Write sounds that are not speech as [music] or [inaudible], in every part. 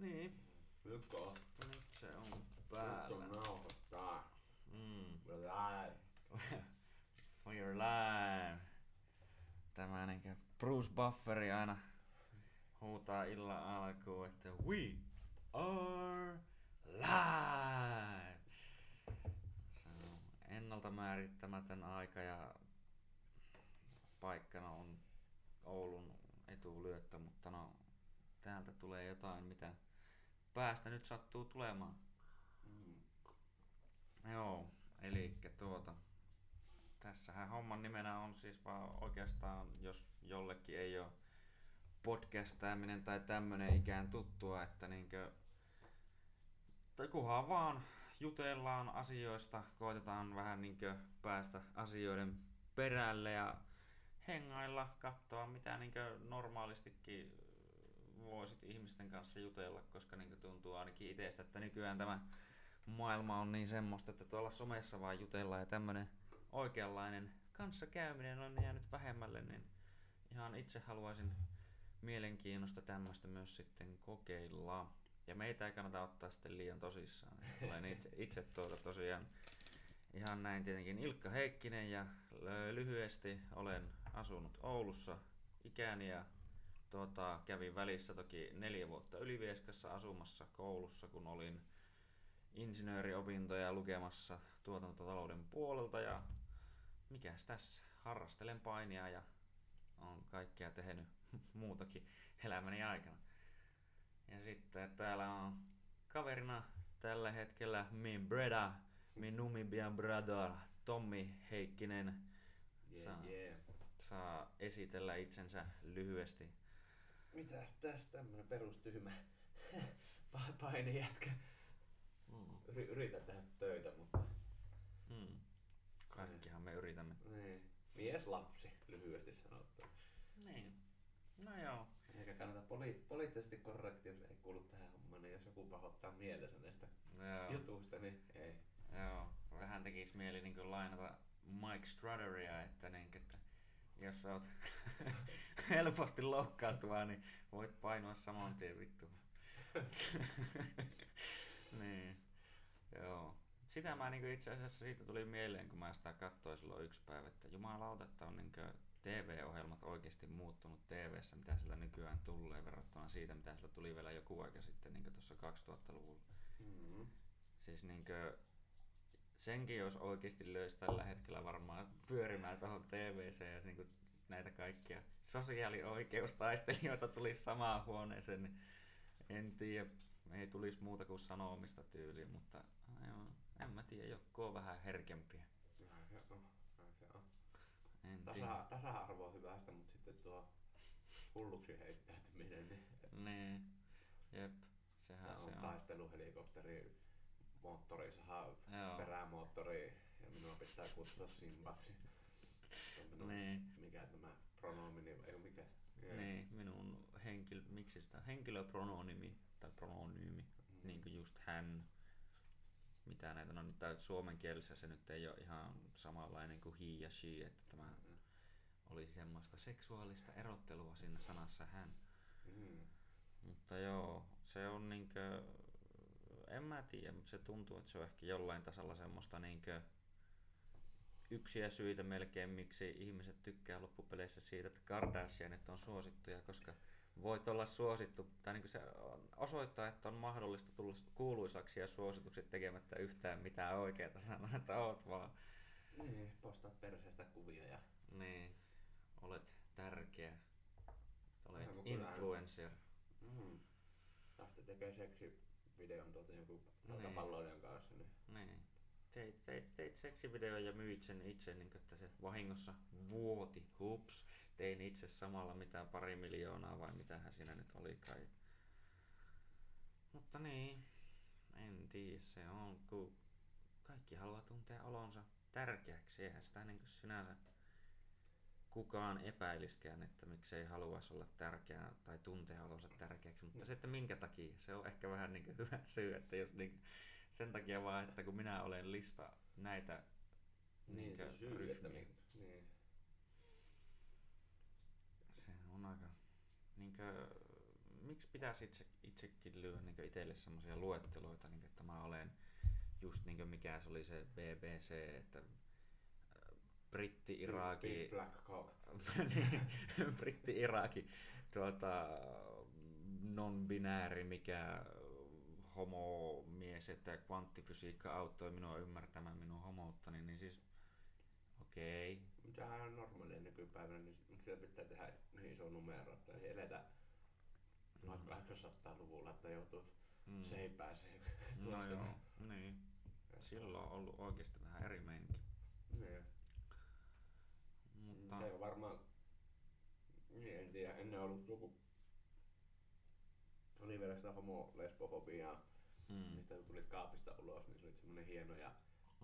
Niin, Nyt on. nyt se on Nyt on päällä. nauhoittaa. Mm. We're live. [laughs] For your life. Tämä niinkö Bruce Bufferi aina huutaa illan alkuun, että we are live. Se on ennalta määrittämätön aika ja paikkana on Oulun etulyöttö, mutta no täältä tulee jotain, mitä päästä nyt sattuu tulemaan. Mm. Joo, eli tuota, tässähän homman nimenä on siis vaan oikeastaan, jos jollekin ei ole podcastaaminen tai tämmönen ikään tuttua, että niinkö, tai kunhan vaan jutellaan asioista, koitetaan vähän niinkö päästä asioiden perälle ja hengailla, katsoa mitä niinkö normaalistikin voisit ihmisten kanssa jutella, koska niinkö tuntuu ainakin itsestä, että nykyään tämä maailma on niin semmoista, että tuolla somessa vaan jutellaan ja tämmönen oikeanlainen kanssakäyminen on jäänyt vähemmälle, niin ihan itse haluaisin mielenkiinnosta tämmöistä myös sitten kokeilla. Ja meitä ei kannata ottaa sitten liian tosissaan. Olen itse, [laughs] itse tuota tosiaan ihan näin tietenkin Ilkka Heikkinen ja lyhyesti olen asunut Oulussa ikäni ja tuota, kävin välissä toki neljä vuotta Ylivieskassa asumassa koulussa, kun olin insinööriopintoja lukemassa tuotantotalouden puolelta ja mikäs tässä, harrastelen painia ja on kaikkea tehnyt [laughs] muutakin elämäni aikana. Ja sitten täällä on kaverina tällä hetkellä min breda, min Numibian brother, Tommi Heikkinen. Yeah, Saa. yeah. Saa esitellä itsensä lyhyesti. Mitäs tässä tämmönen perustyhmä [laughs] pa- painijätkä. Mm. Yri- yritän tehdä töitä, mutta Mm. Kaikkihan me yritämme. niin. Mies lapsi, lyhyesti sanottuna. Niin. No joo. Eikä kannata poli- poliittisesti korrektius ei kuulu tähän hommaan, niin jos joku pahoittaa mielensä näistä Joo. jutuista, niin ei. Joo, vähän tekisi mieli niin lainata Mike Strutteria, että, niin, että jos sä oot [laughs] helposti loukkaantuva, niin voit painua saman tien vittu. [laughs] niin, joo. Sitä mä niin itse asiassa siitä tuli mieleen, kun mä sitä katsoin silloin yksi päivä, että jumalauta, että on niin TV-ohjelmat oikeasti muuttunut TV-ssä, mitä sillä nykyään tulee verrattuna siitä, mitä sillä tuli vielä joku aika sitten niin tuossa 2000-luvulla. Mm-hmm. Siis niinkö, senkin jos oikeasti löysi tällä hetkellä varmaan pyörimään tuohon TVC ja niinku näitä kaikkia sosiaalioikeustaistelijoita tulisi samaan huoneeseen, niin en tiedä, ei tulisi muuta kuin sanomista tyyliin, mutta joo, en mä tiedä, joku on vähän herkempiä. Se on. Se on. En. Tasa, tasa-arvo on hyvästä, mutta sitten tuo hulluksi heittäytyminen, niin Niin, jep, sehän se on on. taisteluhelikopteri, moottori, saha, Joo. perämoottori ja minua pitää kutsua Simbaksi. On minun, Niin. Mikä tämä pronomini, ei mikä? Jee. Niin, minun henkilö, miksi sitä, henkilöprononimi tai prononyymi, Mm. niin kuin just hän, mitä näitä, no nyt suomen kielessä se nyt ei ole ihan samanlainen kuin he ja she, että tämä Mm. olisi semmoista seksuaalista erottelua siinä sanassa hän. Mm. Mutta joo, se on niinkö, en mä tiedä, mutta se tuntuu, että se on ehkä jollain tasalla semmoista niinkö yksiä syitä melkein, miksi ihmiset tykkää loppupeleissä siitä, että Kardashianit on suosittuja, koska voit olla suosittu, tai niin se osoittaa, että on mahdollista tulla kuuluisaksi ja suosituksi tekemättä yhtään mitään oikeaa sanoa, että oot vaan. Niin, postaat perseestä kuvia ja Niin, olet tärkeä. Olet influencer. mm. lähtee tekemään seksivideon tuolta Niin. jalkapalloilijan kanssa, niin Niin. Teit, teit, teit seksivideon ja myit sen itse, niin että se vahingossa vuoti. Hups. Tein itse samalla mitään pari miljoonaa vai mitähän siinä nyt oli kai. Mutta niin, en tiedä, se on, kun kaikki haluaa tuntea olonsa tärkeäksi. Eihän sitä niin sinänsä kukaan epäiliskään, että miksei haluaisi olla tärkeää tai tuntea olonsa tärkeäksi. Mutta se, että minkä takia, se on ehkä vähän niin hyvä syy, että jos niin, sen takia vaan, että kun minä olen lista näitä Niin, se niinkö syy, että ryhmiä, mi- niin. se on aika niinkö, miksi pitäisi itse, itsekin lyödä niin itselle semmoisia luetteloita, niin että mä olen just niin mikä se oli se BBC, että Britti, Iraki, Big Black Cock. [laughs] niin, Britti, Iraki, tuota, non-binääri, mikä homomies, että kvanttifysiikka auttoi minua ymmärtämään minun homouttani, niin siis okei. Okay. Sehän on normaalia nykypäivänä, niin miksi pitää tehdä niin iso numero, että ei eletä 1800-luvulla, että joutuu mm. seipääseen. No joo, niin. Silloin on ollut oikeasti vähän eri meininki. Niin. Mutta... Se on varmaan, niin en tiedä, ennen ollut joku, oli vielä sitä homo-lesbofobiaa, mm. mistä kun tulit kaapista ulos, niin se oli semmoinen hieno ja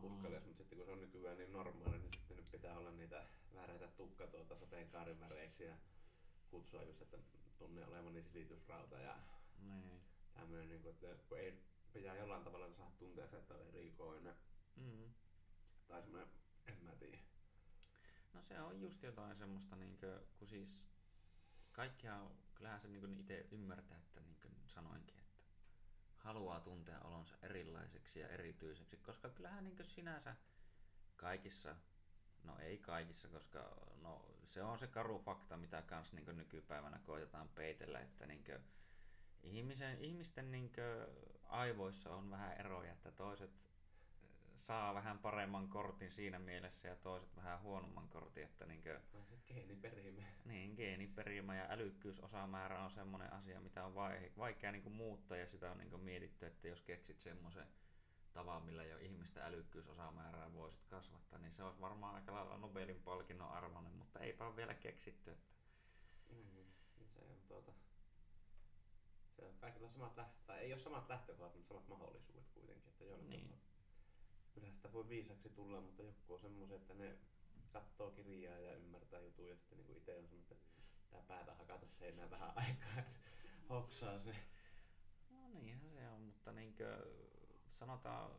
uskallesi, mm. mutta sitten kun se on nykyään niin normaali, niin sitten nyt pitää olla niitä vääräitä tukka tuota sateenkaariväreiksi ja kutsua just, että tunne olevani silitysrauta ja niin. tämmöinen, niin kuin, että kun ei pitää jollain tavalla saada tuntea se, että on erikoinen. Mm. Tai semmoinen. No se on just jotain semmoista, niin kuin, kun siis kaikkihan, kyllähän se niin itse ymmärtää, että niin kuin sanoinkin, että haluaa tuntea olonsa erilaiseksi ja erityiseksi, koska kyllähän niin sinänsä kaikissa, no ei kaikissa, koska no, se on se karu fakta, mitä kans niin nykypäivänä koitetaan peitellä, että niin ihmisen, ihmisten niin aivoissa on vähän eroja, että toiset saa vähän paremman kortin siinä mielessä ja toiset vähän huonomman kortin. Että niin kuin, geeniperimä. Niin, geeniperimä ja älykkyysosamäärä on semmoinen asia, mitä on vaikea niin kuin muuttaa ja sitä on niin kuin mietitty, että jos keksit semmoisen tavan, millä jo ihmisten älykkyysosamäärää voisit kasvattaa, niin se olisi varmaan aika lailla Nobelin palkinnon arvoinen, mutta eipä ole vielä keksitty. Että... Mm, se on tuota, se on kaikilla samat lähtö, tai ei ole samat lähtökohdat, mutta samat mahdollisuudet kuitenkin. Että jollain niin. Kyllä sitä voi viisaksi tulla, mutta joku on semmoisen, että ne katsoo kirjaa ja ymmärtää juttuja ja sitten niin itse on semmoinen, että tää päätä hakata seinään vähän aikaa, että hoksaa se. No niinhän se on, mutta niinkö sanotaan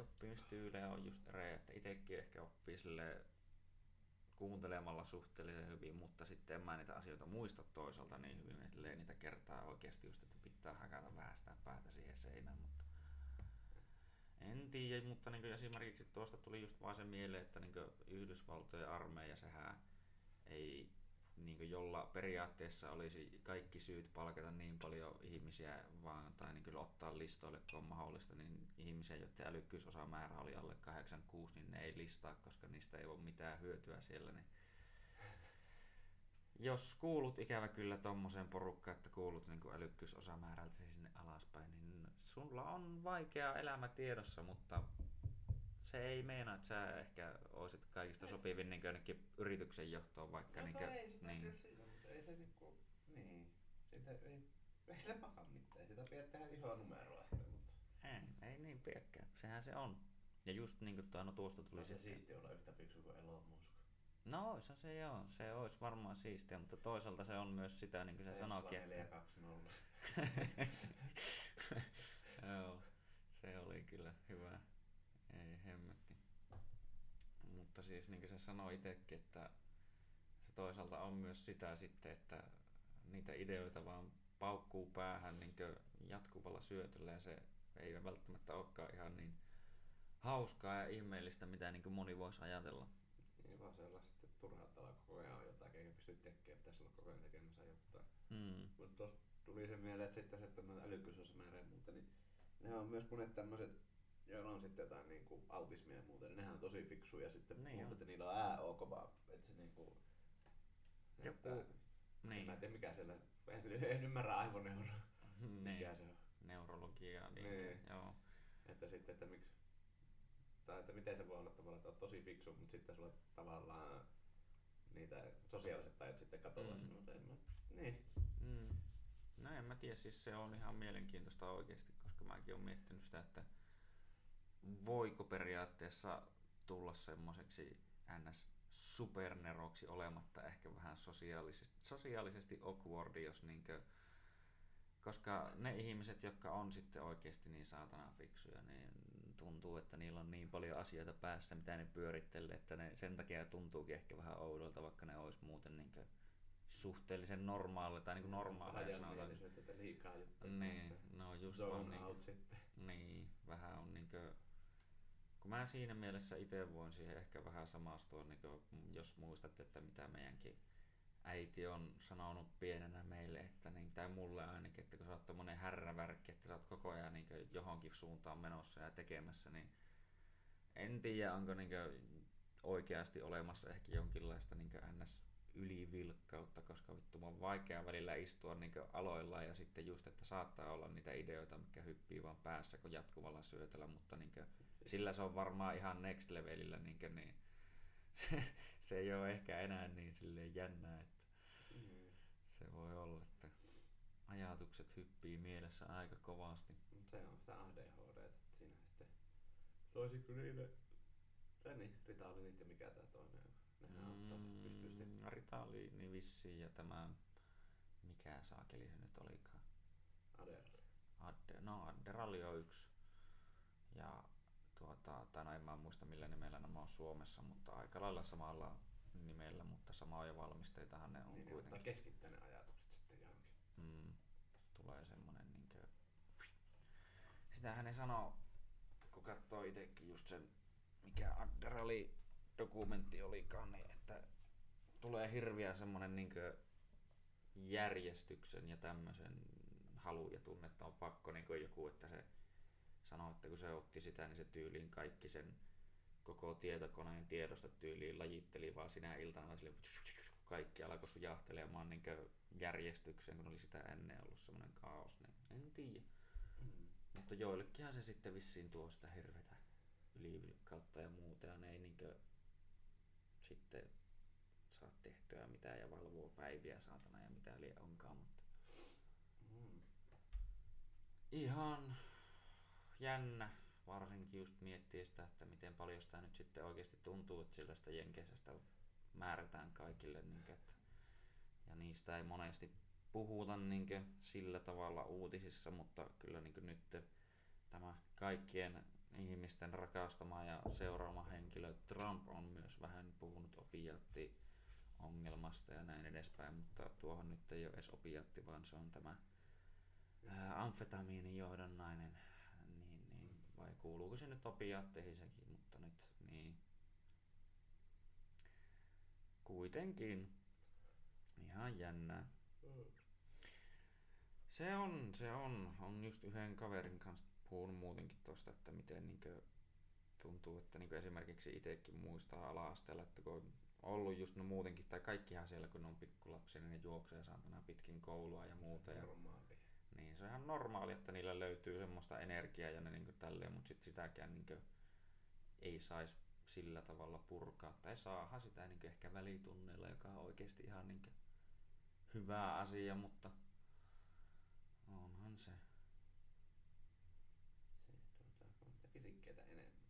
oppimistyylejä on just eri, että itsekin ehkä oppii sille kuuntelemalla suhteellisen hyvin, mutta sitten en mä niitä asioita muista toisaalta niin hyvin, että niitä kertaa oikeasti just, että pitää hakata vähän sitä päätä siihen seinään, mutta en tiedä, mutta niin esimerkiksi tuosta tuli just vaan se mieleen, että niin Yhdysvaltojen armeija, sehän ei niin jolla periaatteessa olisi kaikki syyt palkata niin paljon ihmisiä vaan, tai niin ottaa listoille, kun on mahdollista, niin ihmisiä, joiden älykkyysosamäärä oli alle 86, niin ne ei listaa, koska niistä ei ole mitään hyötyä siellä. Niin jos kuulut ikävä kyllä tommoseen porukkaan, että kuulut niin älykkyysosamäärältä sinne alaspäin, niin sulla on vaikea elämä tiedossa, mutta se ei meina, että sä ehkä olisit kaikista sopivin niin jonnekin yrityksen johtoon vaikka. No, niin, kuin, ei sitä niin. Siitä, mutta ei se niinku, niin, sitä ei, ei sille paha mitään, sitä pidä tehdä isoa numeroa sitten, mutta... Ei, ei niin pidäkään, sehän se on. Ja just niin kuin tuo, no tuosta tuli se sitten... siisti olla yhtä fiksu kuin Elon Musk. No oisa se joo, se olisi varmaan siistiä, mutta toisaalta se on myös sitä, niin kuin se sanoikin, että... [laughs] joo, se oli kyllä hyvä. Ei hemmetti. Mutta siis niin kuin se sanoi itsekin, että se toisaalta on myös sitä sitten, että niitä ideoita vaan paukkuu päähän niin jatkuvalla syötöllä ja se ei välttämättä olekaan ihan niin hauskaa ja ihmeellistä, mitä niin moni voisi ajatella. Niin vaan sellaista sitten turhauttavaa koko ajan on jotakin, eikä pysty tekemään, pitäisi olla koko ajan tekemässä jotain. Mm. Mutta tuossa tuli se mieleen, että sitten se, että noita älykkyysosamäärä ja muuta, niin ne on myös monet tämmöiset joilla on sitten jotain niin kuin autismia ja muuta, niin nehän on tosi fiksuja sitten niin muuta, että niillä on ää on kova, että se niinku... Joku... niin. En tiedä mikä siellä, en, en ymmärrä aivoneuro. [laughs] niin. Mikä se on? Neurologia, niin, niin. joo. Että sitten, että miksi, tai että miten se voi olla tavallaan, että on tosi fiksu, mutta sitten sulla tavallaan niitä sosiaaliset tajut sitten katoaa mm. mä, niin. Mm. No en mä tiedä, siis se on ihan mielenkiintoista oikeasti, koska mäkin olen miettinyt sitä, että voiko periaatteessa tulla semmoiseksi ns superneroksi olematta ehkä vähän sosiaalisesti, sosiaalisesti awkwardi, jos niinkö, koska ne ihmiset, jotka on sitten oikeasti niin saatana fiksuja, niin tuntuu, että niillä on niin paljon asioita päässä, mitä ne pyörittelee, että ne sen takia tuntuukin ehkä vähän oudolta, vaikka ne olisi muuten niinkö suhteellisen normaali tai niinku normaaleja sanotaan. Että liikaa juttuja. Niin, no just Zone vaan niinku, out sitten. niin, vähän on niinkö, kun mä siinä mielessä itse voin siihen ehkä vähän samastua, niinkö, jos muistat, että mitä meidänkin äiti on sanonut pienenä meille, että niin, tai mulle ainakin, että kun sä oot tommonen härrävärkki, että sä oot koko ajan niin johonkin suuntaan menossa ja tekemässä, niin en tiedä, onko niin oikeasti olemassa ehkä jonkinlaista niin ns ylivilkkautta, koska vittu on vaikea välillä istua niin aloilla ja sitten just, että saattaa olla niitä ideoita, mikä hyppii vaan päässä kun jatkuvalla syötellä, mutta niin kuin, sillä se on varmaan ihan next levelillä, niin, kuin, niin [laughs] se, se ei ole ehkä enää niin silleen jännää, että. Se voi olla, että ajatukset hyppii mielessä aika kovasti. Se on sitä ADHD, että siinä sitten toisin kuin niille, tai niin, Ritalinit ja mikä tää toinen on. Nehän. Mm, Ritaliini vissiin ja tämä, mikä saakeli se nyt olikaan. Adderall. Adde, no Adderalli on yksi. Ja tuota, tai no en mä muista millä nimellä nämä on Suomessa, mutta aika lailla samalla nimellä, mutta samoja valmisteitahan ne on Niin kuitenkin. keskittää ne ajatukset sitten johonkin. Mm, tulee semmonen niinkö... Sitähän ne sanoo, kun katsoo itekin just sen, mikä Adderalli dokumentti olikaan, niin että tulee hirviä semmonen niinkö järjestyksen ja tämmöisen halu ja tunne, että on pakko niin kuin joku, että se sanoo, että kun se otti sitä, niin se tyyliin kaikki sen koko tietokoneen tiedostot tyyliin lajitteli vaan sinä iltana vaan sille kaikki alkoi sujahtelemaan niin järjestykseen, kun oli sitä ennen ollut semmoinen kaos, niin en tiedä. Mm. Mutta joillekinhan se sitten vissiin tuo sitä hirvetä ylivilkkautta ja muuta, ja ne ei niinkö sitten saa tehtyä mitään ja valvoo päiviä saatana ja mitä liian onkaan, mutta Mm. ihan jännä, varsinkin just miettiä sitä, että miten paljon sitä nyt sitten oikeasti tuntuu, että sillä sitä jenkeisestä määrätään kaikille, niin että, ja niistä ei monesti puhuta niin sillä tavalla uutisissa, mutta kyllä niin nyt tämä kaikkien ihmisten rakastama ja seuraama henkilö Trump on myös vähän puhunut opiatti ongelmasta ja näin edespäin, mutta tuohon nyt ei ole edes opiatti, vaan se on tämä niin, niin, vai kuuluuko se nyt opiaatteihin sekin, mutta nyt niin. Kuitenkin ihan jännää. Mm. Se on, se on. On just yhden kaverin kanssa puhunut muutenkin tosta, että miten niinkö tuntuu, että niinkö esimerkiksi itsekin muistaa ala-asteella, että kun on ollut just no muutenkin, tai kaikkihan siellä kun on pikkulapsia, niin ne juoksee saatana pitkin koulua ja muuta. Ja. Niin se on ihan normaali, että niillä löytyy semmoista energiaa ja ne niinkö tälleen, mutta sit sitäkään niinkö ei saisi sillä tavalla purkaa. Tai saahan sitä niinkö ehkä välitunneilla, joka on oikeasti ihan niinkö hyvä asia, mutta onhan se. Se tuota, niitä virikkeitä enemmän.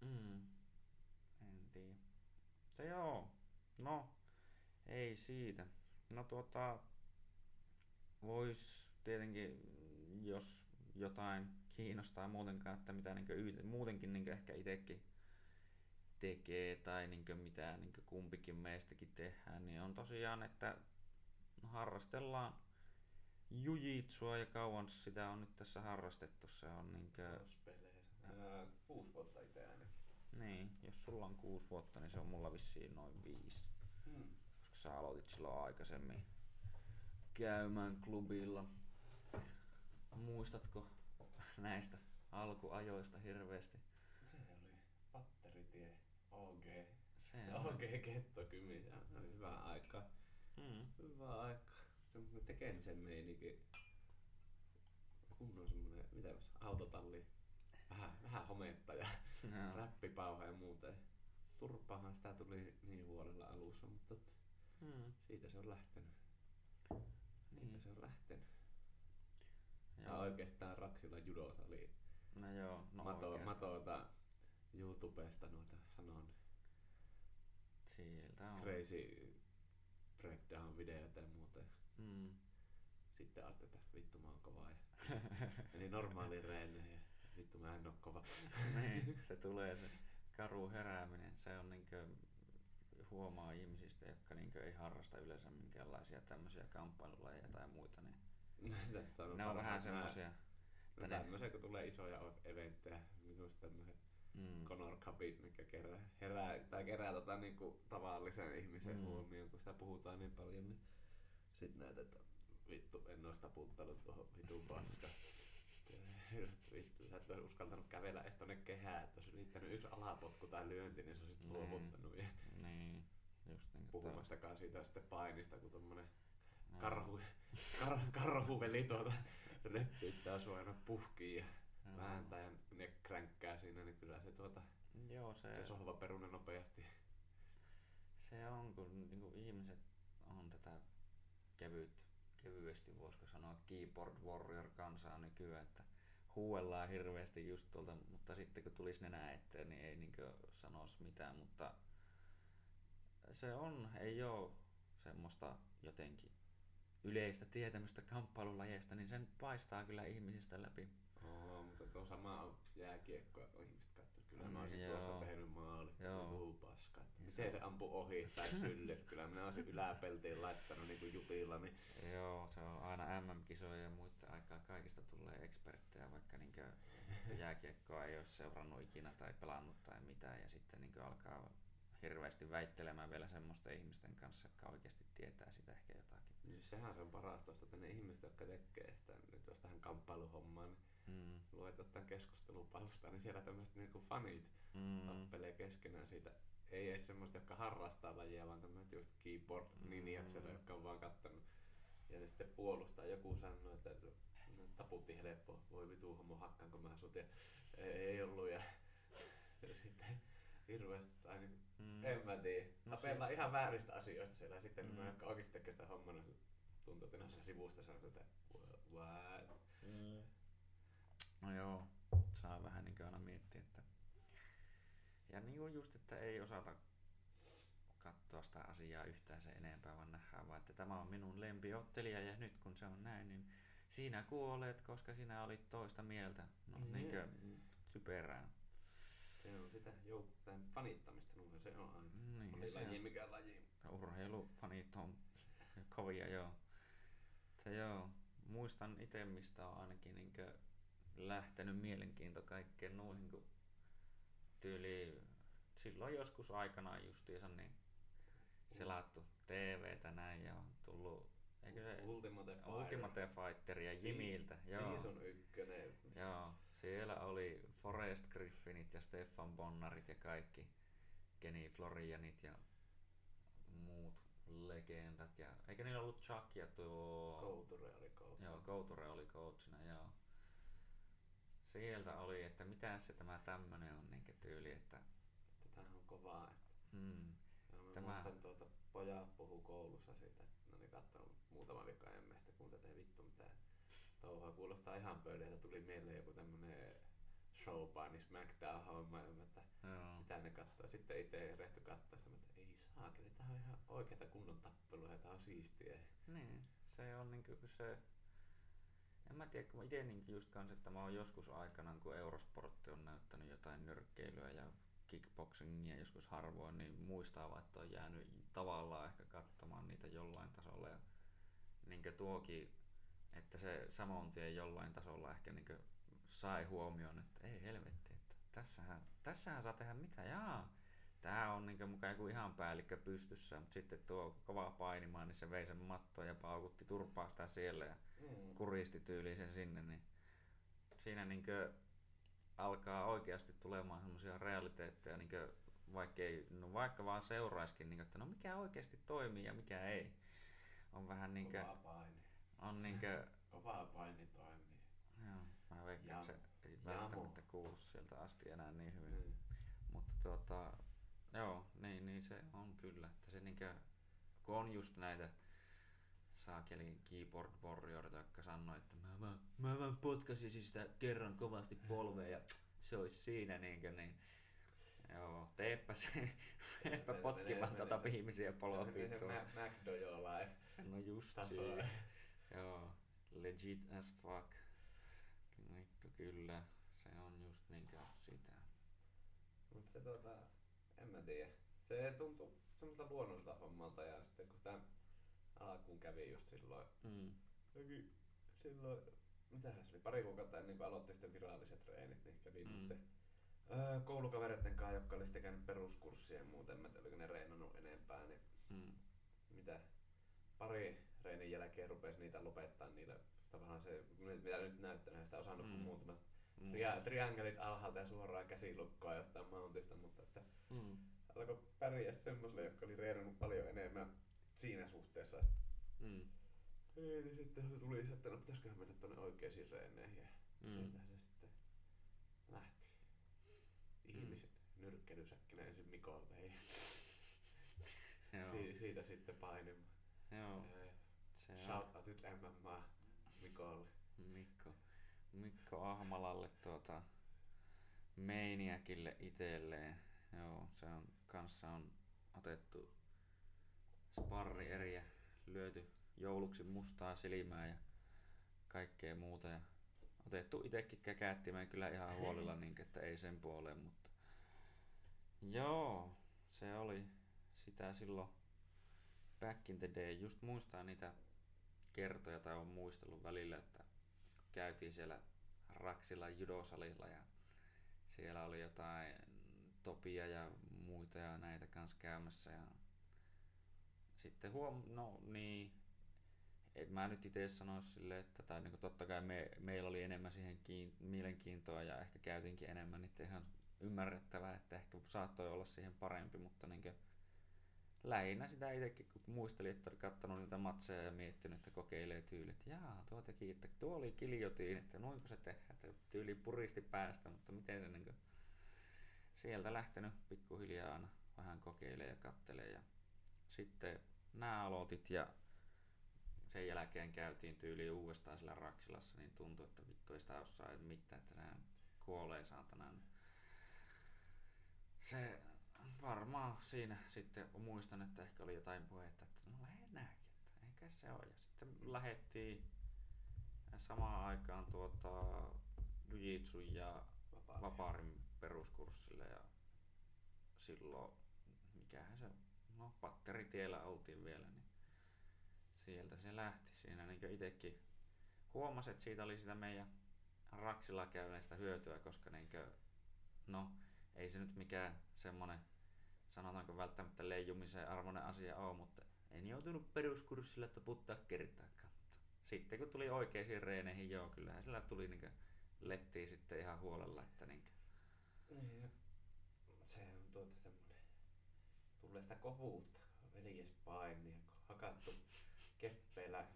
Mm. En tiedä. Mutta joo, no ei siitä. No tuota, vois tietenkin, jos jotain kiinnostaa muutenkaan, että mitä yht- muutenkin niinkö ehkä itekin tekee tai niinkö mitä niinkö kumpikin meistäkin tehdään, niin on tosiaan, että harrastellaan jujitsua ja kauan sitä on nyt tässä harrastettu. Se on niinkö, Talouspeleissä. Ää, Kuusi vuotta itse ainakin. niin, jos sulla on kuusi vuotta, niin se on mulla vissiin noin viisi. Mm. Koska sä aloitit silloin aikaisemmin käymään klubilla. Muistatko näistä alkuajoista hirveästi? Se oli Patteritie, OG. Se [laughs] on. OG oli hyvä aika. Mm. Hyvä aika. Semmoinen tekemisen meininki. Kunnon semmonen, mitä jos, autotalli. Vähän, vähän hometta ja Joo. [laughs] räppipauha ja muuta. Turpaahan sitä tuli niin huolella alussa, mutta Mm. siitä se on lähtenyt. Siitä Niin. se on lähtenyt. Joo. oikeastaan Raksilla judosali No joo, no mato, oikeasti. matolta YouTubesta noita sanon Sieltä on. crazy breakdown videoita ja muuta. Mm. Sitten ajattelin, että vittu mä oon kova ja meni normaaliin reeneihin ja vittu mä en oo kova. [laughs] niin, [laughs] se tulee se karu herääminen. Se on niinkö huomaa ihmisistä, jotka niinkö ei harrasta yleensä minkäänlaisia tämmöisiä kamppailulajeja tai muita, niin Tästä on ne on vähän että No ne, tämmöisiä, kun tulee isoja eventtejä, just tämmöiset mm, Conor Cupit, mikä kerää, herää, tai kerää tota, niinku, tavallisen ihmisen Mm. mm. huomioon, kun sitä puhutaan niin paljon, niin sit näet, että vittu, en ois taputtanut tuohon vitun paska. [laughs] vittu, sä et olisi uskaltanut kävellä edes tonne kehään, että olisi riittänyt yksi alapotku tai lyönti, niin sä olisit Niin. luovuttanut. Niin, just niin puhumattakaan siitä sitten painista, kun tommonen Joo. Karhu, kar, karhuveli tuota röppyyttää sua aina puhkiin ja Joo. vääntää ja ne kränkkää siinä, niin kyllä se tuota, Joo, se, se sohva perune nopeasti. se on, kun niinku ihmiset on tätä kevyt, kevyesti, voisiko sanoa, keyboard warrior kansaa nykyään, että huuellaan hirveästi just tuolta, mutta sitten kun tulisi nenä eteen, niin ei niinkö sanoisi mitään, mutta se on, ei oo semmoista jotenkin yleistä tietämystä kamppailulajeista, niin sen paistaa kyllä ihmisistä läpi. Oo, mutta tuo sama on jääkiekkoa, kun ihmiset katsoo. Kyllä Mm, mä olisin joo. tuosta tehnyt maalit. Joo. Miten se ampui ohi tai syllyt? [laughs] Kyllä minä olisin yläpeltiin laittanut niinku jutilla. Niin Joo, se on aina MM-kisoja ja muiden aikaa kaikista tulee eksperttejä, vaikka niinkö jääkiekkoa ei ole seurannut ikinä tai pelannut tai mitään ja sitten niinkö alkaa hirveästi väittelemään vielä semmoisten ihmisten kanssa, jotka oikeasti tietää sitä ehkä jotakin. Niin sehän se on paras tuosta, että ne ihmiset, jotka tekee sitä, nyt jos tähän kamppailuhommaan, niin Mm, luet ottaa keskustelupalstaa, niin siellä tämmöiset niinku fanit mm, tappelee keskenään siitä. Ei edes semmoista, jotka harrastaa lajia, vaan tämmöiset just keyboard ninjat siellä, Mm. jotka on vaan kattanut. Ja ne sitten puolustaa. Joku sanoo, että no, taputti helppo, voi vitu homo hakkaanko mä sut. Ja ei, ei ollut. Ja, ja [laughs] sitten hirveästi, tai niin, mm. en mä tiedä. No siis- ihan vääristä asioista siellä. Sitten Mm. mm. mä jotka oikeasti tekee sitä hommana, tuntuu, että siellä sivusta sanoo, että what? Mm. No joo, saa vähän niin aina miettiä, että... Ja niin kuin just, että ei osata katsoa sitä asiaa yhtään se enempää, vaan nähdään vaan, että tämä on minun lempiottelija ja nyt kun se on näin, niin sinä kuolet, koska sinä olit toista mieltä. No Jep. niinkö typerää. Se on sitä joukkueen fanittamista, no se on aina. Niin, Oli se laji on- mikä laji. Urheilufanit on kovia, joo. Se joo. Muistan itse, mistä on ainakin niinkö lähtenyt mielenkiinto kaikkeen noihin, kun tyyli silloin joskus aikanaan justiinsa niin selattu TVtä näin ja on tullut, eikö se Ultimate Fighter. Ultimate Fighteria Jimiltä, joo. Season ykkönen. Joo, siellä oli Forrest Griffinit ja Stefan Bonnarit ja kaikki Kenny Florianit ja muut legendat. Ja, eikö niillä ollut Chuck ja tuo... Kouture oli kouture. Joo, Kouture oli coachina, joo. Sieltä oli, että mitä se tämä tämmönen on niin tyyli, että Tämähän on kovaa. Että mm, ja mä Tämä- muistan tuota, pojat puhuu koulussa siitä, että ne oli kattonut muutama viikko ennen sitä, kun tätä ei vittu mitään touhua. Kuulostaa ihan pöydältä. Tuli mieleen joku tämmönen showpaini SmackDown-homma, että joo, mitä ne katsoo. Sitten itse rehty katsoo sitä, että ei saakeli, tää on ihan oikeita kunnon tappelua ja tää on siistiä. niin, se on niinku kun se... En mä tiedä, kun itse niin just kans, että mä oon joskus aikanaan, kun Eurosportti on näyttänyt jotain nyrkkeilyä ja kickboxingia joskus harvoin, niin muistaa vaan, että on jäänyt tavallaan ehkä katsomaan niitä jollain tasolla. Ja niin tuokin, että se saman tien jollain tasolla ehkä niin sai huomioon, että ei helvetti, että tässähän, tässähän saa tehdä mitä, jaa. Tää on niin mukaan joku ihan päällikkö pystyssä, mutta sitten tuo kova painimaan, niin se vei sen mattoon ja paukutti turpaa sitä siellä ja Mm. kuristi tyyliin sen sinne, niin siinä niinkö alkaa oikeasti tulemaan semmoisia realiteetteja, niinkö vaikka, ei, no vaikka vaan seuraiskin, niinkö, että no mikä oikeasti toimii ja mikä ei. On vähän Kova paini. On niinkö, Kova paini toimii. joo, mä veikkaan, että se ei välttämättä kuulu sieltä asti enää niin hyvin. Mm. Mutta tota, joo, niin, niin se on kyllä. Että se niinkö, kun on just näitä saakeli keyboard warriorita, jotka sanoo, että mä vaan, mä vaan potkasin sitä kerran kovasti polveen ja se olisi siinä niinkö, niin Joo, teepä se, [laughs] teepä potkimaan menee tota se- ihmisiä Se poloa on se McDojo life No just taso. Joo, legit as fuck. Vittu kyllä, se on just niinkö sitä. Mut se tota, en mä tiedä. Se tuntuu semmoista luonnolliselta hommalta ja sitten kun sitä alkuun kävi just silloin, Mm. jokin silloin, mitähän se oli, pari kuukautta ennen kuin aloitti sitten viralliset treenit, niin kävi Mm. sitten öö, koulukavereiden kanssa, jotka oli sitten käynyt peruskurssia ja muuten, mä tiedä, oliko ne reenannut enempää, niin Mm. mitä pari reenin jälkeen rupesi niitä lopettaa niillä tavallaan se, mitä nyt näyttänyt, sitä osannut mm. Mm. kuin muutamat Mm. tria- triangelit alhaalta ja suoraan käsilukkoa jostain mountista, mutta että Mm. alkoi pärjää semmoiselle, jotka oli reenannut paljon enemmän siinä suhteessa. Että Mm. ei, niin sitten se tuli se, että no pitäisiköhän mennä tuonne oikeisiin reeneihin ja Mm. mm. sieltähän se sitten lähti. Ihmis nyrkkelysäkkinä ensin Mikolle si- siitä sitten painimaan. Joo. Ää, Se Shoutoutit MMA Mikolle. Mikko, Mikko Ahmalalle tuota Meiniäkille itselleen. Joo, se on kanssa on otettu sparri eriä, lyöty jouluksi mustaa silmää ja kaikkea muuta. Ja otettu itekin käkäättimeen kyllä ihan huolella, [laughs] niin että ei sen puoleen, mutta joo, se oli sitä silloin back in the day. Just muistaa niitä kertoja tai on muistellut välillä, että käytiin siellä Raksilla judosalilla ja siellä oli jotain Topia ja muita ja näitä kanssa käymässä ja sitten huom... no niin, en mä nyt itse sanoisi silleen, että tai niin totta kai me, meillä oli enemmän siihen kiin, mielenkiintoa ja ehkä käytiinkin enemmän, niin ihan ymmärrettävää, että ehkä saattoi olla siihen parempi, mutta niin lähinnä sitä itsekin, kun muistelin, että oli kattonut niitä matseja ja miettinyt, että kokeilee tyylit. Jaa, tuo teki, että tuo oli kiljotiin, että noinko se tehdään, että tyyli puristi päästä, mutta miten se niin sieltä lähtenyt pikkuhiljaa aina vähän kokeilee ja kattelee ja sitten nämä aloitit ja sen jälkeen käytiin tyyli uudestaan sillä Raksilassa, niin tuntui, että vittu ei sitä osaa mitään, että sehän kuolee saatana. Se varmaan siinä sitten muistan, että ehkä oli jotain puhetta, että no lähde nääkin, että eikä se ole. Ja sitten lähettiin samaan aikaan tuota Jujitsun ja Vapaa. Vapaarin peruskurssille ja silloin, mikähän se, no patteritiellä oltiin vielä, niin sieltä se lähti. Siinä niin itsekin huomasi, että siitä oli sitä meidän Raksilla käyneestä hyötyä, koska niin kuin, no ei se nyt mikään semmonen, sanotaanko välttämättä leijumisen arvoinen asia ole, mutta en joutunut peruskurssille taputtaa kertaakaan. Sitten kun tuli oikeisiin reeneihin, joo, kyllähän sillä tuli niin lettiin sitten ihan huolella, että niin se on tuota semmonen, tulee sitä kovuutta, veljespaini ja hakattu keppeillä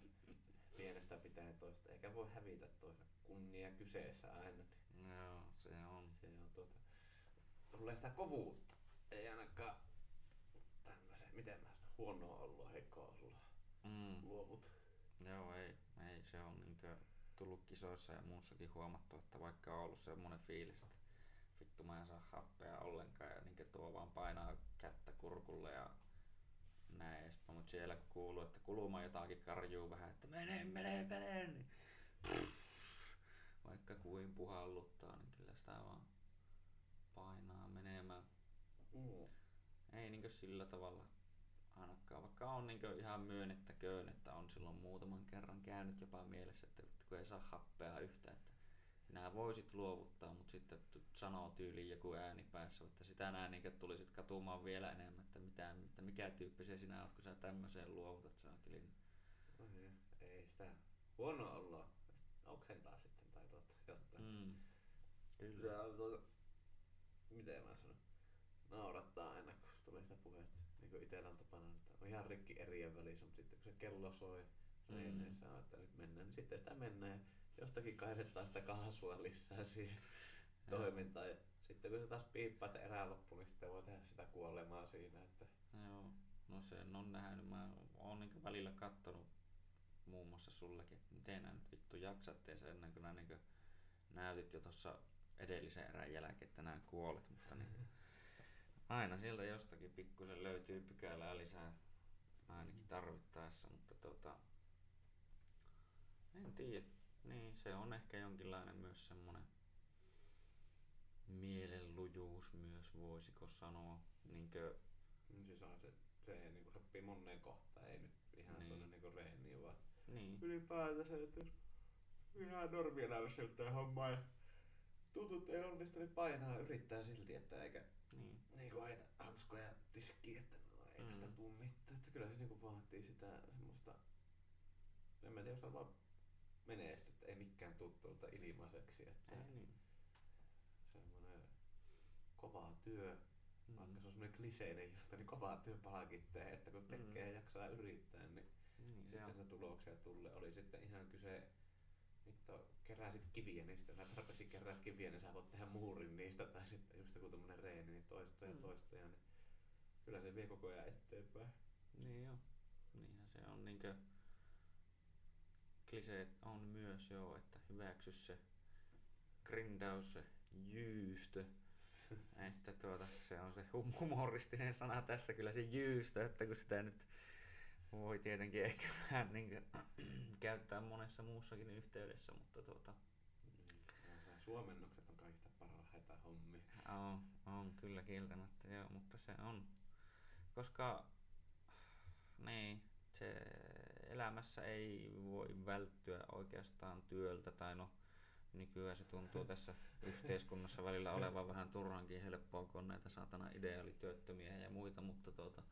pienestä pitäen toista, eikä voi hävitä toista kunnia kyseessä aina. Joo, se on. se on tuota, tulee sitä kovuutta, ei ainakaan tämmöisen, miten mä sanon, huonoa oloa, heikkoa oloa, Mm. luovut. Joo, ei, ei se on niinkö tullut kisoissa ja muussakin huomattu, että vaikka on ollut semmoinen fiilis, että vittu mä en saa happea ollenkaan ja niinkö tuo vaan painaa kättä kurkulle ja näin edespäin. Mutta siellä kun kuuluu, että kuluma jotakin karjuu vähän, että mene, mene, mene, niin vaikka kuin puhalluttaa, niin kyllä sitä vaan. Mm. Ei niinkö sillä tavalla ainakaan, vaikka on niinkö ihan myönnettäköön, että on silloin muutaman kerran käynyt jopa mielessä, että kun ei saa happea yhtä, että sinä voisit luovuttaa, mutta sitten sanoo tyyliin joku ääni päässä, että sitä nää niinkö tulisit katumaan vielä enemmän, että, mitä, että mikä tyyppi se sinä oot, kun sä tämmöiseen luovutat saakeliin. Ai, Ei sitä huonoa oloa oksentaa sitten tai tuota, jotain. Mm. Se Kyllä. on tuota, miten mä sanon, naurattaa aina kun tulee sitä puhetta. Niin kuin itellä on tapana, että on ihan rikki erien välissä, mutta sitten kun se kello soi Mm. reeneissä on, että nyt mennään, niin sitten sitä mennään jostakin kaivetaan sitä kaasua lisää siihen toimintaan. Ja sitten kun se taas piippaa, että erää loppu, niin sitten voi tehdä sitä kuolemaa siinä. Että Joo, no sen on nähnyt. Mä oon niinku välillä kattonut muun muassa sullekin, että miten nää nyt vittu jaksatte sen ennen kuin nää niinku näytit jo tuossa edellisen erän jälkeen, että nää kuolet, mutta niin [laughs] aina sieltä jostakin pikkusen löytyy pykälää lisää ainakin tarvittaessa, mutta tota, en tiedä. Niin, se on ehkä jonkinlainen myös semmonen mielenlujuus myös, voisiko sanoa. Niinkö, niin se saa se se niinku sopii moneen kohtaan, ei nyt ihan Niin. niin. tuonne niinku reeniin, vaan Niin. ylipäätänsä, että jos ihan normielämässä jotain hommaa ja tuntuu, että ei onnistu, niin painaa yrittää silti, että eikä Niin. niinku heitä hanskoja tiskiin, että no ei tästä Mm. tuu mitään. Että kyllä se niinku vaatii sitä semmoista, en mä tiedä, jos vaan menestyt, ei mikään tuu tuolta ilmaiseksi, että Ei niin. semmoinen kova työ, Mm. vaikka se on semmoinen kliseinen juttu, niin kovaa työ palkitsee, että kun tekee ja jaksaa yrittää, niin Niin, sitten se tuloksia tulee. Oli sitten ihan kyse, vittu, keräsit kiviä niistä, mä tarpeeksi kerää kiviä, niin sä voit tehdä muurin niistä, tai sitten just joku tommonen reeni, niin toistoja ja Mm. toistoja, niin kyllä se vie koko ajan eteenpäin. Niin joo. Niinhän se on niinkö... Kliseet on myös joo, että hyväksy se grindaus, se jyystö. [laughs] että tuota, se on se hum- humoristinen sana tässä kyllä se jyystö, että kun sitä nyt voi tietenkin ehkä [laughs] vähän niinkö [clears throat] käyttää monessa muussakin yhteydessä, mutta tuota, Suomennokset on kaikista parhaita hommia. On, on kyllä kieltämättä, joo, mutta se on. Koska niin, se elämässä ei voi välttyä oikeastaan työltä, tai no nykyään se tuntuu tässä [laughs] yhteiskunnassa välillä olevan vähän turhankin helppoa, kun on näitä saatana ideaalityöttömiä ja muita, mutta tuota,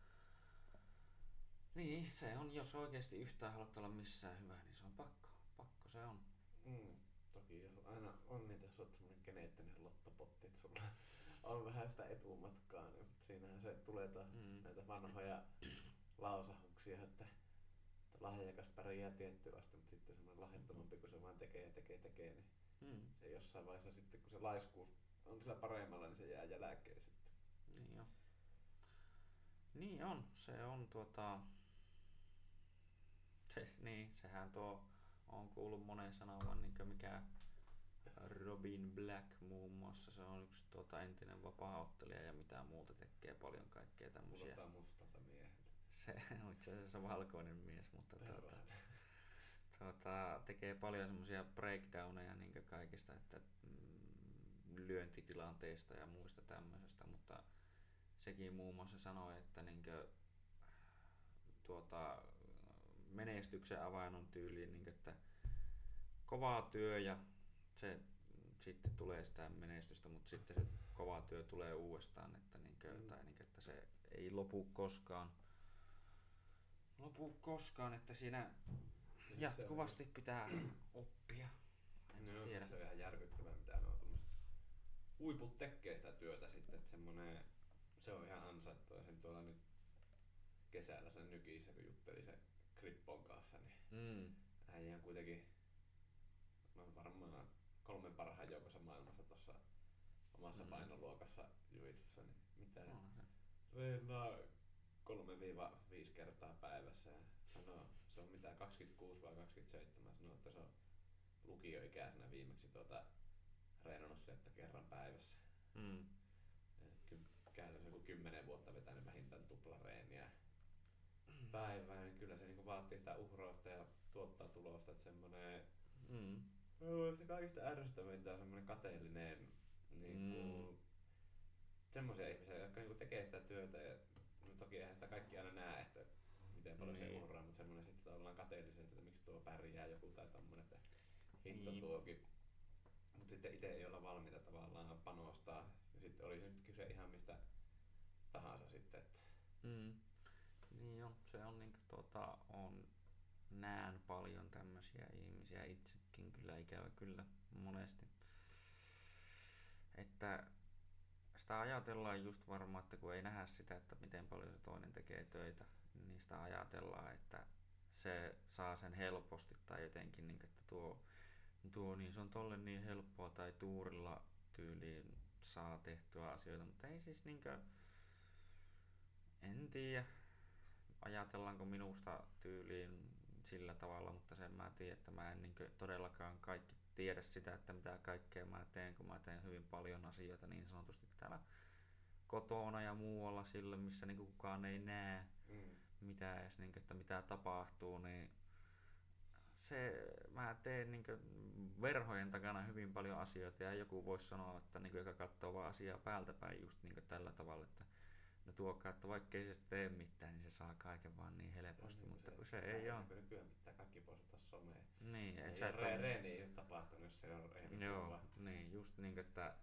niin, se on, jos oikeasti yhtään haluat olla missään hyvä, niin se on pakko, pakko se on. Mm. Toki jos aina on niitä, jos oot semmonen geneettinen lottopotti, että sulla on vähän sitä etumatkaa, niin siinähän se tulee taas Mm. näitä vanhoja lausahuksia, että, että lahjakas pärjää tiettyä asti, mutta sitten semmoinen lahjattomampi, kun se vaan tekee ja tekee tekee, niin Mm. se jossain vaiheessa sitten, kun se laiskuus on sillä paremmalla, niin se jää jälkeen sitten. Niin on. Niin on, se on tuota... Se, niin, sehän tuo on kuullut monen sanovan, niin mikä Robin Black muun muassa, se on yksi tuota entinen vapaa-ottelija ja mitä muuta tekee paljon kaikkea tämmöisiä. Kuulostaa mustalta mieheltä. Se on itse asiassa valkoinen mies, mutta tuota, tuota, tekee paljon semmoisia breakdowneja niin kaikista, että mm, lyöntitilanteista ja muista tämmöisestä, mutta sekin muun muassa sanoi, että niin tuota, menestyksen avain on tyyliin, niin että kova työ ja se sitten tulee sitä menestystä, mutta sitten se kova työ tulee uudestaan, että, niin kuin, Mm. tai niin kuin, että se ei lopu koskaan. Lopu koskaan, että siinä Niin jatkuvasti pitää oppia. En No, tiedä. se on ihan järkyttävää, mitä nuo tommoset huiput tekee sitä työtä sitten, että semmonen, se on ihan ansaittua. Sen tuolla nyt kesällä sen nykissä, kun jutteli se Krippon kanssa, niin Mm. äijä on kuitenkin no varmaan kolmen parhaan joukossa maailmassa tuossa omassa Mm. painoluokassa juitsussa, niin mitä Onhan se. reenaa 3-5 kertaa päivässä ja sanoo, se on mitä 26 vai 27, sanoo, että se on lukioikäisenä viimeksi tuota reenannut se, että kerran päivässä. Mm. Ky- käytännössä joku 10 vuotta vetänyt vähintään tuplareeniä päivään, niin kyllä se niinku vaatii sitä uhrausta ja tuottaa tulosta, että semmonen Mm. Se kaikista ärsyttävintä on semmoinen kateellinen, niinku, Mm. semmoisia ihmisiä, jotka niinku tekee sitä työtä ja no toki eihän sitä kaikki aina näe, että miten paljon Niin. se uhraa, mutta semmoinen sitten ollaan kateellisia, että miksi tuo pärjää joku tai tommonen, että hitto Niin. tuokin. Mutta sitten itse ei olla valmiita tavallaan panostaa. Ja sitten oli se nyt kyse ihan mistä tahansa sitten, että Mm. Niin se on niinku tuota, on, näen paljon tämmöisiä ihmisiä. Itsekin kyllä ikävä kyllä monesti. Että sitä ajatellaan just varmaan, että kun ei nähdä sitä, että miten paljon se toinen tekee töitä, niin sitä ajatellaan, että se saa sen helposti tai jotenkin, niin, että tuo, tuo niin se on tolle niin helppoa tai tuurilla tyyliin saa tehtyä asioita, mutta ei siis niinkö, en tiedä, ajatellaanko minusta tyyliin sillä tavalla, mutta sen mä tiedän, että mä en niinkö todellakaan kaikki tiedä sitä, että mitä kaikkea mä teen, kun mä teen hyvin paljon asioita niin sanotusti täällä kotona ja muualla sillä, missä niinku kukaan ei näe mm, mitä edes, niin, että mitä tapahtuu, niin se, mä teen niin verhojen takana hyvin paljon asioita ja joku voisi sanoa, että niin joka katsoo vaan asiaa päältä päin just niin tällä tavalla, että ne tuokaa, että vaikka ei se tee mitään, niin se saa kaiken vaan niin helposti, Niin, mutta se- kun se ei oo. niinku Nykyään pitää kaikki postata someen. Niin, et Ei sä et re- oo- reeni ei oo tapahtunut, jos ei ole reeni Joo, kuva. niin, just niin, että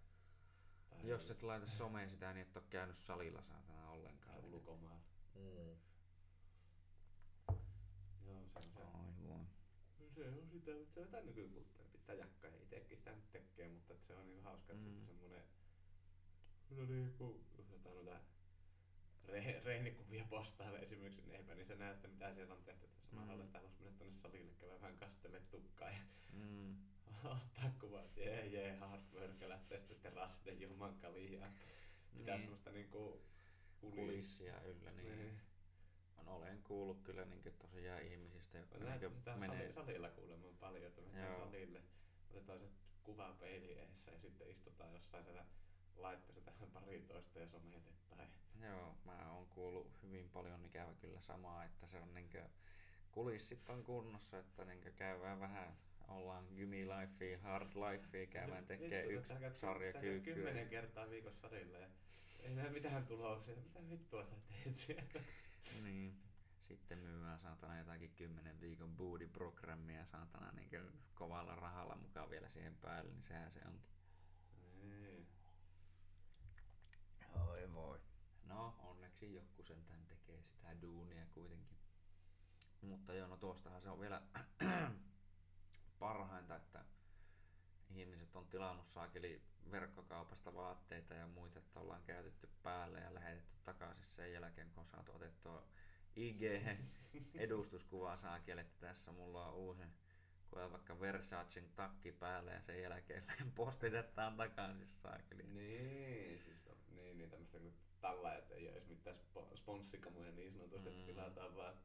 Tai jos et laita someen sitä, niin et oo käynyt salilla saatana ollenkaan. Tai ulkomailla. Mm. Joo, se on se. Ai voi. No se on sitä, mutta se on sitä nykykulttuuri. Pitää jakkaa ja itekin sitä nyt tekee, mutta se on niinku hauska, että Mm. sitten semmonen... No niinku, jos jotain noita re, reenikuvia postaa esimerkiksi, niin eipä niin se näy, että mitä siellä on tehty. Että Mm. samalla sitä haluaisi mennä tonne salille, vähän kastelle tukkaa ja Mm. [laughs] ottaa kuvat. Jee, jee, hard work ja lähtee sitten terassille juomaan kaljaa. Pitää Niin. semmoista niinku Kulissia yllä, niin. Niin. On, olen kuullut kyllä niin tosiaan ihmisistä, jotka niin sitä menee... salilla kuulemma paljon, että mennään salille, otetaan se kuva peili eessä ja sitten istutaan jossain siellä laitteessa tähän pari toista ja sometetaan. Joo, mä oon kuullut hyvin paljon ikävä kyllä samaa, että se on niinkö kulissit on kunnossa, että niinkö käydään vähän, ollaan gymilifea, hard lifea, käydään tekee yksi sarja kymmenen kyykkyä. kertaa viikossa salille ja ei näe mitään tuloksia. Mitä vittua sä teet siellä? Niin. Sitten myydään saatana jotakin 10 viikon booty-programmia saatana niinkö kovalla rahalla mukaan vielä siihen päälle, niin sehän se onkin. Niin. Oi voi. No, onneksi joku sentään tekee sitä duunia kuitenkin. Mutta joo, no tuostahan se on vielä [clears throat] parhainta, että ihmiset on tilannut saakeli verkkokaupasta vaatteita ja muita, että ollaan käytetty päälle ja lähetetty takaisin sen jälkeen, kun on saatu otettua ig [laughs] edustuskuvaa saakeli, että tässä mulla on uusi kun on vaikka Versacen takki päällä ja sen jälkeen [laughs] postitetaan takaisin saakeli. Niin, siis on, niin, niin tämmöistä kuin tällä, että ei ole edes mitään spo- sponssikamoja niin sanotusti, että Mm. tilataan vaan.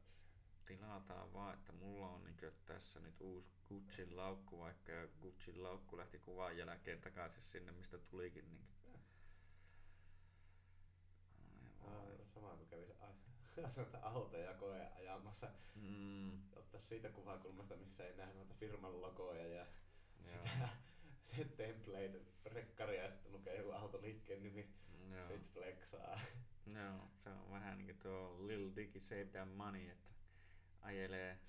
tilataan vaan, että mulla on niin tässä nyt uusi Gucciin laukku, vaikka ja Gucciin laukku lähti kuvan jälkeen takaisin sinne, mistä tulikin. Niin... Aa, sama kuin kävi se noita [laughs] autoja koe ajamassa. Mm, Ottaa siitä kuvakulmasta, missä ei näe noita firman logoja ja joo, sitä se [laughs] template rekkaria ja sitten lukee joku autoliikkeen nimi. joo, Sit flexaa. [laughs] joo, se on vähän niin kuin tuo Lil Dicky Save That Money, että ajelee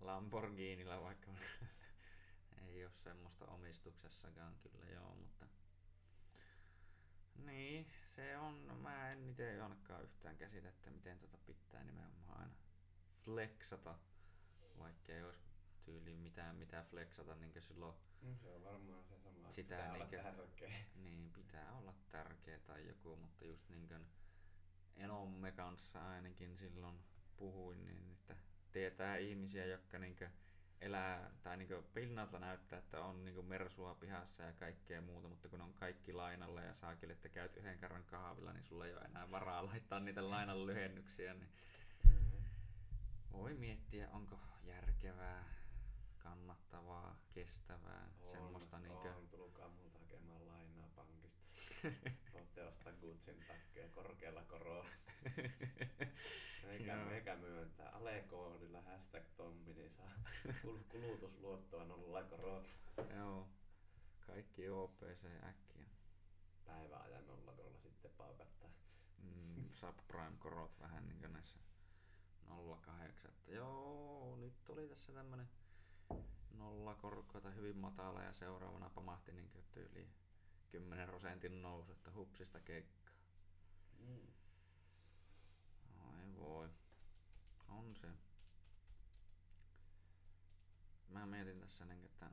Lamborghinilla vaikka ei ole semmoista omistuksessakaan kyllä joo, mutta niin, se on, no mä en itse ainakaan yhtään käsitä, että miten tota pitää nimenomaan aina flexata, vaikka ei olisi tyyliin mitään mitä flexata, niin kuin silloin Mm, Se on varmaan se sama. Sitä Pitää olla niinkö- tärkeä. niin pitää olla tärkeä tai joku, mutta just niin kuin Enomme kanssa ainakin silloin puhuin, niin että tietää ihmisiä, jotka niin elää tai niin pinnalta näyttää, että on niin mersua pihassa ja kaikkea muuta, mutta kun on kaikki lainalla ja saakin, että käyt yhden kerran kahvilla, niin sulla ei ole enää varaa [laughs] laittaa niitä lainan lyhennyksiä, niin voi miettiä, onko järkevää, kannattavaa, kestävää, On, semmoista niinkö... on, tulkaa multa hakemaan lainaa pankista. [laughs] Voitte ostaa Gucciin takkeja korkealla korolla. [laughs] Eikä, Joo. eikä myöntää. Alekoodilla hashtag Tommi, niin saa kul- [laughs] kulutusluottoa nolla korolla. Joo. Kaikki OPC äkkiä. Päiväajan nolla korolla sitten paukattaa. Mm, subprime-korot vähän niin näissä 08. Että joo, nyt tuli tässä tämmönen nollakorko tai hyvin matala ja seuraavana pamahti niin tyyliin 10 prosentin nousu, että hupsista keikkaa. Mm. Ai voi. On se. Mä mietin tässä, niin, että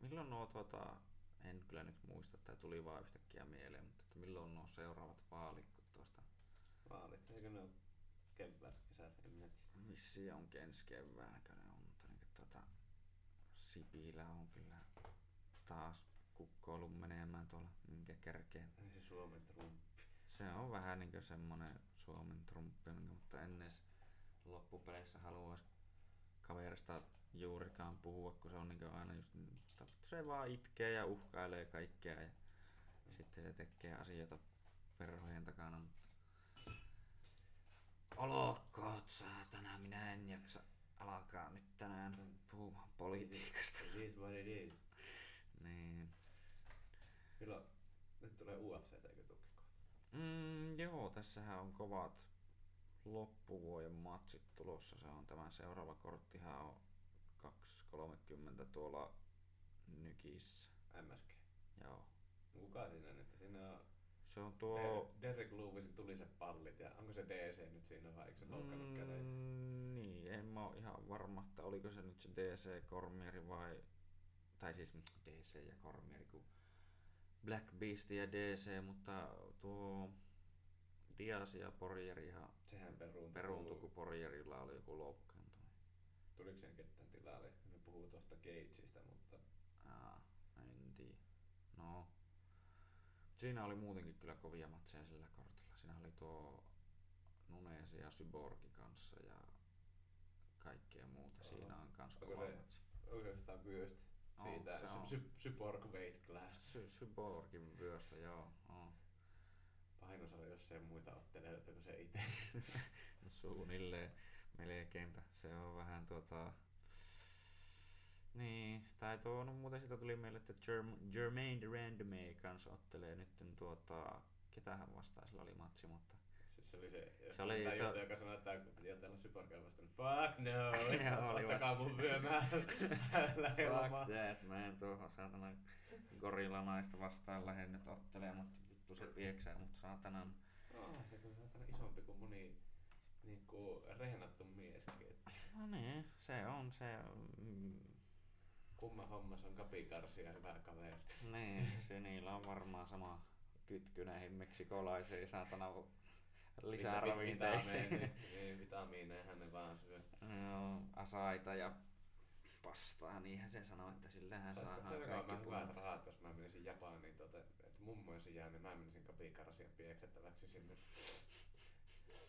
milloin nuo tuota, en kyllä nyt muista, tai tuli vaan yhtäkkiä mieleen, mutta että milloin nuo seuraavat vaalit, kun tuosta Vaalit, eikö ne ole keväällä, kesällä, en minä tiedä. vissiin on ensi keväänä ne on, mutta niin, tuota, Sipilä on kyllä taas kukkoillut menemään tuolla minkä kerkeen. Ai se Suomen trumppi. Se on vähän niin semmonen Suomen trumppi, minkä- mutta en edes loppupeleissä haluaisi kaverista juurikaan puhua, kun se on niin aina just, että se vaan itkee ja uhkailee kaikkea ja sitten se tekee asioita verhojen takana, olkoot saatana, minä en jaksa alkaa nyt tänään puhumaan politiikasta. It is what it is. Niin, Milloin? Nyt tulee UFC, eikö kohta? Mm, joo, tässähän on kovat loppuvuoden matsit tulossa. Se on tämä seuraava korttihan on 2.30 tuolla Nykissä. MSG. Joo. Kuka siinä nyt? Siinä on Se on tuo... Der- Derek Lewisin tuli se pallit ja onko se DC nyt siinä vai eikö se loukannut mm. niin, en mä oo ihan varma, että oliko se nyt se DC Kormieri vai... Tai siis DC ja Kormieri, kun Black Beast ja DC, mutta tuo Diaz ja Porjerihan Sehän peruuntui. peruuntui, kun Porjerilla oli joku loukkaantuminen. Tuliko sen ketään tilalle? Ne puhuu tuosta Gageista, mutta Aa, en tiedä. No. Siinä oli muutenkin kyllä kovia matseja sillä kortilla. Siinä oli tuo Nunes ja Syborgi kanssa ja kaikkea muuta. Joo. Siinä on kans Onko kova se- matsi. oikeastaan vyöstä On, siitä se on. sy- sy- Syborg weight class. Sy- Syborgin vyöstä, joo. On. Painosalle, jos ei muita ottelijoita kuin se itse. [laughs] Suunnilleen melkeinpä. Se on vähän tuota... Niin, tai tuo, no muuten sitä tuli meille, että Germ- Jermaine Durandame kanssa ottelee nyt tuota, ketähän vastaan sillä oli matsi, mutta Siis se oli se, Se oli- tämä se- juttu, joka sanoi, että kun piti otella Syborgia vastaan. Fuck no! [laughs] Ottakaa mun vyö, mä lähden fuck that, mä en tuohon saatana gorillanaista vastaan lähde nyt ottelemaan, mutta vittu se pieksää mut saatana. Oh, se on aika isompi kuin moni niinku reenattu mieskin. Et No niin, se on se, mm, Kumma hommas on kapikarsi ja hyvä kaveri. niin, se niillä on varmaan sama kytky näihin meksikolaisiin saatana lisää ravinteisiin. vitamiineja- Niin, vitamiineja ne vaan syö. Joo, asaita ja pastaa, niinhän se sanoo, että sillähän Saisiko saadaan se kaikki kaikki hyvät rahat, jos mä menisin Japaniin, tota, että mummo olisi jäänyt, mä menisin kapikarsia pieksettäväksi sinne.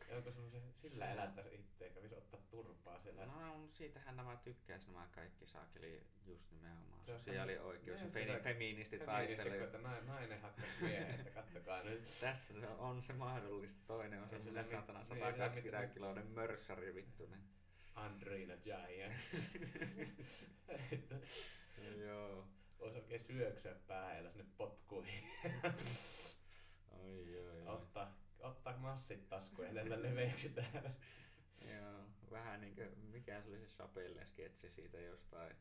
Ja onko se, sillä Se- elättäisi itse, kävisi No siitähän nämä tykkäis nämä kaikki saakeli just nimenomaan Se on sosiaalioikeus ja fe- feministi taistelu. kun että nainen, nainen hakkas miehen, että kattokaa nyt. [laughs] Tässä se on se mahdollista. Toinen on se sillä 120 mitään- kiloinen mörssari vittu. Niin. Andrina Giant. [laughs] Joo. voisi oikein syöksyä päällä sinne potkuihin. Oi joo joo. ottaa, ottaa massit taskuun ja lennä leveäksi täällä. Vähän niinkö, mikä se oli se Chapelle sketsi siitä jostain,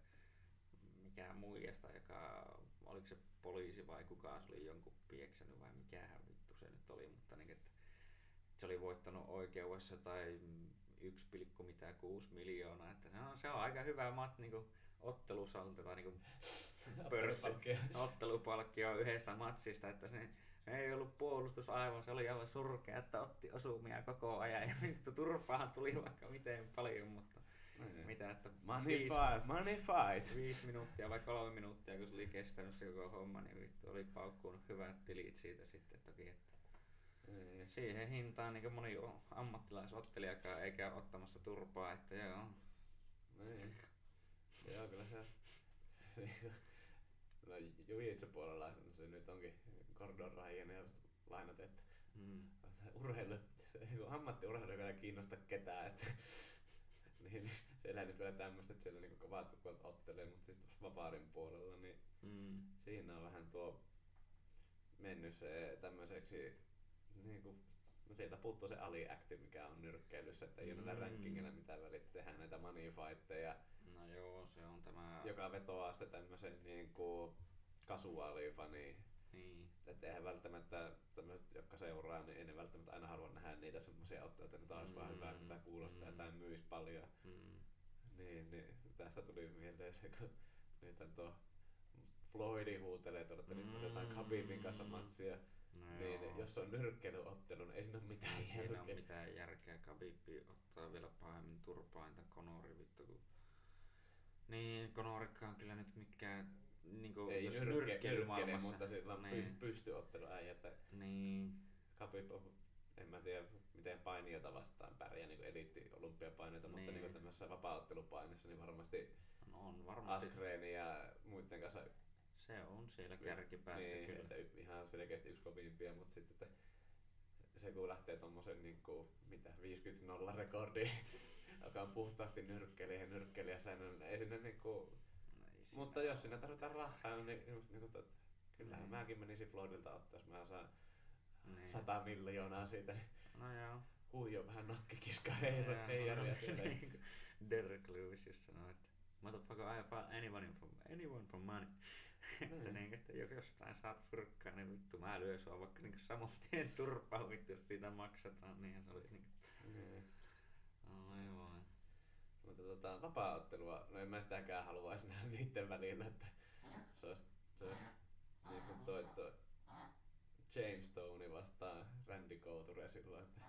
mikä muijasta, joka, oliko se poliisi vai kuka se oli jonkun pieksänyt vai mikähän vittu se nyt oli, mutta niin, että se oli voittanut oikeudessa tai 1, mitä 6 miljoonaa, että se on, se on aika hyvä mat niinku ottelusalta tai niinku [laughs] pörssi, ottelupalkkio yhdestä matsista, että se ei ollut puolustus aivan, se oli aivan surkea, että otti osumia koko ajan ja vittu turpaahan tuli vaikka miten paljon, mutta Niin. mitä, että Money viisi, fight, money fight. viisi minuuttia vai kolme minuuttia, kun se oli kestänyt se koko homma, niin vittu oli paukkuunut hyvät tilit siitä sitten toki, että Niin. siihen hintaan niin moni ammattilaisottelijakaan eikä ole ottamassa turpaa, että joo. Niin. Joo, kyllä se... [laughs] No Jujitsu puolella se nyt onkin Gordon Ryan ja lainat, että Mm. urheilu, niin ammattiurheilu joka ei kiinnosta ketään, että [laughs] niin, niin siellä ei nyt vielä tämmöistä, että siellä niinku kovat kuvat ottelee, mutta siis tuossa vapaarin puolella, niin Mm. siinä on vähän tuo mennyt se tämmöiseksi niinku, no sieltä puuttuu se aliakti, mikä on nyrkkeilyssä, että ei ole näillä Mm. rankingilla mitään väliä, tehdään näitä money fightteja, No joo, se on tämä... joka vetoaa sitten tämmöisen niinku kasuaalifaniin. Niin. Että eihän välttämättä tämmöiset, jotka seuraa, niin ei ne välttämättä aina halua nähdä niitä semmoisia otteita, että nyt olisi vaan hyvä, mitä kuulostaa Mm. ja tämä myisi paljon. Mm. Niin, niin tästä tuli mieleen se, kun nyt tuo Floydi huutelee että nyt me otetaan Khabibin kanssa matsia. No Niin, joo. jos on nyrkkeilyottelu, niin ei siinä ole mitään Ei siinä ole järkeä. mitään järkeä. Khabib ottaa vielä pahemmin turpaa entä Conori vittu. Kun... Niin, Conorikka on kyllä nyt mikään... Niinku, Ei jos nyrkke, nyrkkele, mutta sillä on niin. niin. pystyottelu äijä, että Niin, Khabib on, en mä tiedä miten painijoita vastaan pärjää niin eliitti olympiapaineita, mutta Niin. niin tämmöisessä vapaa-ottelupainissa niin varmasti no on varmasti. Askreen ja muiden kanssa Se on siellä kärkipäässä niin, kyllä. että ihan selkeästi yksi kovimpia, mutta sitten että se kun lähtee tommosen niin kuin, mitä 50 nolla rekordi, [laughs] joka on puhtaasti nyrkkeli ja nyrkkelijä säännön, ei sinne niin kuin, siinä mutta jos sinne tarvitaan rahaa, niin just niin kuin, että kyllähän Niin. mäkin menisin Floydilta ottaa, jos mä saan Niin. 100 miljoonaa siitä. niin No joo. Huijo vähän nakkikiska heijä- heijaria [laughs] siellä. Niinku Derek Lewis just sanoi, että motherfucker, I find anyone from, anyone from money. [laughs] että, Niin. niin, että jos jostain saat fyrkkaa, niin vittu mä lyön sua vaikka niin saman tien turpaan vittu, jos siitä maksetaan. Niin se oli niin Niin. Mutta tota, vapaa-ottelua, no en mä sitäkään haluaisi nähdä niiden välillä, että se olisi, se olisi niin kuin toi, toi James Stone vastaan Randy Couture silloin, että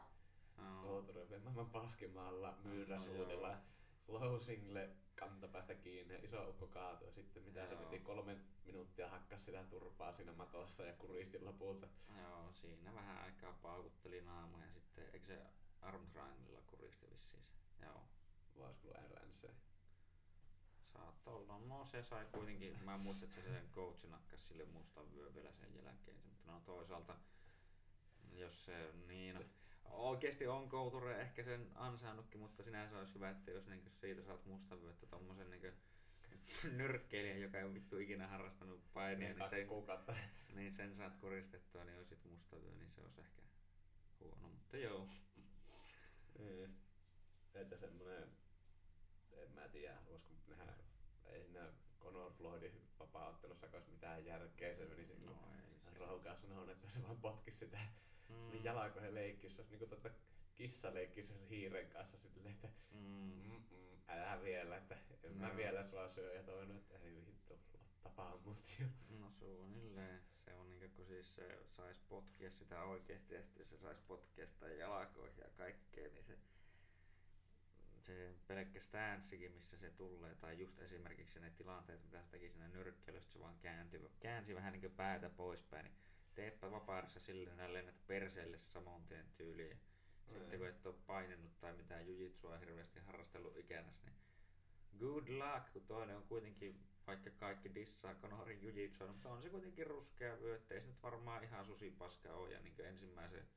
Joo. Couture vei maailman paskimaalla myyräsuutilla, joo. slow single kantapäästä kiinni, iso ukko kaatui ja sitten mitä se Joo. piti kolme minuuttia hakkas sitä turpaa siinä matossa ja kuristi lopulta. Joo, siinä vähän aikaa paukutteli naama ja sitten, eikö se arm trianglella kuristi vissiin se? Joo. Vai olisiko ollut RNC? Saattoi olla. No se sai kuitenkin, mä muistan, että se sen coachi nakkas sille mustan vyö vielä sen jälkeen. Mutta no toisaalta, jos se niin, oikeesti on Couture ehkä sen ansainnutkin, mutta sinänsä olisi hyvä, että jos niinku siitä saat mustan vyötä tommosen niinku nyrkkeilijän, joka ei ole vittu ikinä harrastanut painia, Niin, niin, sen, kuukautta. niin sen saat kuristettua, niin olisit musta vyö, niin se olisi ehkä huono, mutta joo. Niin. Että semmonen, en mä tiedä, voisiko nähdä, ei siinä Conor Floydin vapaa-ottelussa olisi mitään järkeä, se meni sinne. No ei se. Rohukaan sanoo, että se vaan potkisi sitä mm. sinne Mm. jalkoihin leikkisi. Se olisi niinku totta kissa leikkisi sen hiiren kanssa silleen, että Mm. mm-mm, älä vielä, että en mä No. vielä sua syö. Ja toinen, että ei vittu, tapaa mut jo. No suunnilleen. Se on niinku, kun siis se sais potkia sitä oikeesti ja sitten se sais potkia sitä jalkoihin ja kaikkea, niin se, se pelkkä stanssikin, missä se tulee, tai just esimerkiksi ne tilanteet, mitä se teki siinä nyrkkeilystä, se vaan käänti, käänsi vähän niin päätä poispäin, niin teepä vapaudessa silleen, että lennät perseelle saman tien tyyliin. Sitten kun et ole painenut tai mitään jujitsua hirveästi harrastellut ikänäs, niin good luck, kun toinen on kuitenkin, vaikka kaikki dissaa Conorin jujitsua, mutta on se kuitenkin ruskea vyö, ettei se nyt varmaan ihan susipaska ole. Ja niin ensimmäisen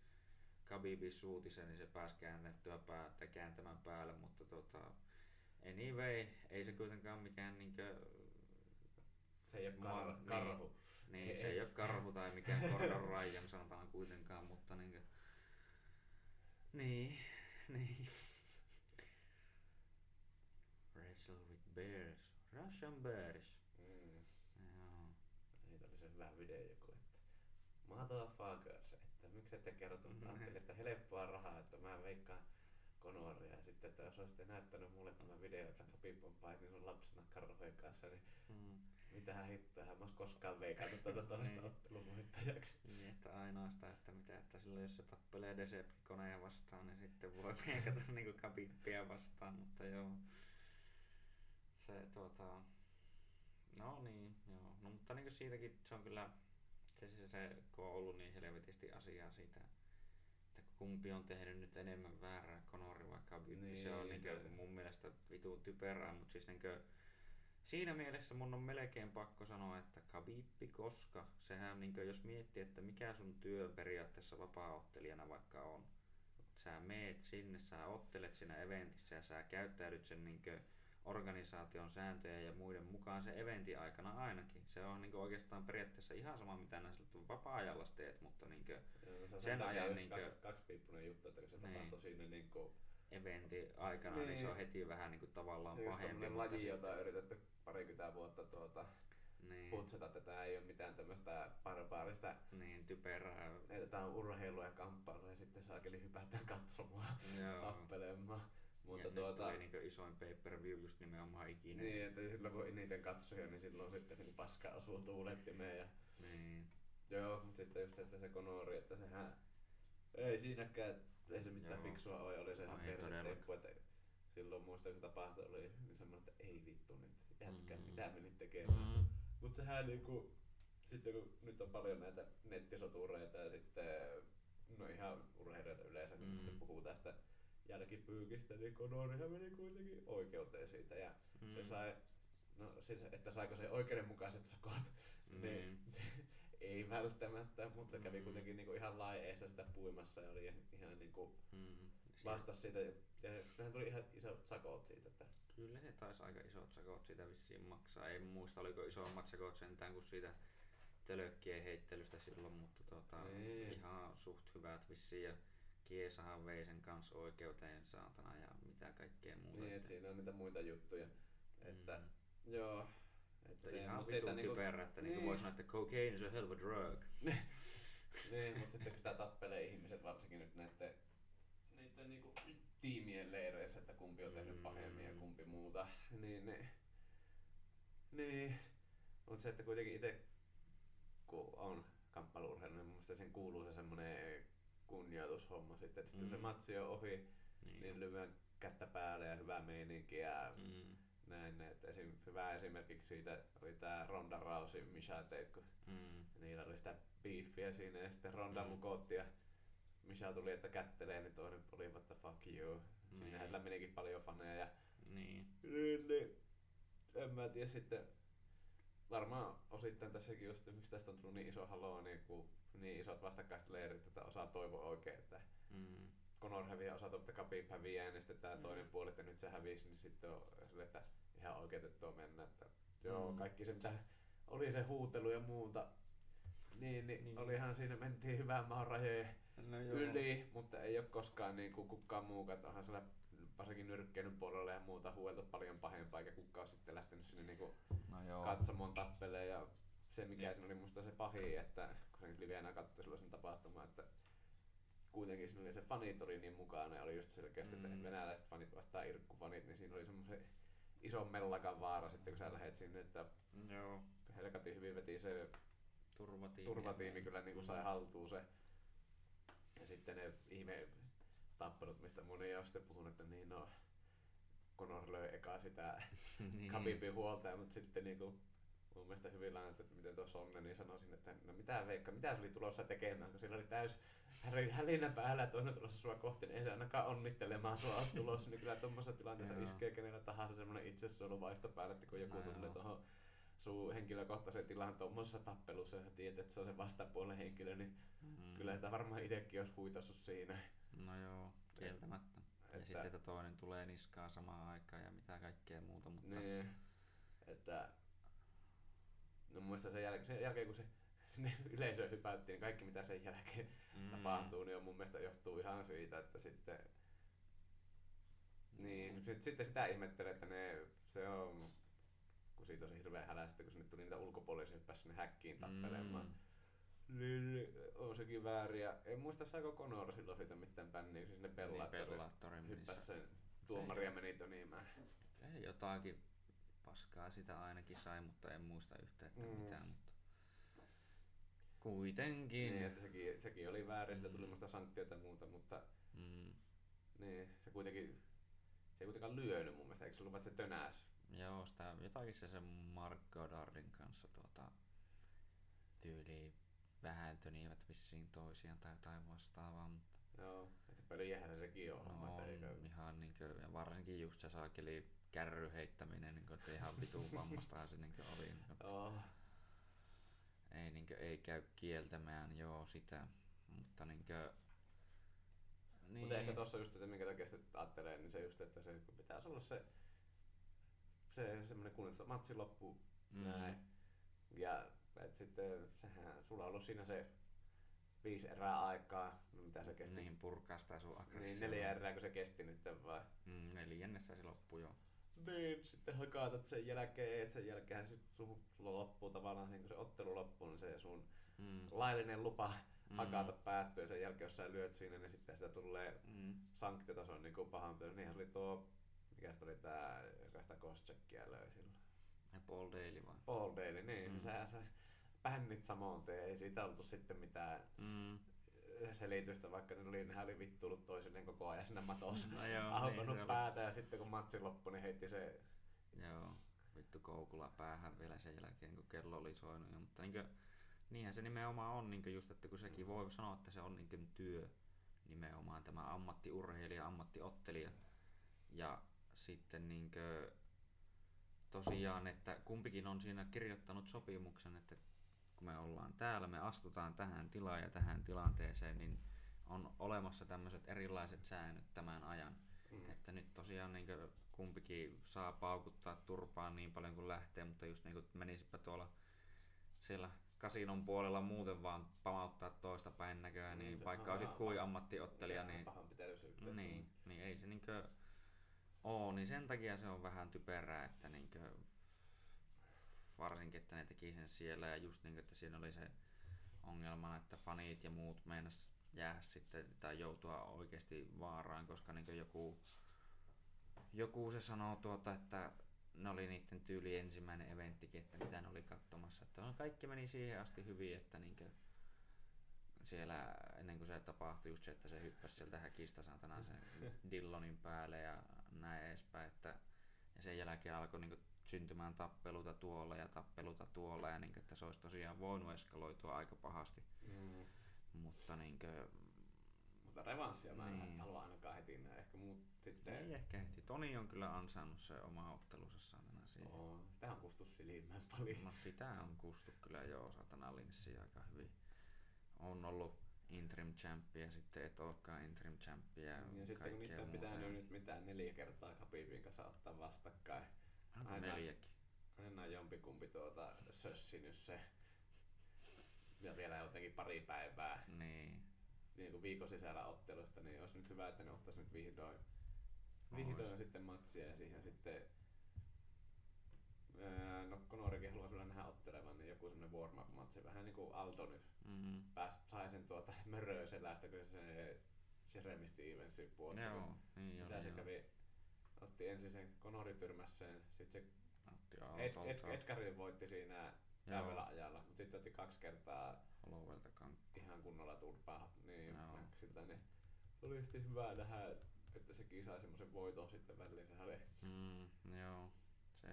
Khabibin suutisen, niin se pääsi käännettyä päätä kääntämään päälle, mutta tota, anyway, ei se kuitenkaan mikään niinkö, Se ei ole kar- niin. karhu. niin Ei. se ei ole karhu tai mikään Gordon Ryan sanotaan kuitenkaan, mutta niinkö, niin, niin. Wrestle with bears, Russian bears. Mm. Joo. Niitä oli se hyvä video joku, että motherfuckers, miksi ette kertonut, Mhm. ajattelin, että helppoa rahaa, että mä veikkaan Konoria ja sitten, että jos olisitte näyttänyt mulle tämä video, että Khabib on paininut lapsena karhujen kanssa, niin Mm. mitä hittoa, mä ois koskaan veikannut tuota [laughs] toista Niin. ottelun voittajaksi. Niin, että ainoastaan, että mitä, että silloin jos se tappelee Decepticoneja vastaan, niin sitten voi [laughs] veikata niinku Khabibia vastaan, mutta joo. Se tuota, no niin, joo. No mutta niinku siitäkin se on kyllä, se, se, se kun on ollut niin helvetisti asiaa siitä, että kumpi on tehnyt nyt enemmän väärää, Conori vai Khabib, niin, se on Niin, se- mun mielestä vitu typerää, mutta siis niinku, Siinä mielessä mun on melkein pakko sanoa, että Khabibbi, koska sehän niin jos miettii, että mikä sun työ periaatteessa vapaa-ottelijana vaikka on. Sä meet sinne, sä ottelet siinä eventissä ja sä käyttäydyt sen niin organisaation sääntöjä ja muiden mukaan se eventin aikana ainakin. Se on niin oikeastaan periaatteessa ihan sama mitä näissä vapaa-ajalla teet, mutta niin Joo, se Sen ajan just niinkö- kaksi, kaksipiippunen juttu, että kun se Niin. tapahtui siinä niin kuin, eventin aikana, niin. niin se on Niin. heti vähän niin kuin tavallaan just pahempi. mutta laji, sit- jota on yritetty parikymmentä vuotta tuota, niin, putsata, että tää ei ole mitään tämmöistä barbaarista niin typerää. että tää on urheilu ja kamppailu ja sitten saakeli hypätään katsomaan, Joo. tappelemaan. Mutta ja tuota, nyt oli niinku isoin pay-per-view just nimenomaan ikinä. niin, että silloin kun eniten katsoja, niin silloin sitten niin paska osuu tuulettimeen. Ja, Niin. joo, mutta sitten just se, että se konori, että sehän ei siinäkään, ei se mitään Joo. fiksua ole, oli se ihan No että silloin muistan, kun tapahtui, oli niin semmoinen, että ei vittu nyt, jätkä, Mm. mitä menit tekemään. Mm. Mutta sehän niinku, sitten kun nyt on paljon näitä nettisotureita ja sitten no ihan urheilijoita yleensä, kun Mm. sitten puhuu tästä jälkipyykistä, niin Conorihan meni kuitenkin oikeuteen siitä ja Mm. se sai, no siis, että saiko se oikeudenmukaiset sakot, niin Niin. se, ei välttämättä, mutta se kävi Mm. kuitenkin niinku ihan laieessa sitä puimassa ja oli ihan niinku Mm. vastas siitä ja sehän tuli ihan isot sakot siitä, että Kyllä se taisi aika isot sakot siitä vissiin maksaa. En muista oliko isommat sakot sentään kuin siitä tölökkien heittelystä silloin, mutta tota, Niin. ihan suht hyvät vissiin ja Kiesahan vei sen kanssa oikeuteen saatana ja mitä kaikkea muuta. Niin, että- siinä on niitä muita juttuja. Että, Mm. joo. Että Että se, ihan vitun niinku- typerä, että niinku niin. voi sanoa, että cocaine is a hell of a drug. [laughs] Niin, mutta sitten kun sitä tappelee ihmiset, varsinkin nyt näiden, niiden niinku tiimien leireissä, että kumpi on tehnyt Mm. pahemmin ja kumpi muuta, niin, niin, niin. mutta se, että kuitenkin itse kun on kamppailuurheilu, niin mun sen kuuluu se semmoinen kunnioitushomma sitten, että sitten kun se Mm. matsi on ohi, Niin. niin lyhyen kättä päälle ja hyvä meininki ja Mm. näin. Että esim, hyvä esimerkiksi siitä oli tää Ronda Rousey Misha Tate, kun Mm. niillä oli sitä beefiä siinä ja sitten Ronda Mm. lukotti ja Misha tuli, että kättelee, niin toinen oli what the fuck you. Siinähän Niin. sillä menikin paljon faneja ja Niin. niin, niin, en mä tiedä sitten varmaan osittain tässäkin just, miksi tästä on tullut niin iso haloo, niin, kun niin isot vastakkaiset leirit, että osaa toivoa oikein, että Mm. Conor häviää, osa tuolta Khabib häviää ja sitten tämä Mm. toinen puoli, että nyt se hävisi, niin sitten on sille, että ihan oikeutettua mennä. Että, joo, Mm. kaikki se mitä oli se huutelu ja muuta, niin, niin, Niin. olihan siinä, mentiin hyvään maan rajojen No yli, mutta ei ole koskaan niin kuin kukaan muukaan, että onhan siellä varsinkin nyrkkeilyn puolella ja muuta huueltu paljon pahempaa, eikä kukaan ole sitten lähtenyt sinne niin kuin No joo. katsomoon tappeleen ja se mikä Niin. siinä oli musta se pahin, että kun sen livenä katsoi silloin sen tapahtuman, että kuitenkin siinä oli se fanit oli niin mukana ja oli just selkeästi, mm. Että venäläiset fanit vastaan irkkufanit, niin siinä oli semmoisen ison mellakan vaara sitten kun sä lähet sinne, että Joo. helkatin hyvin veti se Turvatiimi. turvatiimi kyllä niin kuin sai haltuun se. Ja sitten ne ihme tappelut, mistä moni on sitten puhunut, että niin no, Conor löi eka sitä [laughs] niin. Khabibin huolta, mutta sitten niinku mun mielestä hyvin lainattu, että miten tuossa on, niin sanoisin, että no mitä Veikka, mitä se oli tulossa tekemään, kun sillä oli täys hälinä päällä ja toinen tulossa sua kohti, niin ei se ainakaan onnittelemaan sua ole tulossa, niin kyllä tuommoisessa tilanteessa Joo. iskee kenellä tahansa semmoinen itsesuojeluvaisto päälle, että kun joku No tulee tuohon sun henkilökohtaiseen tilaan tuommoisessa tappelussa ja tiedät, että se on se vastapuolen henkilö, niin Mm. kyllä sitä varmaan itsekin olisi huitassut siinä. No joo, kieltämättä. Ja Että- sitten, että toinen tulee niskaan samaan aikaan ja mitä kaikkea muuta, mutta Niin, että no mielestä sen jälkeen, sen jälkeen kun se sinne [laughs] yleisöön hypättiin, niin kaikki mitä sen jälkeen mm, tapahtuu, niin on mun mielestä johtuu ihan siitä, että sitten niin, sit, sitten sitä ihmettelee, että ne, se on, kun siitä on se hirveä hälä, sitten kun sinne tuli niitä ulkopuolisia hyppäsi sinne häkkiin tappelemaan. Mm. Niin, niin, on sekin väärin. Ja en muista saako Conor silloin siitä mitään bänniä, kun se sinne Niin, Bellatoriin Bellatoriin hyppäsi sen tuomaria meni tönimään. Ei, jotakin paskaa sitä ainakin sai, mutta en muista yhtään, että Mm. mitään. Mutta kuitenkin. Niin, että sekin, sekin oli väärin, siitä tuli Mm. muista sanktioita ja muuta, mutta mm. niin, se kuitenkin, se ei kuitenkaan lyönyt mun mielestä, eikö se ollut vaan, se tönäs? Joo, sitä jotakin se sen Mark Goddardin kanssa tuota, tyyli vähän tönivät vissiin toisiaan tai jotain vastaavaa, mutta Joo, että pöliähän se sekin on, no, homma, että on eikö? ihan niinkö, ja varsinkin just se saakeli kärry heittäminen, niin että ihan vitun vammastahan se niinkö oli. Niinkö, Joo, ei, niinkö, ei käy kieltämään, joo sitä, mutta niinkö, niin, mutta ehkä tossa just se, minkä takia sitten ajattelee, niin se just, että se pitäisi olla se, se semmoinen kun se matsi loppuu mm, näin. Ja et sitten sehän, sulla on ollut siinä se viisi erää aikaa, no mitä se kesti? niin purkaa sitä sun niin aggressiota. neljä erää, kun se kesti nyt vai? Mm, neljännessä se loppui jo. Niin, sitten hakaatat sen jälkeen, että sen jälkeen sit sun, sulla loppuu tavallaan sen, kun se ottelu loppuu, niin se sun Mm, laillinen lupa Mm. hakata päättyy sen jälkeen, jos sä lyöt siinä, niin sitten sitä tulee mm, sanktiotason niin kuin pahoinpitely. Niinhän se oli tuo, mikä se oli tää, joka sitä Koschekia löi silloin. ja Paul Daly vai? Paul Daly, niin, Mm. sehän sai bännit samoin tee, ei siitä oltu sitten mitään Mm. selitystä, vaikka ne oli, nehän oli vittuillut toisilleen koko ajan siinä matossa. No joo, Aukonut niin päätä ja sitten kun matsi loppui, niin heitti se Joo, vittu koukulla päähän vielä sen jälkeen, kun kello oli soinut. jo, Mutta niinkö, niinhän se nimenomaan on, niinkö just, että kun sekin voi sanoa, että se on niinkö työ nimenomaan tämä ammattiurheilija, ammattiottelija. Ja sitten niinkö, tosiaan, että kumpikin on siinä kirjoittanut sopimuksen, että kun me ollaan täällä, me astutaan tähän tilaan ja tähän tilanteeseen, niin on olemassa tämmöiset erilaiset säännöt tämän ajan. Mm. Että nyt tosiaan niin kumpikin saa paukuttaa turpaan niin paljon kuin lähtee, mutta just niin kuin menisipä tuolla siellä kasinon puolella muuten vaan pamauttaa toista päin näköään, niin, Niin, vaikka olisit kuin paha- ammattiottelija, niin, niin, niin ei se niinkö oo, niin sen takia se on vähän typerää, että niinkö varsinkin, että ne teki sen siellä ja just niin, että siinä oli se ongelmana, että fanit ja muut meinas jäädä sitten tai joutua oikeasti vaaraan, koska niin joku, joku se sanoo tuota, että ne oli niiden tyyli ensimmäinen eventtikin, että mitä ne oli katsomassa. Että no, kaikki meni siihen asti hyvin, että niin siellä ennen kuin se tapahtui just se, että se hyppäsi sieltä häkistä saatana sen [laughs] Dillonin päälle ja näin edespäin, että ja sen jälkeen alkoi niin syntymään tappeluta tuolla ja tappeluta tuolla ja niin että se olisi tosiaan voinut eskaloitua aika pahasti, Mm. mutta niin kuin, Mutta revanssia mä en Niin. halua ainakaan heti näin. Ehkä muut sitten... ei ehkä heti. Toni on kyllä ansainnut se oma ottelunsa saatana siihen. Oo, sitä on kustu silmään paljon. No sitä on kustu kyllä joo satana linssiä aika hyvin. On ollut interim champi ja sitten et olekaan interim champi ja, Ja sitten kun niitä pitänyt nyt mitään neljä kertaa Khabibin kanssa ottaa vastakkain. Onko aina- neljäkin? Aina jompikumpi tuota sössinyt se. Ja vielä jotenkin pari päivää Niin. niin kuin viikon sisällä ottelusta, niin olisi nyt hyvä, että ne ottaisi nyt vihdoin, vihdoin Ois. sitten matsia ja siihen sitten no Conorikin haluaisi vielä nähdä ottelevan, niin joku semmoinen warm up matsi, vähän niin kuin Aldo nyt Mm. pääs, sai sen tuota [laughs] möröä selästä, kun se Jeremy Stevensin puolta. Joo, niin Mitä oli, se joo. kävi, otti ensin sen Conori tyrmäs sen, sitten se Otti Ed, Ed, Edgarin voitti siinä täydellä ajalla, mutta sitten otti kaksi kertaa Holovelta ihan kunnolla turpaa niin. Maxilta, niin oli sitten hyvä nähdä, että sekin sai semmoisen voiton sitten väliin. Sehän oli Mm, joo. Se,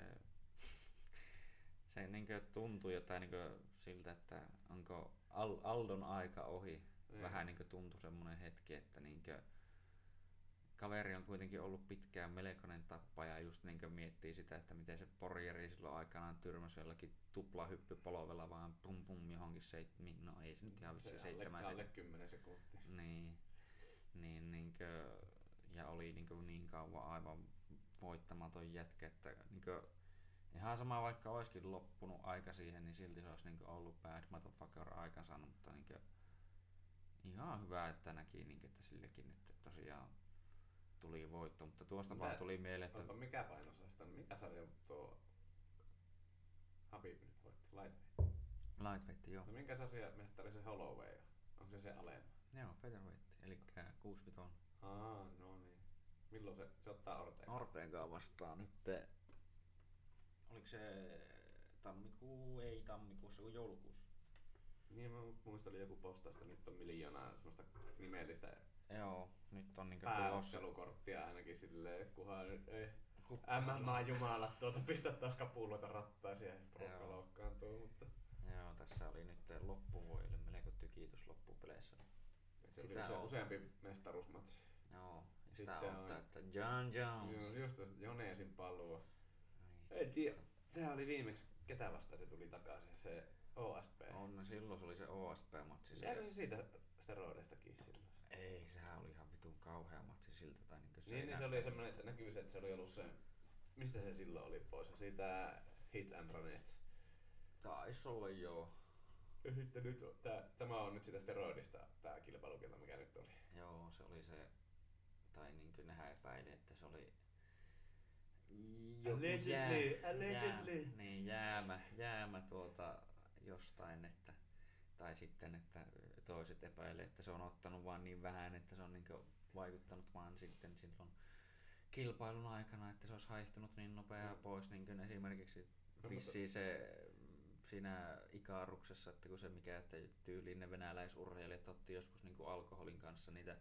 se niinkö tuntui jotain niinkö siltä, että onko Al- Aldon aika ohi. Niin. Vähän niinkö tuntui semmonen hetki, että niinkö kaveri on kuitenkin ollut pitkään melkoinen tappaja ja just niinkö miettii sitä, että miten se Porjeri silloin aikanaan tyrmäsi jollakin tuplahyppypolovella vaan pum pum johonkin seit, no ei se nyt ihan vissi se alle, seitsemän alle sekuntia. 10 sekuntia. Niin, niin, niinkö, ja oli niinkö niin kauan aivan voittamaton jätkä, että niinkö, ihan sama vaikka olisikin loppunut aika siihen, niin silti se olisi niinkö ollut bad motherfucker aikansa, mutta niinkö, ihan hyvä, että näki niinkö, että sillekin, että tosiaan tuli voitto, mutta tuosta Mitä- vaan tuli mieleen, että mikä painosaista? Mikä sarja tuo Habib nyt voitti? Lightweight. lightweight, joo. No minkä sarja mestari se Holloway on? Onko se se alemma? Joo, featherweight, eli 65 Aa, no niin. Milloin se, se ottaa Ortega? Ortegaa vastaan nyt. Oliko se tammikuu, ei tammikuussa, kun joulukuussa? Niin mä muistelin joku postausta, nyt on miljoonaa semmoista nimellistä Joo, nyt on niinku pääottelukorttia ainakin silleen, kunhan nyt ei MMA-jumalat tuota pistä taas kapuloita rattaisia ja porukka loukkaantuu, mutta Joo, tässä oli nyt loppuvuodelle melko tykitys loppupeleissä. et se oli Sitä on. useampi mestaruusmatsi. Joo, ja sitä Sitten ottaa, on- että John Jones. Joo, just Joneesin palua. Ai En tiedä, sehän oli viimeksi, ketä vastaan se tuli takaisin, se OSP. On, no silloin se oli se OSP-matsi. Se, Jääkö se siitä steroideistakin silloin? ei, sehän oli ihan vitun kauhea matsi siltä. Tai niin, se Niin, niin se oli semmoinen, että näkyy se, että se oli ollut se, mistä se silloin oli pois, siitä hit and runista. Taisi olla joo. Ja sitten nyt, tää, tämä on nyt sitä steroidista, tämä kilpailukielto, mikä nyt oli. Joo, se oli se, tai niin kuin nehän epäili, että se oli Allegedly, jää, allegedly. Jää, niin, jäämä, jäämä tuota jostain, että, tai sitten, että toiset epäilee, että se on ottanut vaan niin vähän, että se on niin vaikuttanut vaan sitten silloin kilpailun aikana, että se olisi haihtunut niin nopeaa Mm. pois, niin kuin esimerkiksi mutta- vissiin se siinä ikaruksessa, että kun se mikä, että tyyliin ne venäläisurheilijat otti joskus niin kuin alkoholin kanssa niitä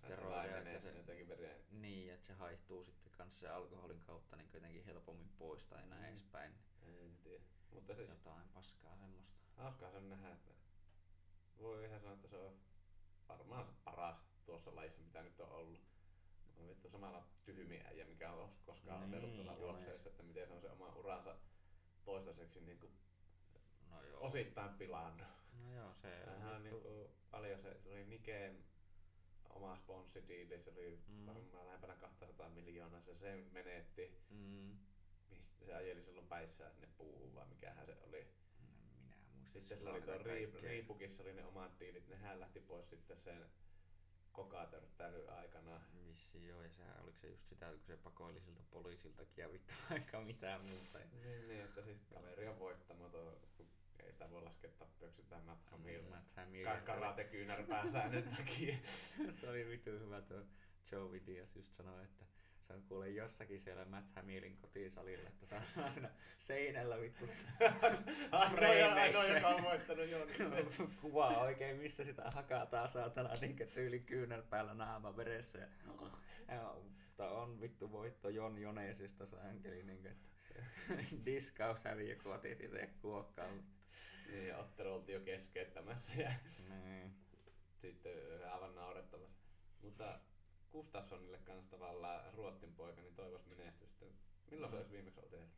se steroideja, että se, jotenkin vereen. niin, että se haihtuu sitten kanssa se alkoholin kautta niin jotenkin helpommin pois tai näin Mm. edespäin. En tiedä. Mutta siis Jotain paskaa semmoista. hauskaa se on nähdä, että voi ihan sanoa, että se on varmaan se paras tuossa lajissa, mitä nyt on ollut. On vittu samalla tyhmi äijä, mikä on os- koskaan Niin, otellut tuolla UFCssä, että miten se on se oma uransa toistaiseksi niin kuin No joo. osittain pilannut. No joo, se on niin vittu. kuin, paljon se, se oli Niken oma sponssidiili, se oli Mm. mm. varmaan lähempänä 200 miljoonaa, se sen menetti. Mm, Mistä se ajeli silloin päissään sinne puuhun vai mikähän se oli. Sitten silloin sillä oli tuo Riip. Riipukissa oli ne omat diilit, nehän lähti pois sitten sen kokatörttäilyn aikana. Vissi joo, ja sehän oliko se just sitä, kun se pakoili siltä poliisiltakin ja vittu vaikka mitään muuta. [laughs] Niin, niin, että siis kaveri on voittamaton, ei sitä voi laskea tappioksi tämä Matt Hamill. Matt Hamill. Ka- karate kyynärpääsäännön takia. [laughs] se oli vittu hyvä tuo Joe Diaz just sanoi, että se on kuule jossakin siellä Matt Hamillin kotisalilla, että se on [laughs] aina seinällä vittu [laughs] Frameissä. joka on voittanut Joni. [laughs] kuvaa oikein, missä sitä hakataan saatana niin tyyli kyynärpäällä naama veressä. Ja, ja, mutta on vittu voitto Jon Jonesista sankeli, niin kuin, että diskaus häviö, kun otit itse kuokkaan. Niin, ja ottelu oltiin jo keskeyttämässä ja Niin. sitten aivan naurettavassa. Mutta Gustafssonille kanssa tavallaan Ruottin poika, niin toivos menestystä. Milloin se Mm. olisi viimeksi otellut?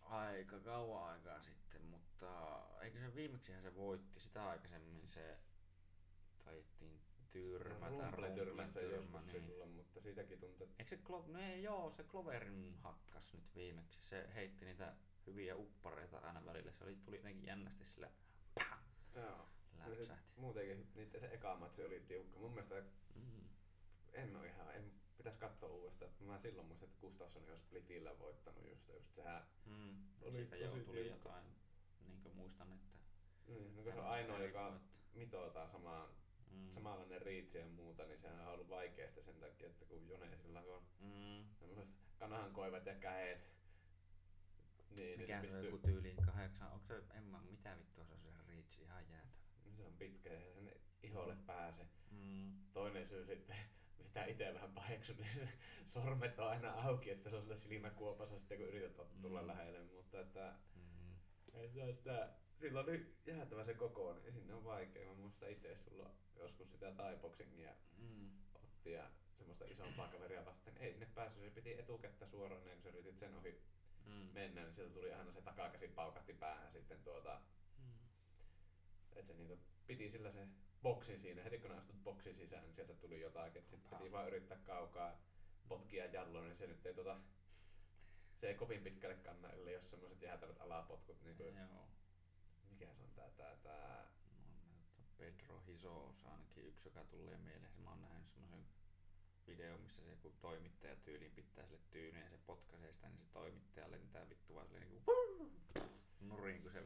Aika kauan aikaa sitten, mutta eikö se viimeksihän se voitti, sitä aikaisemmin se taittiin tyrmätä. Rumble tyrmässä joskus niin. silloin, mutta siitäkin tuntuu, Eikö se, Klo- no ei, joo, se Cloverin hakkas nyt viimeksi. Se heitti niitä hyviä uppareita aina välillä. Se oli, tuli jotenkin jännästi sillä joo. Ja sit läpsähti. Muutenkin niiden se eka matsi oli tiukka. Mun mielestä Mm. en ole ihan, en, pitäisi katsoa uudestaan. Mä silloin muistin, että Gustafsson olisi splitillä voittanut just, just sehän. Mm. Oli Siitä tosi tuli tiukka. jotain, niin kuin muistan, että... Niin, no kun se on ainoa, joka erikoutta. mitoaa samaan, Mm. samanlainen riitsi ja muuta, niin sehän on ollut vaikeasta sen takia, että kun Jone sillä on Mm. kanahankoivat ja käet, niin, Mikä niin se se, on joku pystyy, tyyliin kahdeksan, onko se, en mä, mitä vittua se on se reach ihan jäätävä. Niin se on pitkä ja sen iholle pääse. Mm. Toinen syy sitten, [laughs] mitä itse vähän paheksun, niin se sormet on aina auki, että se on sillä silmäkuopassa sitten kun yrität tulla Mm. lähelle, mutta että, Mm. että, että silloin oli jäätävä se kokoon, niin sinne on vaikea. Mä muistan itse sulla joskus sitä thai-boxingia Mm. otti ja semmoista isompaa kaveria vastaan. Ei sinne päässyt, se piti etukettä suoraan, ja kun sä yritit sen ohi Mm. mennä, niin sieltä tuli aina se takakäsi paukatti päähän sitten tuota. Että se niinku piti sillä se boksin siinä, heti kun astut boksin sisään, niin sieltä tuli jotakin, että sitten piti vaan yrittää kaukaa potkia jalloon, niin se nyt ei tota, se ei kovin pitkälle kanna, ellei jos semmoiset jäätävät alapotkut, niin kuin, Joo. mikä se on tää, tää, tää, No, Pedro Hisos ainakin yksi, joka tulee mieleen. Mä oon nähnyt semmoisen video, missä se joku toimittaja tyyliin pitää sille tyynyä ja se potkaisee sitä, niin se toimittaja lentää vittu vaan silleen niinku nurin, kun se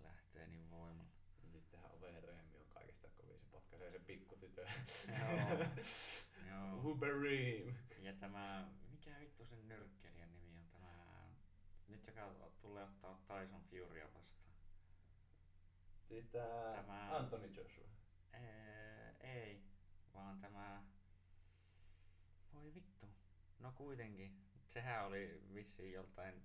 lähtee niin voimalla. Sittenhän Ove Reemi on kaikista kovin, se pikkutytön. Joo. Joo. [laughs] Hubereem. Ja tämä, mikä vittu sen nyrkkelijän nimi on tämä, nyt joka tulee ottaa Tyson Furya vastaan. Siis tää Tämä- Anthony Joshua. Ee, ei, vaan tämä... Voi vittu. No kuitenkin. Sehän oli vissiin joltain...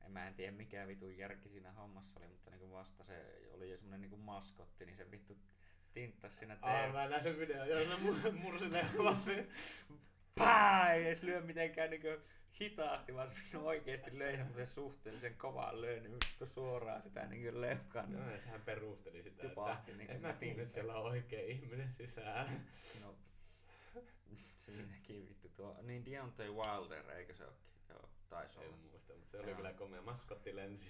En mä en tiedä mikä vitun järki siinä hommassa oli, mutta niinku vasta se oli jo semmonen niinku maskotti, niin se vittu tinttas siinä Aa, TV. mä näin sen videon, joo, se mu- mursilee [laughs] vaan se. Pää! Ei edes lyö mitenkään niinku hitaasti, vaan se vittu oikeesti löi semmosen suhteellisen kovaan löön vittu suoraan sitä niinku leukaan. Joo, ja sehän perusteli sitä, Tipahti että niinku en mä tiedä, että siellä on oikea ihminen sisällä. No, siinäkin vittu tuo. Niin Deontay Wilder, eikö se ookin? Joo, taisi olla. En muista, mutta se oli Joo. kyllä komea. Maskotti lensi.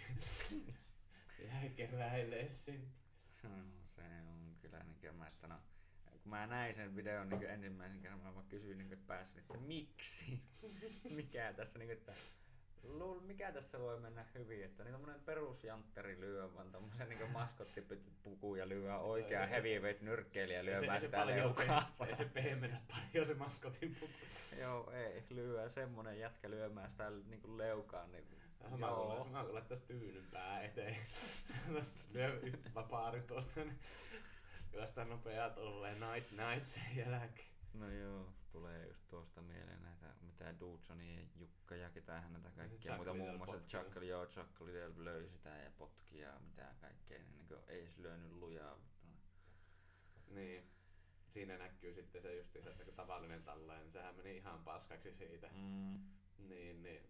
[laughs] Jäi keräilee sinne. No, se on kyllä niin mä, että no, kun mä näin sen videon niin ensimmäisen kerran, mä vaan kysyin niin päässä, että miksi? [laughs] mikä tässä, niin että luul, mikä tässä voi mennä hyvin, että niin tommonen perusjantteri lyö, vaan tommosen niin maskottipuku ja lyö oikea heavyweight nyrkkeilijä lyömään se sitä leukaa. ei se pehmennä paljon se maskotin puku. Joo, ei, lyö semmonen jätkä lyömään sitä niin leukaan, niin Mä joo. kun, mä kun laittaisin tyynyn pää eteen. [laughs] Lyö vapaari tuosta. niin Kyllä sitä nopeaa tulee night night sen jälkeen. No joo, tulee just tuosta mieleen näitä, mitä Dudsonia ja Jukka ja ketähän näitä kaikkia Chuck muuta muun muassa Chuck, joo, Chuck Liddell löi sitä ja potki ja mitä kaikkea, niin, niin ei edes lyönyt lujaa. Niin. Siinä näkyy sitten se justiinsa, että kun tavallinen talleen, niin sehän meni ihan paskaksi siitä. Mm. Niin, niin.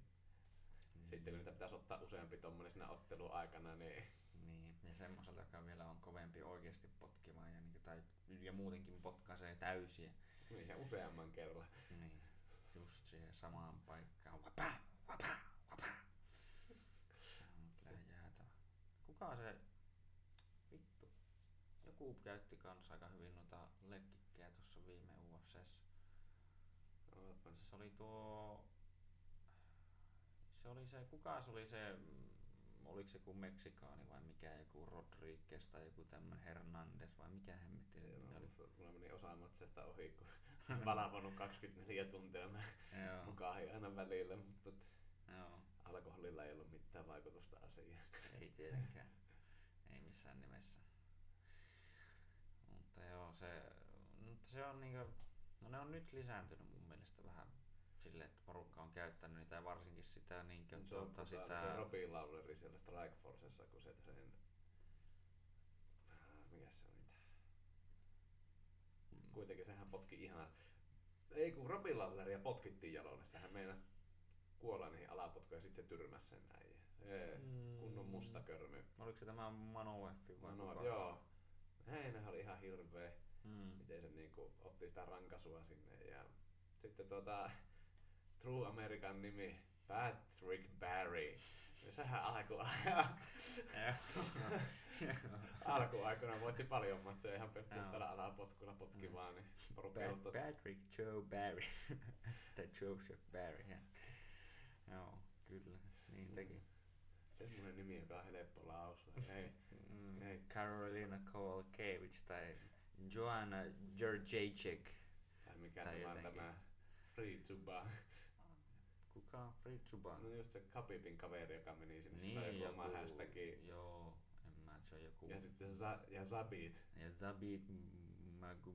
Sitten kun niitä pitäisi ottaa useampi tuommoinen siinä ottelun aikana, niin... Niin, ja semmoiselta, joka vielä on kovempi oikeasti potkimaan ja, niin, tai, ja muutenkin potkaisee täysiä. Niin, ja useamman kerran. Niin, just siihen samaan paikkaan. Vapä, vapä, vapä. Se on kyllä jäätävä. Kuka se... Vittu. Joku käytti kans aika hyvin noita lekkikkejä tuossa viime UFCssä. Se oli tuo se oli se, kuka se oli se, mm, oliko se joku Meksikaani vai mikä, joku Rodriguez tai joku tämmönen Hernandez vai mikä hemmetti se mä, oli. mulla meni osa matsesta ohi, kun [laughs] valvonut 24 tuntia mä Joo, mukaan aina välillä, mutta joo, alkoholilla ei ollut mitään vaikutusta asiaan. ei tietenkään. Ei missään nimessä. Mutta joo, se, mutta se on niinkö, no ne on nyt lisääntynyt mun mielestä vähän silleen, että porukka on käyttänyt niitä ja varsinkin sitä niinkö Se on tuota, tota, sitä... se Robin Lawleri siellä Strike Forcessa, kun se sen... Ah, Mikäs se oli tää? Kuitenkin sehän potki ihan... Ei kun Robin Lawleria potkittiin jaloille, sehän meinasi kuolla niihin alapotkuun ja sit se tyrmäs sen näin. Se Mm. kunnon musta körmy. Oliko se tämä Manoeffi vai No, kuka? joo. Heinä oli ihan hirveä. Mm. miten se niinku otti sitä rankasua sinne ja sitten tota True American nimi Patrick Barry. Ja sehän alku, [laughs] alkuaikoina voitti paljon matseja ihan puhtaalla alapotkulla potki Mm. vaan, niin Pat- Patrick Joe Barry. [laughs] tai Joseph Barry. ja- Joo, kyllä. Niin teki. semmoinen nimi, joka on helppo lausua. [laughs] Ei, Mm, Ei. Carolina Kowalkiewicz tai Joanna Jurjacek. tai mikä Tai tämä on jotenkin. tämä Free Zuba. Kuka on Fritz Zuba? No just se Khabibin kaveri, joka meni sinne. Niin, joku oma joku, hashtagi. joo, en mä, se on joku. Ja sitten Za- ja Zabit. Ja Zabit Magu,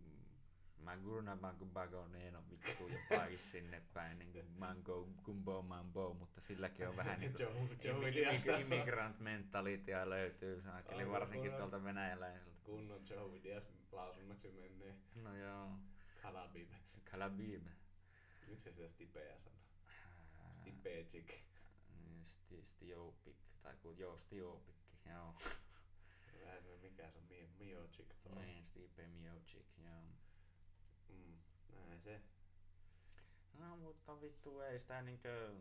Magurna Magubago, on vittu jotakin [laughs] sinne päin, niin kuin Mango Gumbo Mambo, mutta silläkin on vähän niin kuin [laughs] immigrant mentalitia löytyy saakeli varsinkin tuolta venäjäläiseltä. kunnon Joe Diaz lausunnoksi menee. No joo, Kalabib. Kalabib. Miksi se sitä Stipeä sanoo? Ää, Stipejik. niin Sti, Stiopik, tai kun joo, Stiopikki, joo. [laughs] Vähän mikä se on, Mio, tuo. Niin, Stipe Miocic, joo. Mm, näin se. No mutta vittu ei sitä niinkö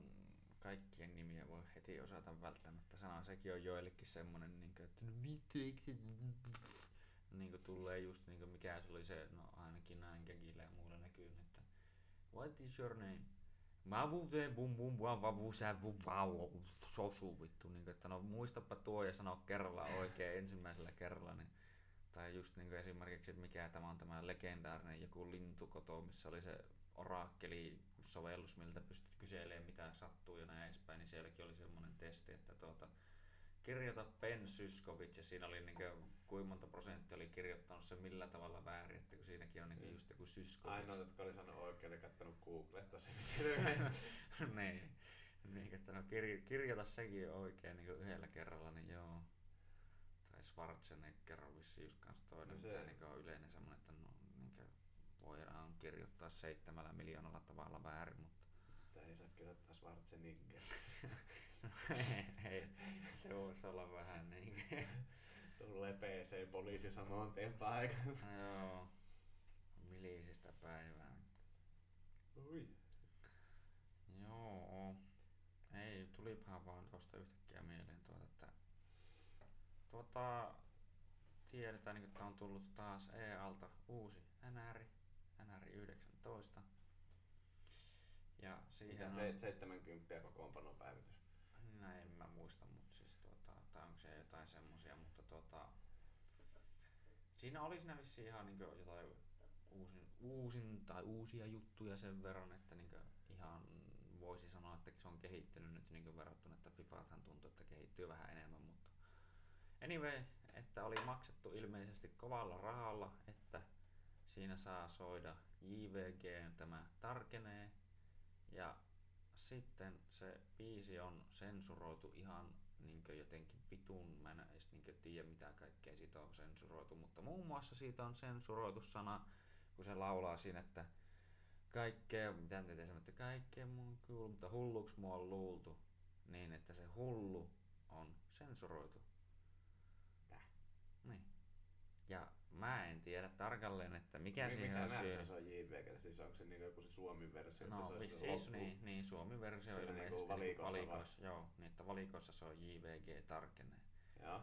kaikkien nimiä voi heti osata välttämättä sanoa. Sekin on joillekin semmonen niinkö, että no vittu. [laughs] Niinkö tulee just niinkö mikä se oli se, no ainakin näin Gagille ja muulla näkyy, että What is your name? Mä vuuteen bum bum bum vavu sä vu vau sosu vittu niinkö, että no muistapa tuo ja sano kerralla oikein [laughs] ensimmäisellä kerralla, niin tai just niin esimerkiksi, että mikä tämä on tämä legendaarinen joku lintukoto, missä oli se orakkeli-sovellus, miltä pystyt kyselemään mitä sattuu ja näin edespäin, niin sielläkin oli semmoinen testi, että tuota, kirjoita Ben Syskovic ja siinä oli niin kuinka monta prosenttia oli kirjoittanut se millä tavalla väärin, että kun siinäkin on niin Mm. just joku Syskovic. Ainoa, jotka oli sanonut oikein, oli kattonut Googlesta se, miten [laughs] niin. niin, että no kirjo, kirjoita sekin oikein niin yhdellä kerralla, niin joo. Tai Schwarzenegger on vissi just kans toinen, No se- mitä niin on yleinen semmoinen, että no, niin voidaan kirjoittaa seitsemällä miljoonalla tavalla väärin, mutta Tää ei saa kirjoittaa Schwarzenegger. [laughs] ei, se voisi olla vähän niin. Tulee PC-poliisi samaan tien paikalla. no, joo, vilisistä päivää. Ui. Joo. Ei, tulipahan vaan tuosta yhtäkkiä mieleen tuota, että tuota, tiedetään, niin, että on tullut taas E-alta uusi NR, NR 19. Ja siihen on, se 70 kokoonpanon päivitys? Näin en mä muista, mutta siis tuota, tai onko se jotain semmosia, mutta tuota, siinä oli siinä vissiin ihan niin jotain uusin, uusin tai uusia juttuja sen verran, että niin ihan voisi sanoa, että se on kehittynyt nyt niin verrattuna, että FIFAthan tuntuu, että kehittyy vähän enemmän, mutta anyway, että oli maksettu ilmeisesti kovalla rahalla, että siinä saa soida JVG, tämä tarkenee, ja sitten se biisi on sensuroitu ihan niinkö jotenkin vitun, mä en edes niinkö tiedä mitä kaikkea siitä on sensuroitu, mutta muun muassa siitä on sensuroitu sana, kun se laulaa siinä, että kaikkea, mitä nyt sanoa, että kaikkea mun on kuullut, mutta hulluksi mua on luultu, niin että se hullu on sensuroitu. Täh? Niin. Ja mä en tiedä tarkalleen, että mikä Niin, siihen on mitä syy. se on JVG? Siis onko se niinku joku se Suomi-versio? että No se olisi siis loppu? niin, niin Suomi-versio Siellä ilmeisesti niinku valikossa vai? valikoissa, joo, niin että valikoissa se on JVG tarkenee. Joo.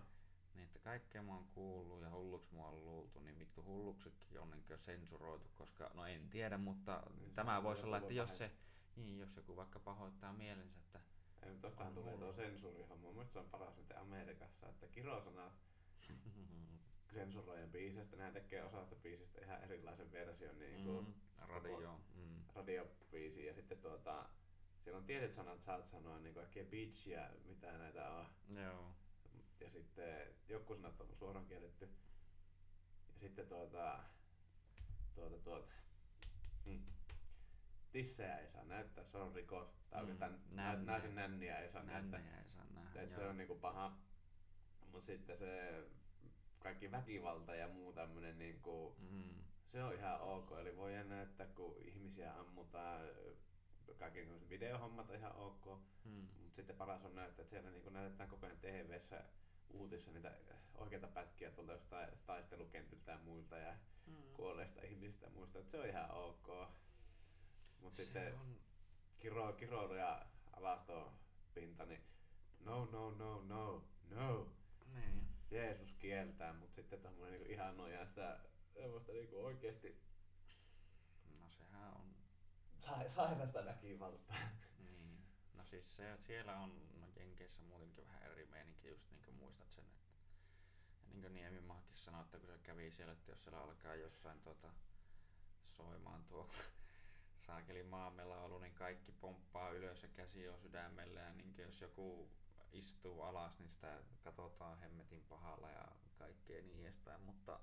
Niin, että kaikkea mä oon kuullut ja hulluksi mua on luultu, niin vittu hulluksikin on niin sensuroitu, koska no en tiedä, mutta Niin, tämä voisi on olla, että jos se, niin jos joku vaikka pahoittaa mielensä, että Ei, mutta tostahan On tulee tuo sensuurihomma. Mun mielestä se on paras miten Amerikassa, että kirosanat [laughs] sensuroijan biiseistä, nehän tekee osasta biisistä ihan erilaisen version niin kuin mm, radio, mm, radiobiisi ja sitten tuota, siellä on tietyt sanat, saat sanoa niin kaikkea bitch ja mitä näitä on. joo, Ja sitten joku sanat on suoraan kielletty. Ja sitten tuota, tuota, tuota, hmm. Tissejä ei saa näyttää, se on rikos. Tai Mm, oikeastaan nänniä. naisen nänniä ei saa näyttää. nännejä ei saa nähdä. Et se on niinku paha. Mut sitten se kaikki väkivalta ja muu tämmönen niinku, Mm, se on ihan ok. Eli voi näyttää kun ihmisiä ammutaan, kaikki videohommat on ihan ok. mm, Mut sitten paras on näyttää, että siellä niinku näytetään koko ajan TVssä uutissa niitä oikeita pätkiä tuolta jostain taistelukentiltä ja muilta ja mm. kuolleista ihmisistä ja muista, että se on ihan ok. Mut Se sitten on, kiro, kiroilu ja alastopinta, niin no, no, no, no, no. niin. Jeesus kieltää, mutta sitten tommonen niinku ihan nojaa sitä semmoista niinku oikeesti No sehän on, sa- sairasta väkivaltaa. niin. No siis se, siellä on no Jenkeissä muutenkin vähän eri meininki, just niin kuin muistat sen, että ja niin kuin Niemimaakin sanoi, että kun se kävi siellä, että jos siellä alkaa jossain tota, soimaan tuo [laughs] saakeli maamelaulu, niin kaikki pomppaa ylös ja käsi on sydämellä ja niin jos joku istuu alas, niin sitä katsotaan hemmetin pahalla ja kaikkea niin edespäin, mutta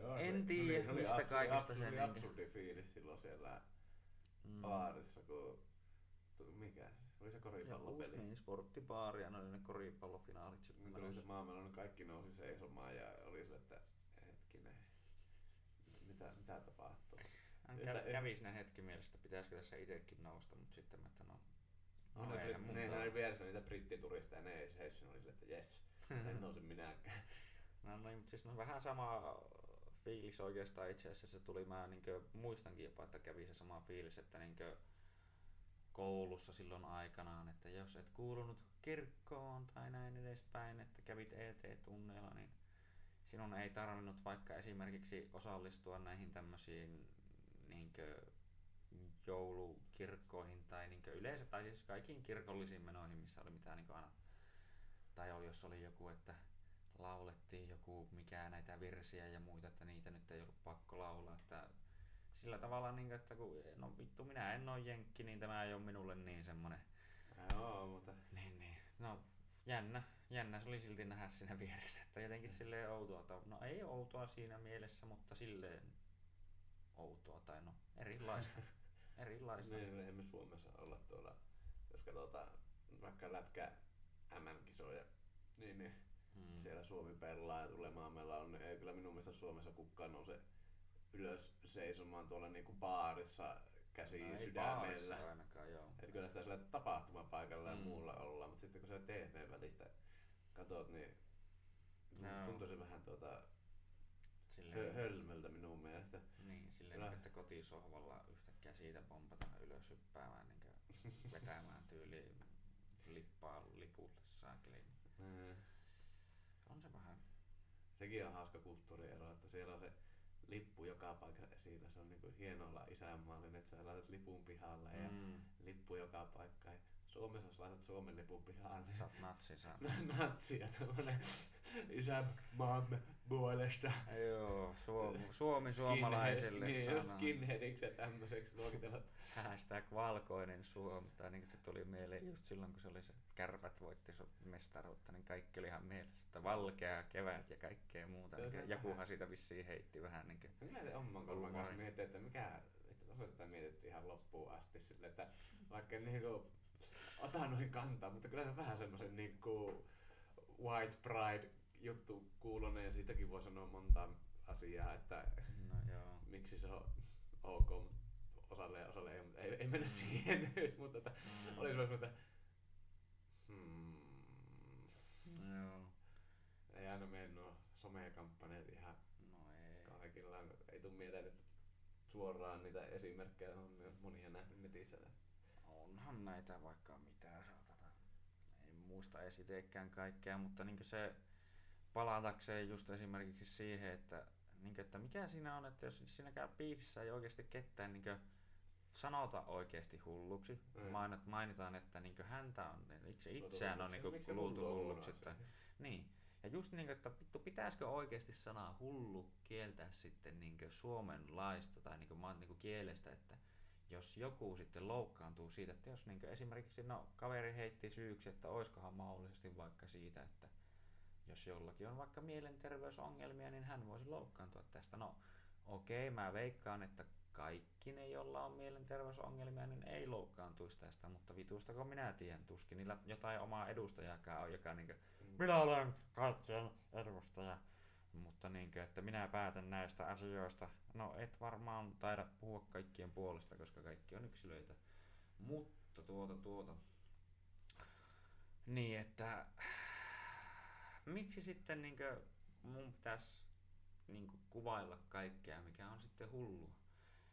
Joo, En se- se tiedä, se oli mistä absurdi- kaikesta absurdi- se oli absurdi fiilis silloin siellä mm, baarissa, kun mikä se, oli se koripallopeli. niin, sporttibaari ja ne oli ne koripallofinaalit sitten Niin tuli se maailman, kaikki nousi seisomaan ja oli sille, että hetkinen, mitä, mitä tapahtuu. Hän kä- kävi siinä hetki mielessä, että pitäisikö tässä itsekin nousta, mutta sitten mä, että no, No, ne, oli, ne, ne oli vieressä niitä brittituristeja, ne ei seissyt, oli sille, että jes, en nouse minäkään. No niin, mutta siis no vähän sama fiilis oikeastaan itse asiassa se tuli, mä niinkö, muistankin jopa, että kävi se sama fiilis, että niinkö koulussa silloin aikanaan, että jos et kuulunut kirkkoon tai näin edespäin, että kävit ET-tunneilla, niin sinun ei tarvinnut vaikka esimerkiksi osallistua näihin tämmöisiin niinkö joulukirkkoihin tai niinkö yleensä, tai siis kaikkiin kirkollisiin menoihin, missä oli mitään niinkö aina, tai oli, jos oli joku, että laulettiin joku mikä näitä virsiä ja muita, että niitä nyt ei ollut pakko laulaa, että sillä tavalla, niin että kun, no vittu, minä en ole jenkki, niin tämä ei ole minulle niin semmonen, Joo, mutta niin, niin, no jännä, jännä se oli silti nähdä siinä vieressä, että jotenkin silleen outoa, tai no ei outoa siinä mielessä, mutta silleen outoa, tai no erilaista, [laughs] erilaista. niin, emme Suomessa olla tuolla, jos katsotaan vaikka lätkä MM-kisoja, niin, niin Mm. siellä Suomi pelaa ja tulee maamella on, niin ei kyllä minun mielestä Suomessa kukaan nouse ylös seisomaan tuolla niinku baarissa käsi No, ei sydämellä. ainakaan, joo. Et kyllä sitä sillä tapahtumapaikalla ja Mm. muulla ollaan, mutta sitten kun sä TV välistä katot, niin Joo. tuntuu se vähän tuota Silleen, hölmöltä minun mielestä. Niin, silleen, Kyllä. että kotisohvalla yhtäkkiä siitä pompataan ylös hyppäämään, niin vetämään tyyliin lippaa lipulle saakeli. Mm. On se vähän. Sekin on hauska kulttuuriero, että siellä on se lippu joka paikassa esillä. Se on niinku hienoa olla isänmaallinen, että sä laitat lipun pihalle ja Mm. lippu joka paikkaan. Suomessa jos laitat Suomen lipun pihalle, Sä oot natsi, sä oot. [laughs] natsi ja tommonen isänmaamme puolesta. Joo, Suomi, Suomi suomalaisille Niin, just skinheadiksi ja tämmöiseksi luokitellaan. Hashtag valkoinen Suomi. Tai niin se tuli mieleen just silloin, kun se oli se kärpät voitti se mestaruutta, niin kaikki oli ihan mielessä, että valkea kevät ja kaikkea muuta. Se Niin on jokuhan vähän- siitä vissiin heitti vähän niin kuin, Kyllä se kolman kanssa Huumori. miettii, että mikä, että onko tätä mietitty ihan loppuun asti sille, että vaikka niinku otan noihin kantaa, mutta kyllä se vähän semmoisen niinku white pride juttu kuulonen ja siitäkin voi sanoa monta asiaa, että no joo. miksi se on ok, mutta osalle ja osalle ei, mutta ei, ei mennä siihen nyt, mutta että Mm. oli semmoinen, että hmm, Joo. ei aina mene nuo somekampanjat ihan No ei. kaikilla, ei tule mieleen nyt suoraan niitä esimerkkejä, on monia nähnyt netissä. Onhan näitä vaikka mitä saatana. En muista edes itsekään kaikkea, mutta niin se palatakseen just esimerkiksi siihen, että, niin että mikä siinä on, että jos siinäkään biisissä ei oikeasti ketään niin sanota oikeasti hulluksi. Mainit, mainitaan, että niin häntä on, itse Luultu itseään on niin Miksi luultu hulluksi. Että, niin. Ja just niin, että vittu, pitäisikö oikeasti sanaa hullu kieltää sitten niin suomen laista tai niin maan niin kielestä, että jos joku sitten loukkaantuu siitä, että jos niin esimerkiksi no, kaveri heitti syyksi, että oiskohan mahdollisesti vaikka siitä, että jos jollakin on vaikka mielenterveysongelmia, niin hän voisi loukkaantua tästä. No okei, mä veikkaan, että kaikki ne, joilla on mielenterveysongelmia, niin ei loukkaantuisi tästä, mutta vitustako minä tiedän, tuskin niillä jotain omaa edustajaakaan on, joka niin minä olen kaikkien edustaja, mutta niin että minä päätän näistä asioista. No et varmaan taida puhua kaikkien puolesta, koska kaikki on yksilöitä. Mutta tuota tuota. Niin että miksi sitten niinkö mun pitäisi niinkö kuvailla kaikkea, mikä on sitten hullua?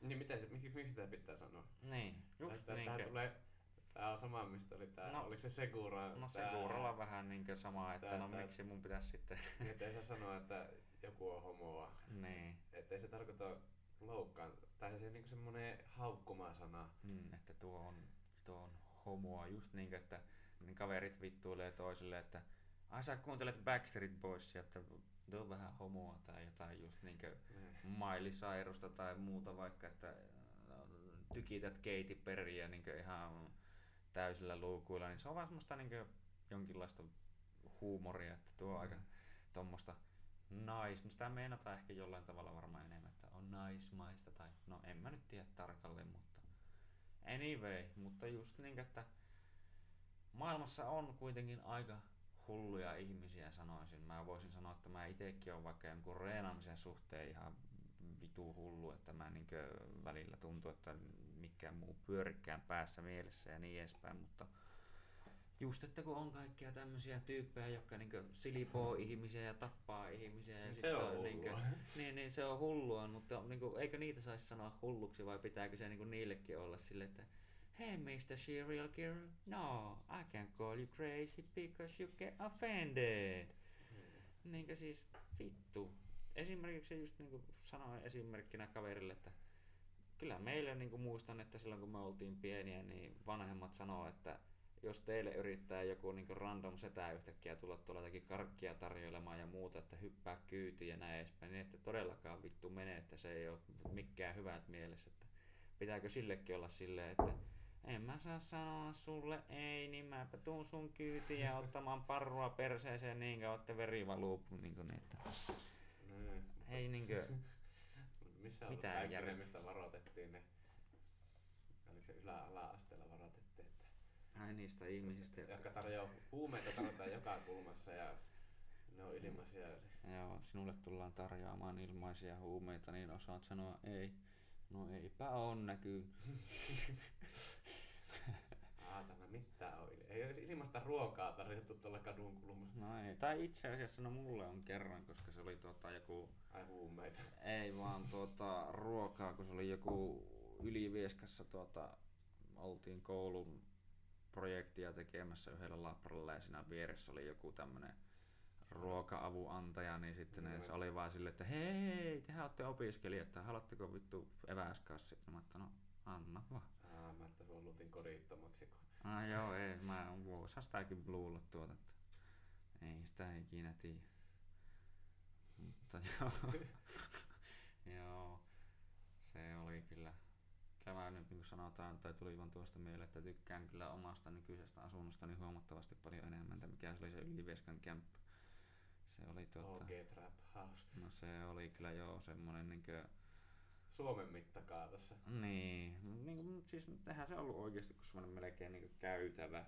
Niin miten se, miksi, miksi sitä pitää sanoa? Niin, just tää niinkö. tulee, tää on sama mistä oli tää, No. oliko se Segura? No se kuurolla on vähän niinkö sama, että tää- no tää- miksi mun pitäisi sitten... Niin, että ei saa sanoa, että joku on homoa. niin, Että ei se tarkoita loukkaan. Tai se on niinku semmonen haukkuma sana. mm, että tuo on, tuo on homoa, just niinkö, että niin kaverit vittuilee toisille, että ai sä kuuntelet Backstreet Boysia, että tuo on vähän homoa tai jotain just niinkö Niin. Miley Cyrusta tai muuta vaikka, että tykität Katy Perryä niin ihan täysillä luukuilla, niin se on vaan semmoista niin jonkinlaista huumoria, että tuo on aika tommosta nice, sitä meinataan ehkä jollain tavalla varmaan enemmän, että on naismaista tai no en mä nyt tiedä tarkalleen, mutta anyway, mutta just niin, että maailmassa on kuitenkin aika hulluja ihmisiä sanoisin. Mä voisin sanoa, että mä itekin on vaikka jonkun reenaamisen suhteen ihan vitu hullu, että mä niinkö välillä tuntuu, että mikään muu pyörikään päässä mielessä ja niin edespäin, mutta just, että kun on kaikkia tämmöisiä tyyppejä, jotka niinkö silipoo ihmisiä ja tappaa ihmisiä ja Se on on hullua. niinkö, [laughs] niin, niin se on hullua, mutta niinku, eikö niitä saisi sanoa hulluksi vai pitääkö se niinku niillekin olla sille, että Hey Mr. Serial Killer, no, I can call you crazy because you get offended. Niinkö siis vittu. Esimerkiksi just niinku sanoin esimerkkinä kaverille, että kyllä meillä niinku muistan, että silloin kun me oltiin pieniä, niin vanhemmat sanoo, että jos teille yrittää joku niinku random setä yhtäkkiä tulla tuolla jotakin karkkia tarjoilemaan ja muuta, että hyppää kyytiin ja näin edespäin, niin ette todellakaan vittu mene, että se ei ole mikään hyvät mielessä. Että pitääkö sillekin olla silleen, että en mä saa sanoa sulle ei, niin mäpä tuun sun kyytiin ja ottamaan parrua perseeseen niin kauan, että veri valuu. Niin kuin, niin, että Niin. Ei niinkö, [laughs] Missä on Mitään järkeä. mistä varoitettiin ne? Oliko se ylä ala-asteella varoitettiin, että ai niistä ihmisistä, jotka, jotka tarjoaa huumeita tarjotaan joka kulmassa ja ne on ilmaisia. joo, sinulle tullaan tarjoamaan ilmaisia huumeita, niin osaat sanoa ei. No eipä on näkyy. [laughs] Aatana, mitään il- Ei olisi ilmasta ruokaa tarjottu tuolla kadun kulmassa. No ei. Tai itse asiassa no mulle on kerran, koska se oli tuota joku Ai huumeita. Ei vaan tuota, ruokaa, kun se oli joku Ylivieskassa tuota, oltiin koulun projektia tekemässä yhdellä labralla ja siinä vieressä oli joku tämmönen ruoka-avun antaja, niin sitten ne, se oli vaan silleen, että hei, tehän olette opiskelijat, haluatteko vittu eväskassit? Mä että no anna vaan. Aa, mä että sua luultiin kodittomaksi. Kun... Ah, joo, ei, mä voisin sitäkin luulla tuota, että ei sitä ikinä tiedä. Mutta [laughs] joo, joo, se oli kyllä, kyllä mä nyt niin kuin sanotaan, tai tuli vaan tuosta mieleen, että tykkään kyllä omasta nykyisestä asunnostani huomattavasti paljon enemmän, että mikä se oli se Ylivieskan kämppä. Se oli tuota, OG Trap House. no se oli kyllä joo semmonen niinkö, Suomen mittakaavassa. Niin, niin kuin, siis eihän se ollut oikeasti kuin semmoinen melkein niin käytävä.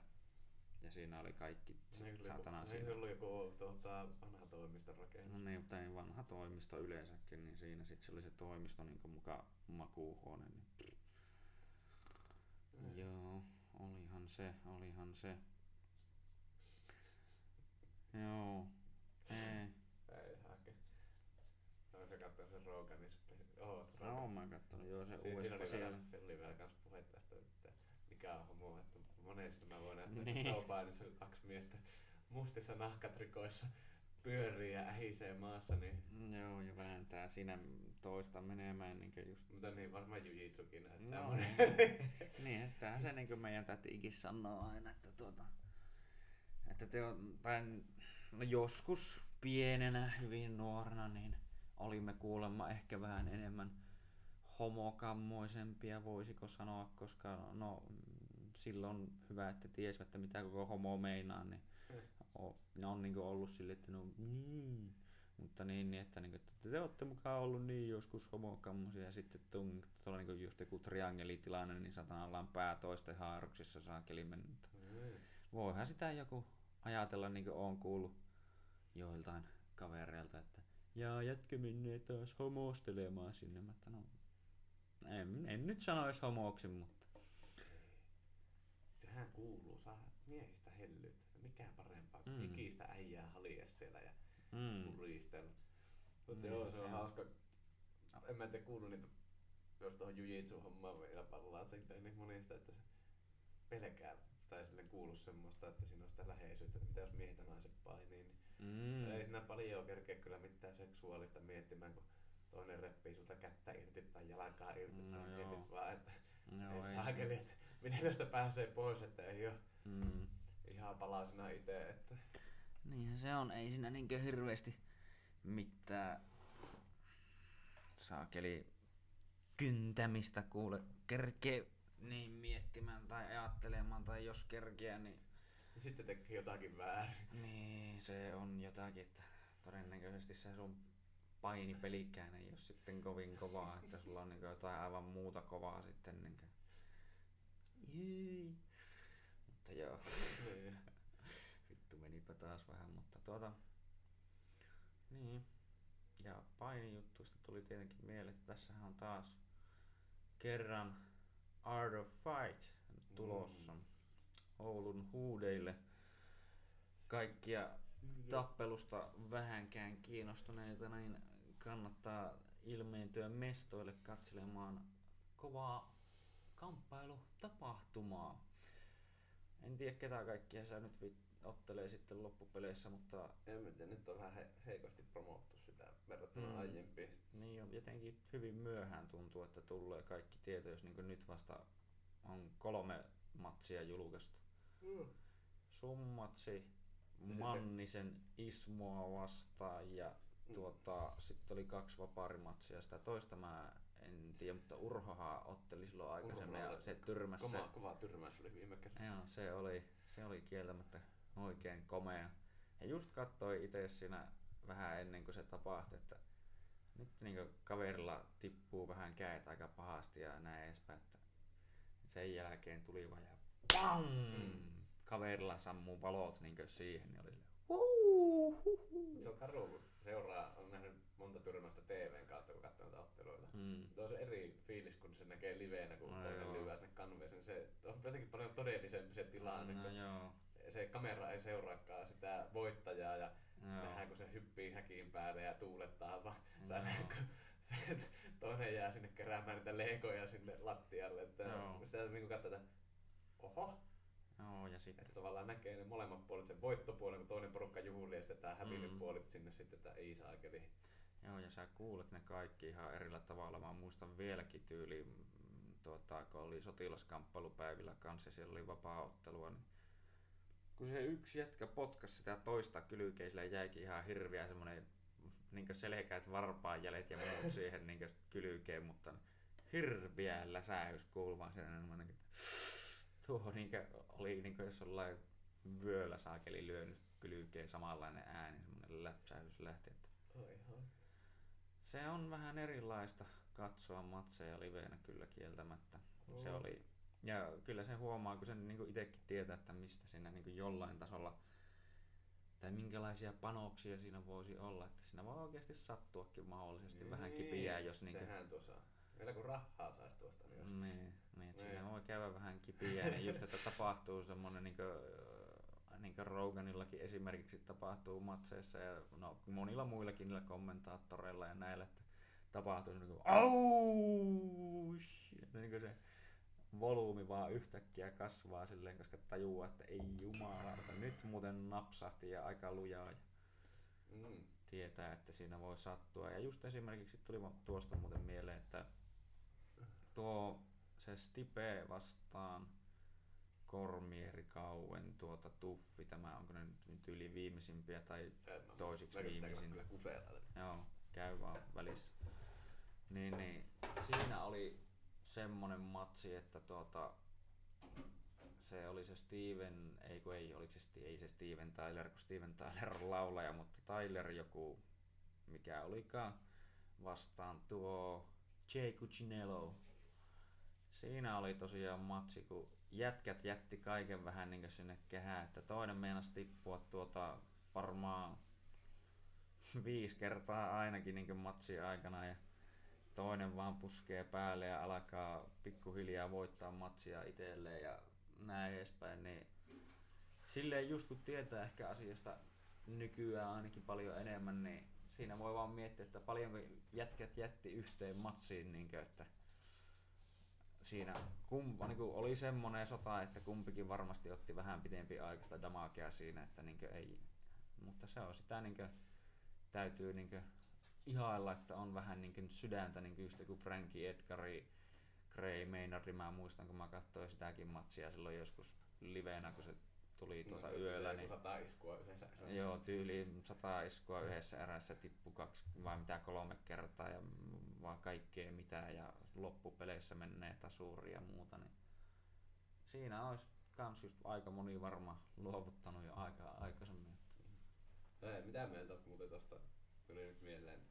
Ja siinä oli kaikki se satana ollut, siinä. eikö se ollut joku tuota, vanha toimiston rakennus? No niin, mutta ei vanha toimisto yleensäkin, niin siinä sitten se oli se toimisto niin kuin muka makuuhuone. Niin. Mm. Joo, olihan se, olihan se. Joo, ei. Ei hake. Olen se katsoin sen Roganin Oot No, oon mä kattonut, joo se uudestaan oli, siellä. vielä, siinä oli vielä kans puhe tästä, että mikä on homo, että monesti mä voin näyttää Niin. niin. showpainissa kaksi miestä mustissa nahkatrikoissa pyörii ja ähisee maassa, niin... Joo, ja vääntää siinä toista menemään niin just... Mutta niin varmaan jujitsukin näyttää No, monen. niin, sitähän se niin meidän tätikin sanoo aina, että tuota, että te on, tai no joskus pienenä, hyvin nuorena, niin olimme kuulemma ehkä vähän enemmän homokammoisempia, voisiko sanoa, koska no silloin hyvä, että tiesivät, että mitä koko homo meinaa, niin Mm. o- ne on niinku ollut sille, että no mm, mutta niin, niin että, niinku, että te olette mukaan ollut niin joskus homokammosia ja sitten tung, tuolla niinku just joku triangelitilanne, niin satana ollaan pää toisten haaruksissa saakeli mennyt. Mm. Voihan sitä joku ajatella, niin kuin on kuullut joiltain kavereilta, että ja jätkö menee taas homostelemaan sinne. Mä että no, en, en nyt sanoisi homoksi, mutta Sehän kuuluu, saa miehistä hellyyttä. Mikä parempaa kuin Mm. ikistä äijää halie siellä ja mm, puristella. Mutta Niin, joo, se on hauska. En mä tiedä kuullut niitä, jos tuohon jujitsu hommaan vielä pallaan sitten niin monista, että se pelkää tai sille kuulu semmoista, että siinä on sitä läheisyyttä, että mitä jos miehet ja naiset painii, niin mm, ei siinä paljon kerkeä kyllä mitään seksuaalista miettimään, kun toinen reppii sulta kättä irti tai jalkaa irti, No no joo. mietit vaan, että ei ei saakeli, että miten tästä pääsee pois, että ei ole mm. ihan palasena itse, että Niinhän se on, ei siinä niinkö hirveästi mitään saakeli kyntämistä kuule kerkee niin miettimään tai ajattelemaan tai jos kerkeä, niin, sitten tekee jotakin väärin. niin se on jotakin, että todennäköisesti se sun painipelikään ei ole sitten kovin kovaa, että sulla on niinku jotain aivan muuta kovaa sitten niinku. Jee. Mutta joo. Niin. Vittu menipä taas vähän, mutta tuota... Niin. Ja painijuttuista tuli tietenkin mieleen, että tässähän on taas kerran Art of Fight tulossa Mm. Oulun huudeille. Kaikkia tappelusta vähänkään kiinnostuneita, niin kannattaa ilmeentyä mestoille katselemaan kovaa kamppailutapahtumaa. En tiedä ketä kaikkia sä nyt ottelee sitten loppupeleissä, mutta En mä tiedä, nyt on vähän he- heikosti promottu sitä verrattuna mm. aiempiin. niin on jotenkin hyvin myöhään tuntuu, että tulee kaikki tieto, jos niin nyt vasta on kolme matsia julkaistu. Mm. Sun matsi, sitten- Mannisen Ismoa vastaan ja Mm. tuota, sitten oli kaksi vapaarimatsia. Sitä toista mä en tiedä, mutta Urhohan otteli silloin aikaisemmin ja se tyrmäsi se. Kova, kova tyrmäys oli viime kerralla. Joo, se oli, se oli kieltämättä oikein komea. Ja just kattoi itse siinä vähän ennen kuin se tapahtui, että nyt niin kaverilla tippuu vähän käet aika pahasti ja näin edespäin, että sen jälkeen tuli vaan ja PAM! Mm. Kaverilla sammuu valot niin siihen, niin oli silleen, Se on karu, kun seuraa, on nähnyt monta tyrmästä TVn kautta, kun katsoo näitä otteluita. mm, Mutta on se eri fiilis, kun se näkee liveenä, kun No toinen lyö sinne kanveeseen. Se on jotenkin paljon todellisempi se tilanne, no kun joo, se kamera ei seuraakaan sitä voittajaa ja joo. nähdään, kun se hyppii häkiin päälle ja tuulettaa, vaan sä kun se [laughs] toinen jää sinne keräämään niitä legoja sinne lattialle. Että Joo. sitä niin katsoo, että oho, Joo, ja sitten että tavallaan näkee ne molemmat puolet, sen voittopuolen, kun toinen porukka juhlii ja sitten tämä hävinnyt Mm. puolet sinne sitten, että ei saakeli. Joo, ja sä kuulet ne kaikki ihan erillä tavalla. Mä muistan vieläkin tyyli, tuota, kun oli sotilaskamppailupäivillä kanssa ja siellä oli vapaa-ottelua, niin kun se yksi jätkä potkas sitä toista kylkeisellä jäikin ihan hirviä semmonen niin selkeät varpaanjäljet ja muut [laughs] siihen niin kylkeen, mutta hirviä läsäys kuulumaan sen. Niin, tuo niin oli niin jos jollain vyöllä saakeli lyönyt kylkeen samanlainen ääni, semmoinen läpsähys lähti. Että se on vähän erilaista katsoa matseja liveenä kyllä kieltämättä. Se On. oli, ja kyllä se huomaa, kun sen niin itsekin tietää, että mistä siinä niin jollain tasolla tai minkälaisia panoksia siinä voisi olla. Että siinä voi oikeasti sattuakin mahdollisesti vähän kipiää, jos niin kuin, Sehän tuossa. Vielä kun rahaa saisi tuosta, niin jos... niin, niin, että siinä Niin. voi käydä vähän kipiää, niin just, että tapahtuu semmoinen niin kuin, niin kuin Roganillakin esimerkiksi tapahtuu matseissa ja no, monilla muillakin niillä kommentaattoreilla ja näillä, että tapahtuu niin kuin, au, niin kuin se volyymi vaan yhtäkkiä kasvaa silleen, koska tajuaa, että ei jumalauta, nyt muuten napsahti ja aika lujaa. Ja Mm. tietää, että siinä voi sattua. Ja just esimerkiksi tuli tuosta muuten mieleen, että tuo se Stipe vastaan Kormieri Kauen tuota Tuffi, tämä onko ne nyt yli viimeisimpiä tai toisiksi viimeisin. Joo, käy vaan välissä. Niin, niin siinä oli semmonen matsi, että tuota, se oli se Steven, ei kun ei, oliko se, ei se Steven Tyler, kun Steven Tyler on laulaja, mutta Tyler joku, mikä olikaan, vastaan tuo Jay Cuccinello. Siinä oli tosiaan matsi, kun jätkät jätti kaiken vähän niin sinne kehään, että toinen meinasi tippua tuota varmaan viisi kertaa ainakin niin matsin aikana ja toinen vaan puskee päälle ja alkaa pikkuhiljaa voittaa matsia itselleen ja näin edespäin, niin silleen just kun tietää ehkä asiasta nykyään ainakin paljon enemmän, niin siinä voi vaan miettiä, että paljonko jätkät jätti yhteen matsiin, niin kuin, että siinä kum, niin oli semmoinen sota, että kumpikin varmasti otti vähän pitempi aikaista damakea siinä, että niin ei, mutta se on sitä niin kuin, täytyy niin kuin, ihailla, että on vähän niin kuin sydäntä, niin kuin just joku Frankie Edgari, Gray Maynardi, mä muistan kun mä katsoin sitäkin matsia silloin joskus livenä, kun se tuli tuota yöllä, se niin sata iskua yhdessä. erässä. Joo, tyyliin sata iskua yhdessä erässä tippu kaksi vai mitä kolme kertaa ja vaan kaikkea mitä ja loppupeleissä menee tasuri ja muuta, niin siinä olisi kans just aika moni varma luovuttanut jo aika aikaisemmin. Ei, mitä mieltä oot muuten tosta? Tuli nyt mieleen.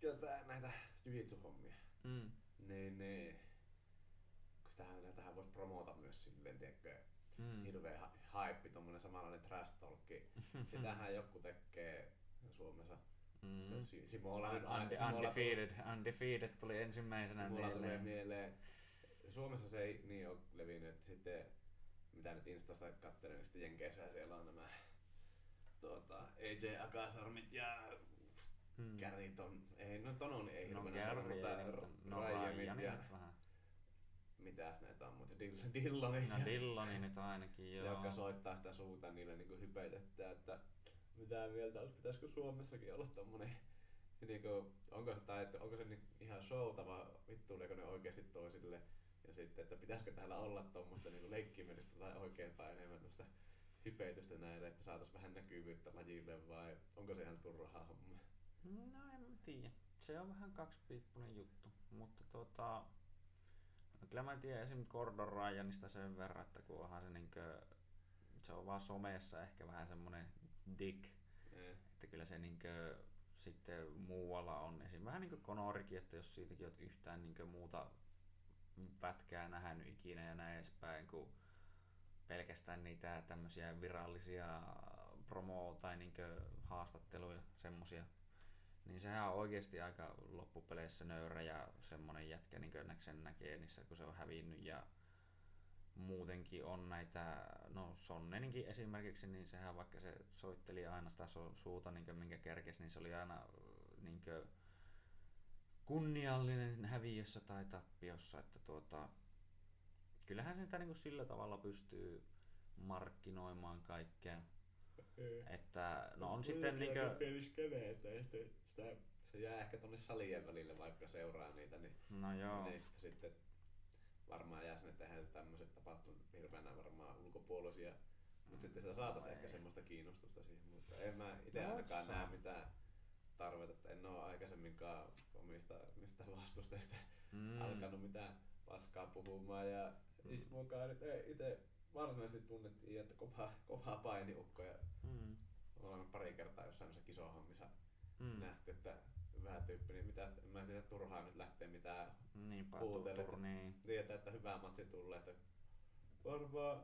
Ketä näitä jujitsu-hommia. Mm. Niin, niin. Tähän, näitähän voisi promota myös silleen, tiedätkö, Mm. hirveä ha- haippi, tommonen samanlainen trash talkki. Sitähän [laughs] joku tekee Suomessa. Mm. Se Simola nyt aina. Unde- Simola tuli- undefeated, undefeated tuli ensimmäisenä Mulla tulee mieleen. mieleen. Suomessa se ei niin ole levinnyt, sitten mitä nyt Instasta katselen, niin sitten Jenkeissä siellä on nämä tuota, AJ Akasarmit ja Mm. Kärit on, ei, no ton on ei hirveänä no, Gary mutta no Ryanit Ryan ja vähän. Mitäs näitä on muita, Dill- [laughs] Dillonit No ja, Dilloni nyt ainakin [laughs] joo. jotka soittaa sitä suuta niille niinku hypetettä, että mitä mieltä olisi, pitäisikö Suomessakin olla tommonen niinku, onko, tai, että onko se niin ihan showta vai vittuileeko ne oikeasti toisille ja sitten, että pitäisikö täällä olla tuommoista niinku leikkimielistä tai oikeinpäin enemmän noista hypeitystä näille, että saataisiin vähän näkyvyyttä lajille vai onko se ihan turhaa homma? No en mä tiedä. Se on vähän kaksipiippunen juttu, mutta tota... No kyllä mä tiedän esim. Gordon Ryanista sen verran, että kun onhan se niinkö... Se on vaan somessa ehkä vähän semmonen dick, Eh, että kyllä se niinkö sitten muualla on esim. Vähän niinku Conorikin, että jos siitäkin oot yhtään niinkö muuta pätkää nähnyt ikinä ja näin edespäin, kuin pelkästään niitä tämmöisiä virallisia promo- tai niinkö haastatteluja, semmosia. Niin sehän on oikeasti aika loppupeleissä nöyrä ja semmonen jätkä niin sen näkee niissä, kun se on hävinnyt ja muutenkin on näitä, no Sonneninkin esimerkiksi, niin sehän vaikka se soitteli aina sitä su- suuta, niin minkä kerkes, niin se oli aina niin kunniallinen häviössä tai tappiossa, että tuota, kyllähän sitä niin sillä tavalla pystyy markkinoimaan kaikkea. Että no on sitten niinkö... pieni skene, että ei sitten sitä, se jää ehkä tonne salien välille, vaikka seuraa niitä, niin No joo. Niistä sitten varmaan jää sinne tehdä tämmöiset tapahtumat hirveänä varmaan ulkopuolisia. Mutta sitten sitä saataisiin No ehkä ei. semmoista kiinnostusta siihen. Mutta en mä itse No ainakaan näe mitään tarvetta, että en ole aikaisemminkaan omista mistä vastustajista Mm. alkanut mitään paskaa puhumaan. Ja Mm. Ismokaan nyt ei itse varsinaisesti tunnettiin, että kova, kovaa painiukko ja Mm. olemme pari kertaa jossain kisohommissa Mm. nähty, että hyvä tyyppi, niin mitä, en mä tiedä turhaa nyt lähteä mitään Niinpä, Huutelet. tu- turniin. tietää, että hyvä matsi tulee, että varmaan,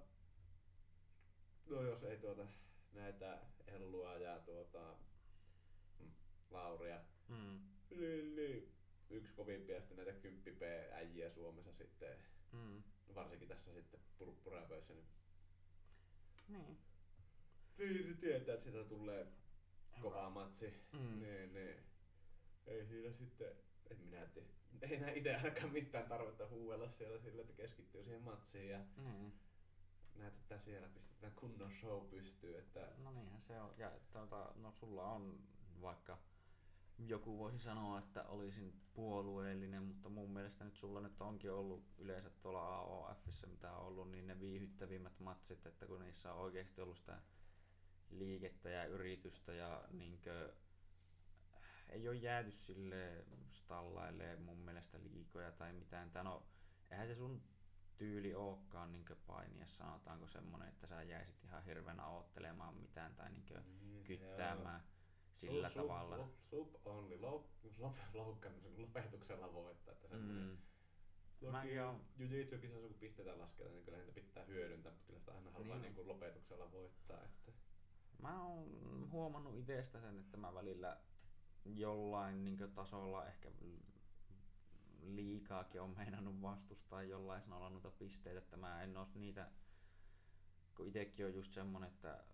no jos ei tuota näitä Ellua ja tuota mm, Lauria, Mm. niin, niin yksi kovimpia sitten näitä 10 p äijiä Suomessa sitten, Mm. Varsinkin tässä sitten purppurapöissä, niin, Niin. niin tietää, että siitä tulee kova matsi, Mm. niin, niin ei siinä sitten, en minä tiedä, ei näe itse ainakaan mitään tarvetta huuella siellä sillä, että keskittyy siihen matsiin ja Mm. näytetään siellä, pistetään kunnon show pystyyn, että No niinhän se on. Ja tuota, no sulla on vaikka joku voisi sanoa, että olisin puolueellinen, mutta mun mielestä nyt sulla nyt onkin ollut yleensä tuolla AOFissa, mitä on ollut, niin ne viihyttävimmät matsit, että kun niissä on oikeasti ollut sitä liikettä ja yritystä ja niinkö, ei ole jääty sille stallaille mun mielestä liikoja tai mitään. Tää no, eihän se sun tyyli olekaan niinkö painia, sanotaanko semmonen, että sä jäisit ihan hirveänä oottelemaan mitään tai niinkö niin se kyttäämään. Sillä Sub- tavalla. Sub, sub only, louk, louk, loukkaamisen lopetuksella voittaa. Että semmoinen Mm. Toki Jiu-Jitsu-kisassa kun pisteitä lasketaan, niin kyllä niitä pitää hyödyntää, mutta kyllä sitä aina haluaa Niin. niin. niin lopetuksella voittaa. Että... Mä oon huomannut itsestä sen, että mä välillä jollain niin tasolla ehkä liikaakin on meinannut vastustaa jollain sanolla noita pisteitä, että mä en oo niitä, kun itekin on just semmonen, että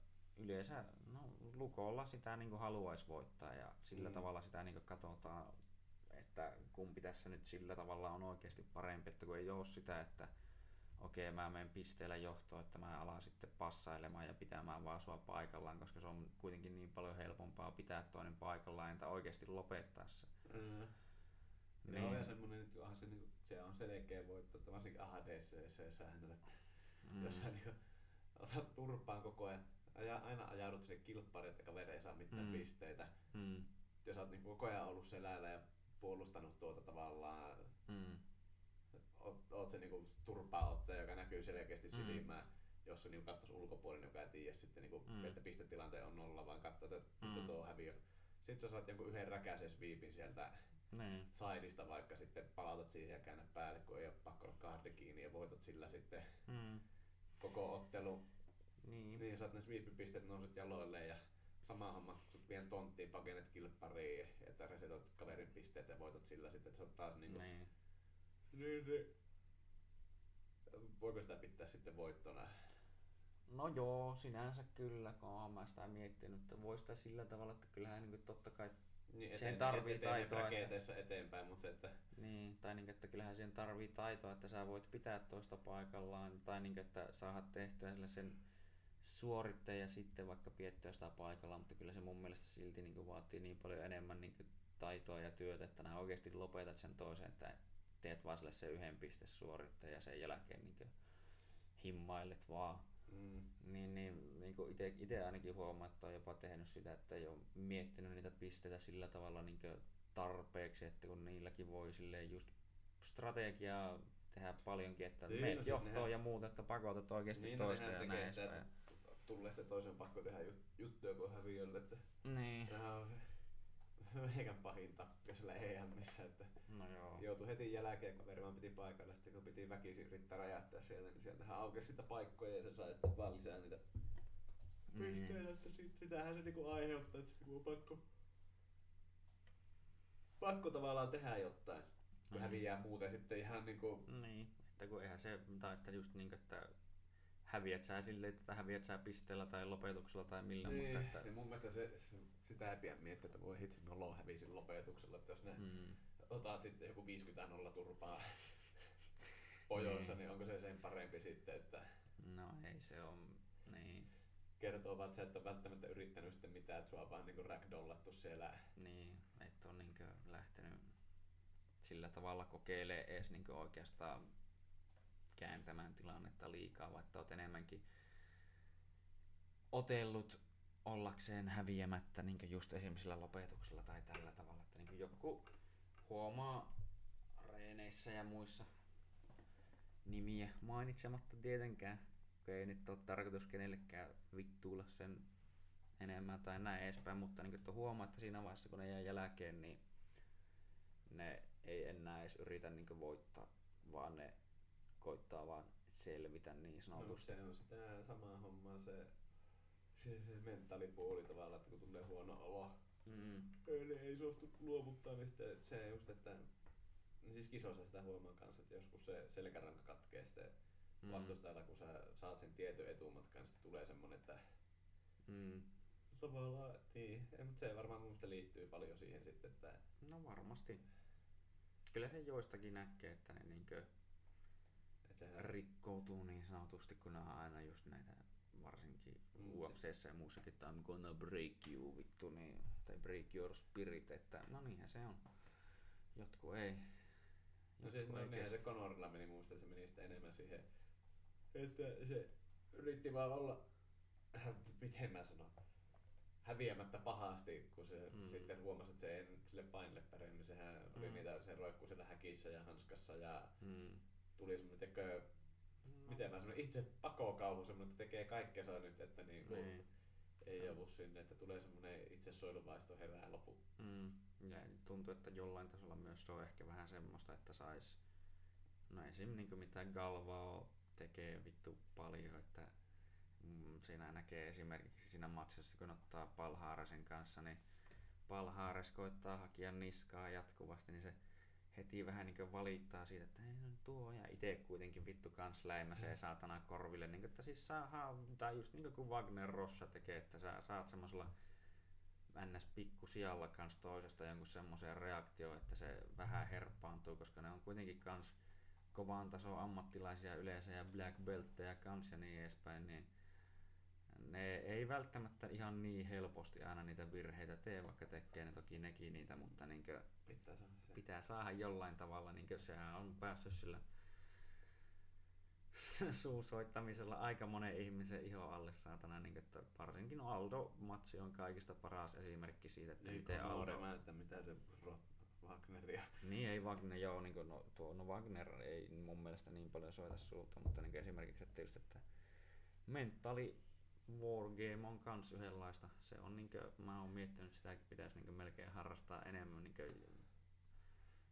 yleensä no, lukolla sitä niin haluaisi voittaa ja sillä Mm. tavalla sitä niin katsotaan, että kumpi tässä nyt sillä tavalla on oikeasti parempi, että kun ei ole sitä, että okei mä menen pisteellä johtoon, että mä alan sitten passailemaan ja pitämään vaan sua paikallaan, koska se on kuitenkin niin paljon helpompaa pitää toinen paikallaan entä oikeasti lopettaa se. Mm. Niin. Joo, ja semmoinen, että onhan se, niin, se on selkeä voitto, että varsinkin ADCC-säännöllä, Mm. jos sä niin, otat turpaan koko ajan, aja, aina ajaudut sinne kilppariin, että kaveri ei saa mitään Mm. pisteitä, Mm. ja sä oot niin koko ajan ollut selällä ja puolustanut tuota tavallaan, Mm. oot, oot se niinku turpaa ottaja, joka näkyy selkeästi Mm. silmään, jos se niinku katsoisi ulkopuolinen, joka ei tiedä sitten, niinku, Mm. että pistetilanteen on nolla, vaan katsoo, että Mm. tuo on häviö. Sitten sä saat jonkun yhden räkäisen sweepin sieltä Niin. sideista vaikka sitten palautat siihen ja käännät päälle, kun ei ole pakko olla kahdi kiinni ja voitat sillä sitten Mm. koko ottelu. Niin. Niin saat ne sweepipisteet, nouset jaloille ja sama homma, sut vien tonttiin, pakenet kilppariin, että resetot kaverin pisteet ja voitat sillä sitten, että sä oot taas niinku... Niin. Niin, niin. Voiko sitä pitää sitten voittona? No joo, sinänsä kyllä, kun oon mä sitä miettinyt, että voi sitä sillä tavalla, että kyllähän niin totta kai, Niin, Siihen tarvii etenee taitoa, että- eteenpäin, mutta se, että niin, tai niin, että kyllähän siihen tarvii taitoa, että sä voit pitää toista paikallaan, tai niin, että saat tehtyä sille sen suoritteen ja sitten vaikka piettyä sitä paikallaan, mutta kyllä se mun mielestä silti niin vaatii niin paljon enemmän niin taitoa ja työtä, että nää oikeasti lopetat sen toisen, että teet vaan sille sen yhden pistesuoritteen ja sen jälkeen niin himmailet vaan. mm, Niin, niin, niin kuin ite, ite ainakin huomaa, että on jopa tehnyt sitä, että ei ole miettinyt niitä pisteitä sillä tavalla niin tarpeeksi, että kun niilläkin voi silleen just strategiaa tehdä paljonkin, että Niin, niin, no meet siis johtoon nehän- ja muut, että pakotat oikeasti Niin, no toista nehän ja näin edespäin. Tulee sitten toisen pakko tehdä jut- juttuja, kun on häviöllä, että Niin, Tämä on [laughs] meikän pahin tappio siellä EMissä, että no joo. joutui heti jälkeen, kaveri vaan piti paikalle, sitten kun piti väkisin yrittää räjähtää sieltä, niin sieltähän aukesi sitä paikkoja ja se sai sitten vaan lisää niitä Niin. pisteitä, että sit, sitähän se niinku aiheuttaa, että kun on pakko, pakko tavallaan tehdä jotain, kun Mm. häviää muuten sitten ihan niinku, Niin, että kun eihän se, tai että just niin, että häviät sä silleen, että häviät sä pisteellä tai lopetuksella tai millä, niin, mutta että... niin mun mielestä se, se, sitä ei pidä miettiä, että voi hitsi, nolo hävisin lopetuksella, että jos ne Mm, otat sitten joku 50 nolla turpaa [laughs] pojoissa, Niin. niin onko se sen parempi sitten, että no ei se on, niin. kertoo vaan, että sä et ole välttämättä yrittänyt sitten mitään, että sua on vaan niinku ragdollattu siellä. Niin, et on niinkö lähtenyt sillä tavalla kokeilee edes niinkö oikeastaan kääntämään tilannetta liikaa, vaikka oot enemmänkin otellut ollakseen häviämättä niinkö just esimerkiksi sillä lopetuksella tai tällä tavalla, että niinkö joku huomaa reeneissä ja muissa nimiä mainitsematta tietenkään, kun ei nyt ole tarkoitus kenellekään vittuilla sen enemmän tai näin edespäin, mutta niin että huomaa, että siinä vaiheessa kun ne jää jälkeen, niin ne ei enää edes yritä niin voittaa, vaan ne koittaa vaan selvitä niin No, sanotusti. se on sitä samaa hommaa se, se, se mentaalipuoli tavallaan, että kun tulee huono olo, Mm, Eli ei suostu luovuttaa, niin sitten se just, että niin siis kisoissa sitä huomaa kanssa, että joskus se selkäranka katkee sitten mm, vastustajalla, kun sä saat sen tietyn etumatkan, niin sitten tulee semmonen, että mm. tavallaan, niin, mutta se varmaan mun liittyy paljon siihen sitten, että No varmasti. Kyllä se joistakin näkee, että ne niinkö, että rikkoutuu niin sanotusti, kun ne on aina just näitä varsinkin Mm, UFCssä ja muussakin, että I'm gonna break you vittu, niin, tai break your spirit, että no niinhän se on. Jotkut ei. No siis no, niinhän se. Conorilla meni muista, se meni sitten enemmän siihen, että se yritti vaan olla, miten mä sanon, häviämättä pahasti, kun se Mm. sitten huomasi, että se ei sille painille pärjää, niin sehän mm. oli niitä, se roikkuu siellä häkissä ja hanskassa ja Mm. Tuli semmoinen, tekö, miten mä sanon, itse pakokauhu semmoinen, että tekee kaikkensa nyt, että niinku Niin. ei joudu sinne, että tulee semmoinen itsesuojeluvaisto herää lopu. Mm. Ja tuntuu, että jollain tasolla myös se on ehkä vähän semmoista, että sais, no esim. Niin mitä Galvao tekee vittu paljon, että mm, siinä näkee esimerkiksi siinä matsissa, kun ottaa Palhaarasen kanssa, niin Palhaares koittaa hakea niskaa jatkuvasti, niin se heti vähän niin valittaa siitä, että ei no tuo ja itse kuitenkin vittu kans läimäsee saatana korville, niin että siis saadaan, tai just niin kuin Wagner Rossa tekee, että sä saat semmoisella ns. pikkusijalla kans toisesta jonkun semmoiseen reaktioon, että se vähän herppaantuu, koska ne on kuitenkin kans kovan tason ammattilaisia yleensä ja black belttejä kans ja niin edespäin, niin ne ei välttämättä ihan niin helposti aina niitä virheitä tee, vaikka tekee ne toki nekin niitä, mutta niinkö Pitää saada se. pitää saada jollain tavalla, niin sehän on päässyt sillä [laughs] suusoittamisella aika monen ihmisen iho alle saatana, niin että varsinkin Aldo-matsi on kaikista paras esimerkki siitä, että Niin, miten Aldo... Conor, että mitä se Wagneria. Niin ei Wagner, joo, niin kuin, no, tuo, no Wagner ei mun mielestä niin paljon soita suuta, mutta niin esimerkiksi että just, että mentaali wargame on kans yhdenlaista. Se on niinkö, mä oon miettinyt, että sitäkin pitäisi niinkö melkein harrastaa enemmän niinkö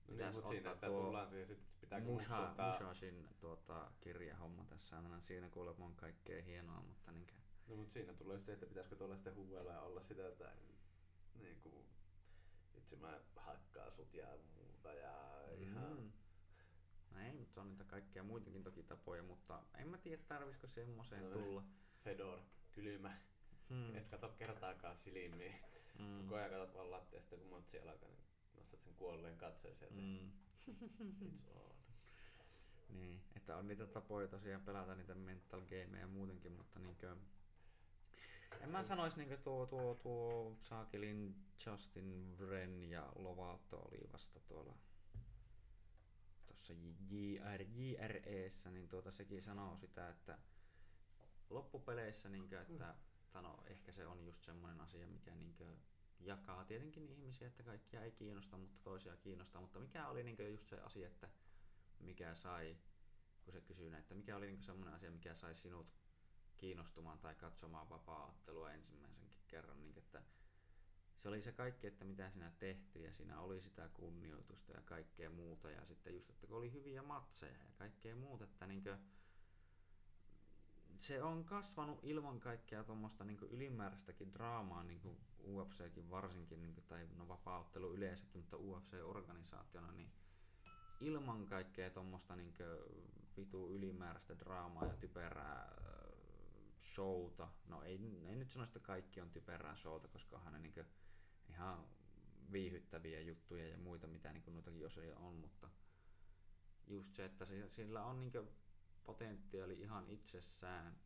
No niin, mutta siinä sitä tuo tullaan siihen, sitten pitää Musha. Mushashin tuota, kirjahomma tässä on siinä kuulemma on kaikkea hienoa, mutta niinkö, No mutta siinä tulee se, että pitäisikö tuolla sitten huuella ja olla sitä, että niin kuin, itse mä hakkaan sut ja muuta ja ihan... Mm. No ei, mutta on niitä kaikkia muitakin toki tapoja, mutta en mä tiedä tarvisiko semmoiseen No, tulla. Fedor, kylmä, Hmm. et kato kertaakaan silmiin. Mm. Koko ajan katsot vaan lattia, sitten kun matsi alkaa, niin nostat sen kuolleen katseen sieltä. Mm. It's on. Niin, että on niitä tapoja tosiaan pelata niitä mental gameja ja muutenkin, mutta niinkö... En mä sanois niinkö tuo, tuo, tuo Saakelin Justin Wren ja Lovato oli vasta tuolla tuossa JR, JREssä, niin tuota sekin sanoo sitä, että loppupeleissä niinkö, että sano, ehkä se on just semmoinen asia, mikä niinkö jakaa tietenkin ihmisiä, että kaikkia ei kiinnosta, mutta toisia kiinnostaa, mutta mikä oli niinkö just se asia, että mikä sai, kun se kysyy, että mikä oli niinku semmoinen asia, mikä sai sinut kiinnostumaan tai katsomaan vapaa-ottelua ensimmäisenkin kerran, niin että se oli se kaikki, että mitä siinä tehtiin ja siinä oli sitä kunnioitusta ja kaikkea muuta. Ja sitten just, että kun oli hyviä matseja ja kaikkea muuta, että niinkö, se on kasvanut ilman kaikkea tuommoista niin ylimääräistäkin draamaa, niin kuin UFCkin varsinkin, niin kuin, tai no vapaa-ottelu yleensäkin, mutta UFC-organisaationa, niin ilman kaikkea tuommoista niin vitu ylimääräistä draamaa ja typerää äh, showta. No ei, ei nyt sano, että kaikki on typerää showta, koska onhan ne niin ihan viihyttäviä juttuja ja muita, mitä niin noitakin osia on, mutta just se, että si- sillä on niin potentiaali ihan itsessään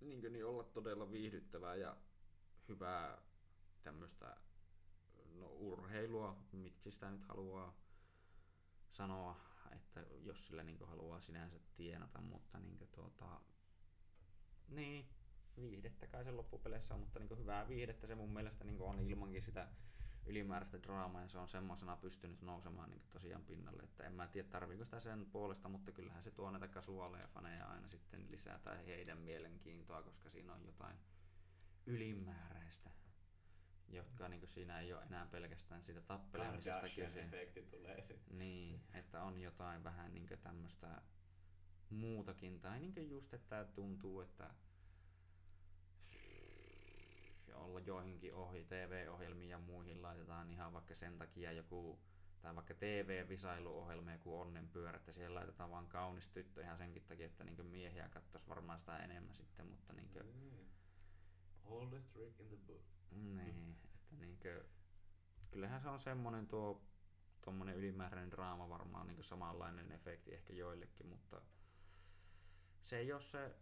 niin, niin olla todella viihdyttävää ja hyvää tämmöistä no, urheilua, miksi sitä nyt haluaa sanoa, että jos sillä niin haluaa sinänsä tienata, mutta niin tuota, niin, viihdettä kai se loppupeleissä on, mutta niin hyvää viihdettä se mun mielestä niin on ilmankin sitä ylimääräistä draamaa ja se on semmoisena pystynyt nousemaan niin tosiaan pinnalle, että en mä tiedä tarviiko sitä sen puolesta, mutta kyllähän se tuo näitä kasuaaleja faneja aina sitten lisää tai heidän mielenkiintoa, koska siinä on jotain ylimääräistä, jotka niin siinä ei ole enää pelkästään siitä tappelemisesta kyse. efekti tulee sitten. Niin, että on jotain vähän niin tämmöistä muutakin, tai niin just, että tuntuu, että olla joihinkin ohi, TV-ohjelmiin ja muihin laitetaan ihan vaikka sen takia joku, tai vaikka TV-visailuohjelma, joku onnenpyörä, että siellä laitetaan vaan kaunis tyttö ihan senkin takia, että niin miehiä katsoisi varmaan sitä enemmän sitten, mutta niin kuin, Mm. Oldest trick in the book. niin, että niin kuin, kyllähän se on semmoinen tuo tuommoinen ylimääräinen draama varmaan niin samanlainen efekti ehkä joillekin, mutta se ei ole se,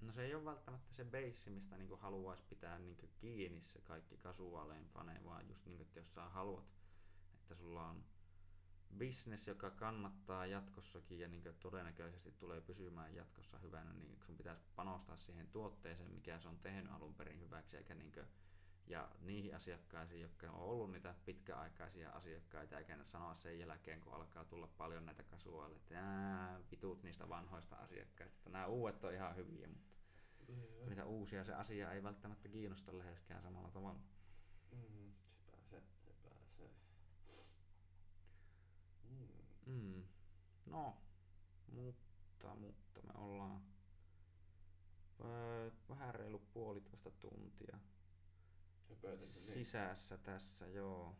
no se ei ole välttämättä se base, mistä niinku haluaisi pitää niinku kiinni se kaikki kasuaalein fane, vaan just niinku, että jos sä haluat, että sulla on business, joka kannattaa jatkossakin ja niin todennäköisesti tulee pysymään jatkossa hyvänä, niin sun pitäisi panostaa siihen tuotteeseen, mikä se on tehnyt alun perin hyväksi, eikä niin kuin, ja niihin asiakkaisiin, jotka on ollut niitä pitkäaikaisia asiakkaita, eikä sanoa sen jälkeen, kun alkaa tulla paljon näitä kasuaaleja, että vitut niistä vanhoista asiakkaista, että nämä uudet on ihan hyviä, mutta mm. niitä uusia se asia ei välttämättä kiinnosta läheskään samalla tavalla. Mm, se, sepä se. Mm. Mm. No, mutta, mutta me ollaan vähän reilu puolitoista tuntia Niin. sisässä tässä, joo.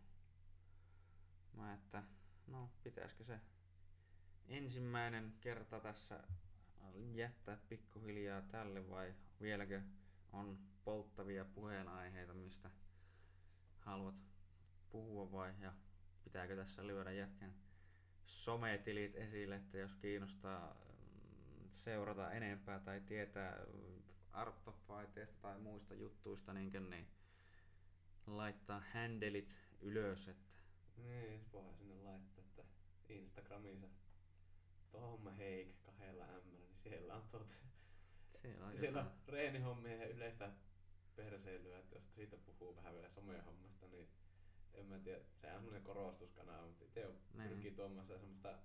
Mä että, no pitäisikö se ensimmäinen kerta tässä jättää pikkuhiljaa tälle vai vieläkö on polttavia puheenaiheita, mistä haluat puhua vai ja pitääkö tässä lyödä jätkän sometilit esille, että jos kiinnostaa mm, seurata enempää tai tietää Art of Fighteista tai muista juttuista, niin, niin laittaa handelit ylös. Että... Niin, voi sinne laittaa, että Instagramissa Tom Heik kahdella M, niin siellä on tot... Siellä on, siellä on reenihommia ja yleistä perseilyä, että jos siitä puhuu vähän vielä somehommasta, niin en mä tiedä, se on semmoinen korostuskanava, mutta itse pyrkii tuomaan semmoista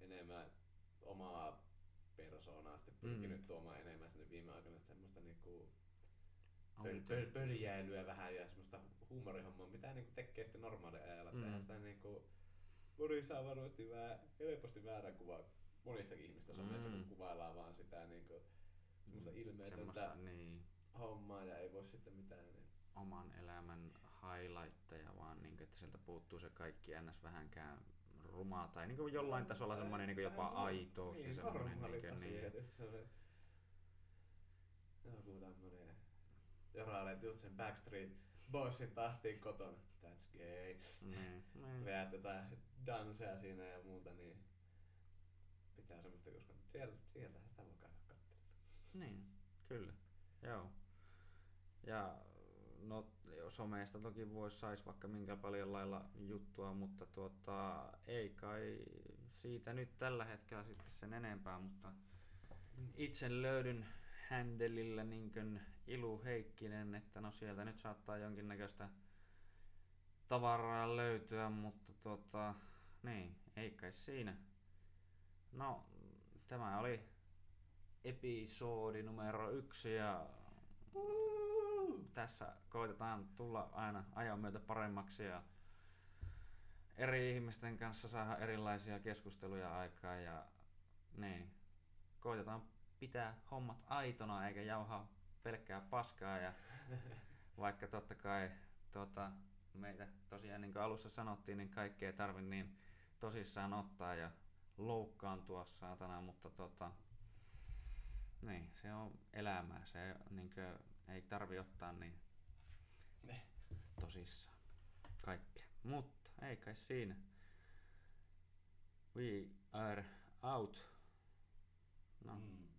enemmän omaa persoonaa, sitten pyrkinyt mm. tuomaan enemmän sinne viime aikoina semmoista niinku pöl, pöl, pöljäilyä vähän ja semmoista huumorihommaa, mitä niinku tekee sitten normaali ajalla. Mm. Tehdään sitä niinku, moni saa varmasti vähän, helposti väärän kuva monistakin ihmistä somessa, mm. kun kuvaillaan vaan sitä niinku, semmoista ilmeetöntä niin. hommaa ja ei voi sitten mitään. Niin. Oman elämän highlightteja, vaan niin, että sieltä puuttuu se kaikki ns. vähänkään rumaa tai niin kuin jollain tasolla semmoinen niin jopa aitous niin, ja semmoinen niin, niin, niin. Se joku tämmönen jorailet just sen Backstreet Boysin tahtiin kotona. That's gay. Niin, niin. Veät jotain danseja siinä ja muuta, niin pitää semmoista, koska sieltä, sieltä sitä voi käydä katsella. Niin, kyllä. Joo. Ja no someista toki voisi sais vaikka minkä paljon lailla juttua, mutta tuota, ei kai siitä nyt tällä hetkellä sitten sen enempää, mutta itse löydyn händelillä niin Ilu Heikkinen, että no sieltä nyt saattaa jonkinnäköistä tavaraa löytyä, mutta tuota, niin, ei kai siinä. No, tämä oli episodi numero yksi ja tässä koitetaan tulla aina ajan myötä paremmaksi ja eri ihmisten kanssa saada erilaisia keskusteluja aikaa ja niin, koitetaan pitää hommat aitona eikä jauhaa pelkkää paskaa ja [laughs] vaikka totta kai tuota, meitä tosiaan niin kuin alussa sanottiin, niin kaikkea ei tarvi niin tosissaan ottaa ja loukkaantua saatana, mutta tota, niin, se on elämää, se niin kuin, ei tarvi ottaa niin tosissaan kaikkea. Mutta ei kai siinä. We are out. No. Mm.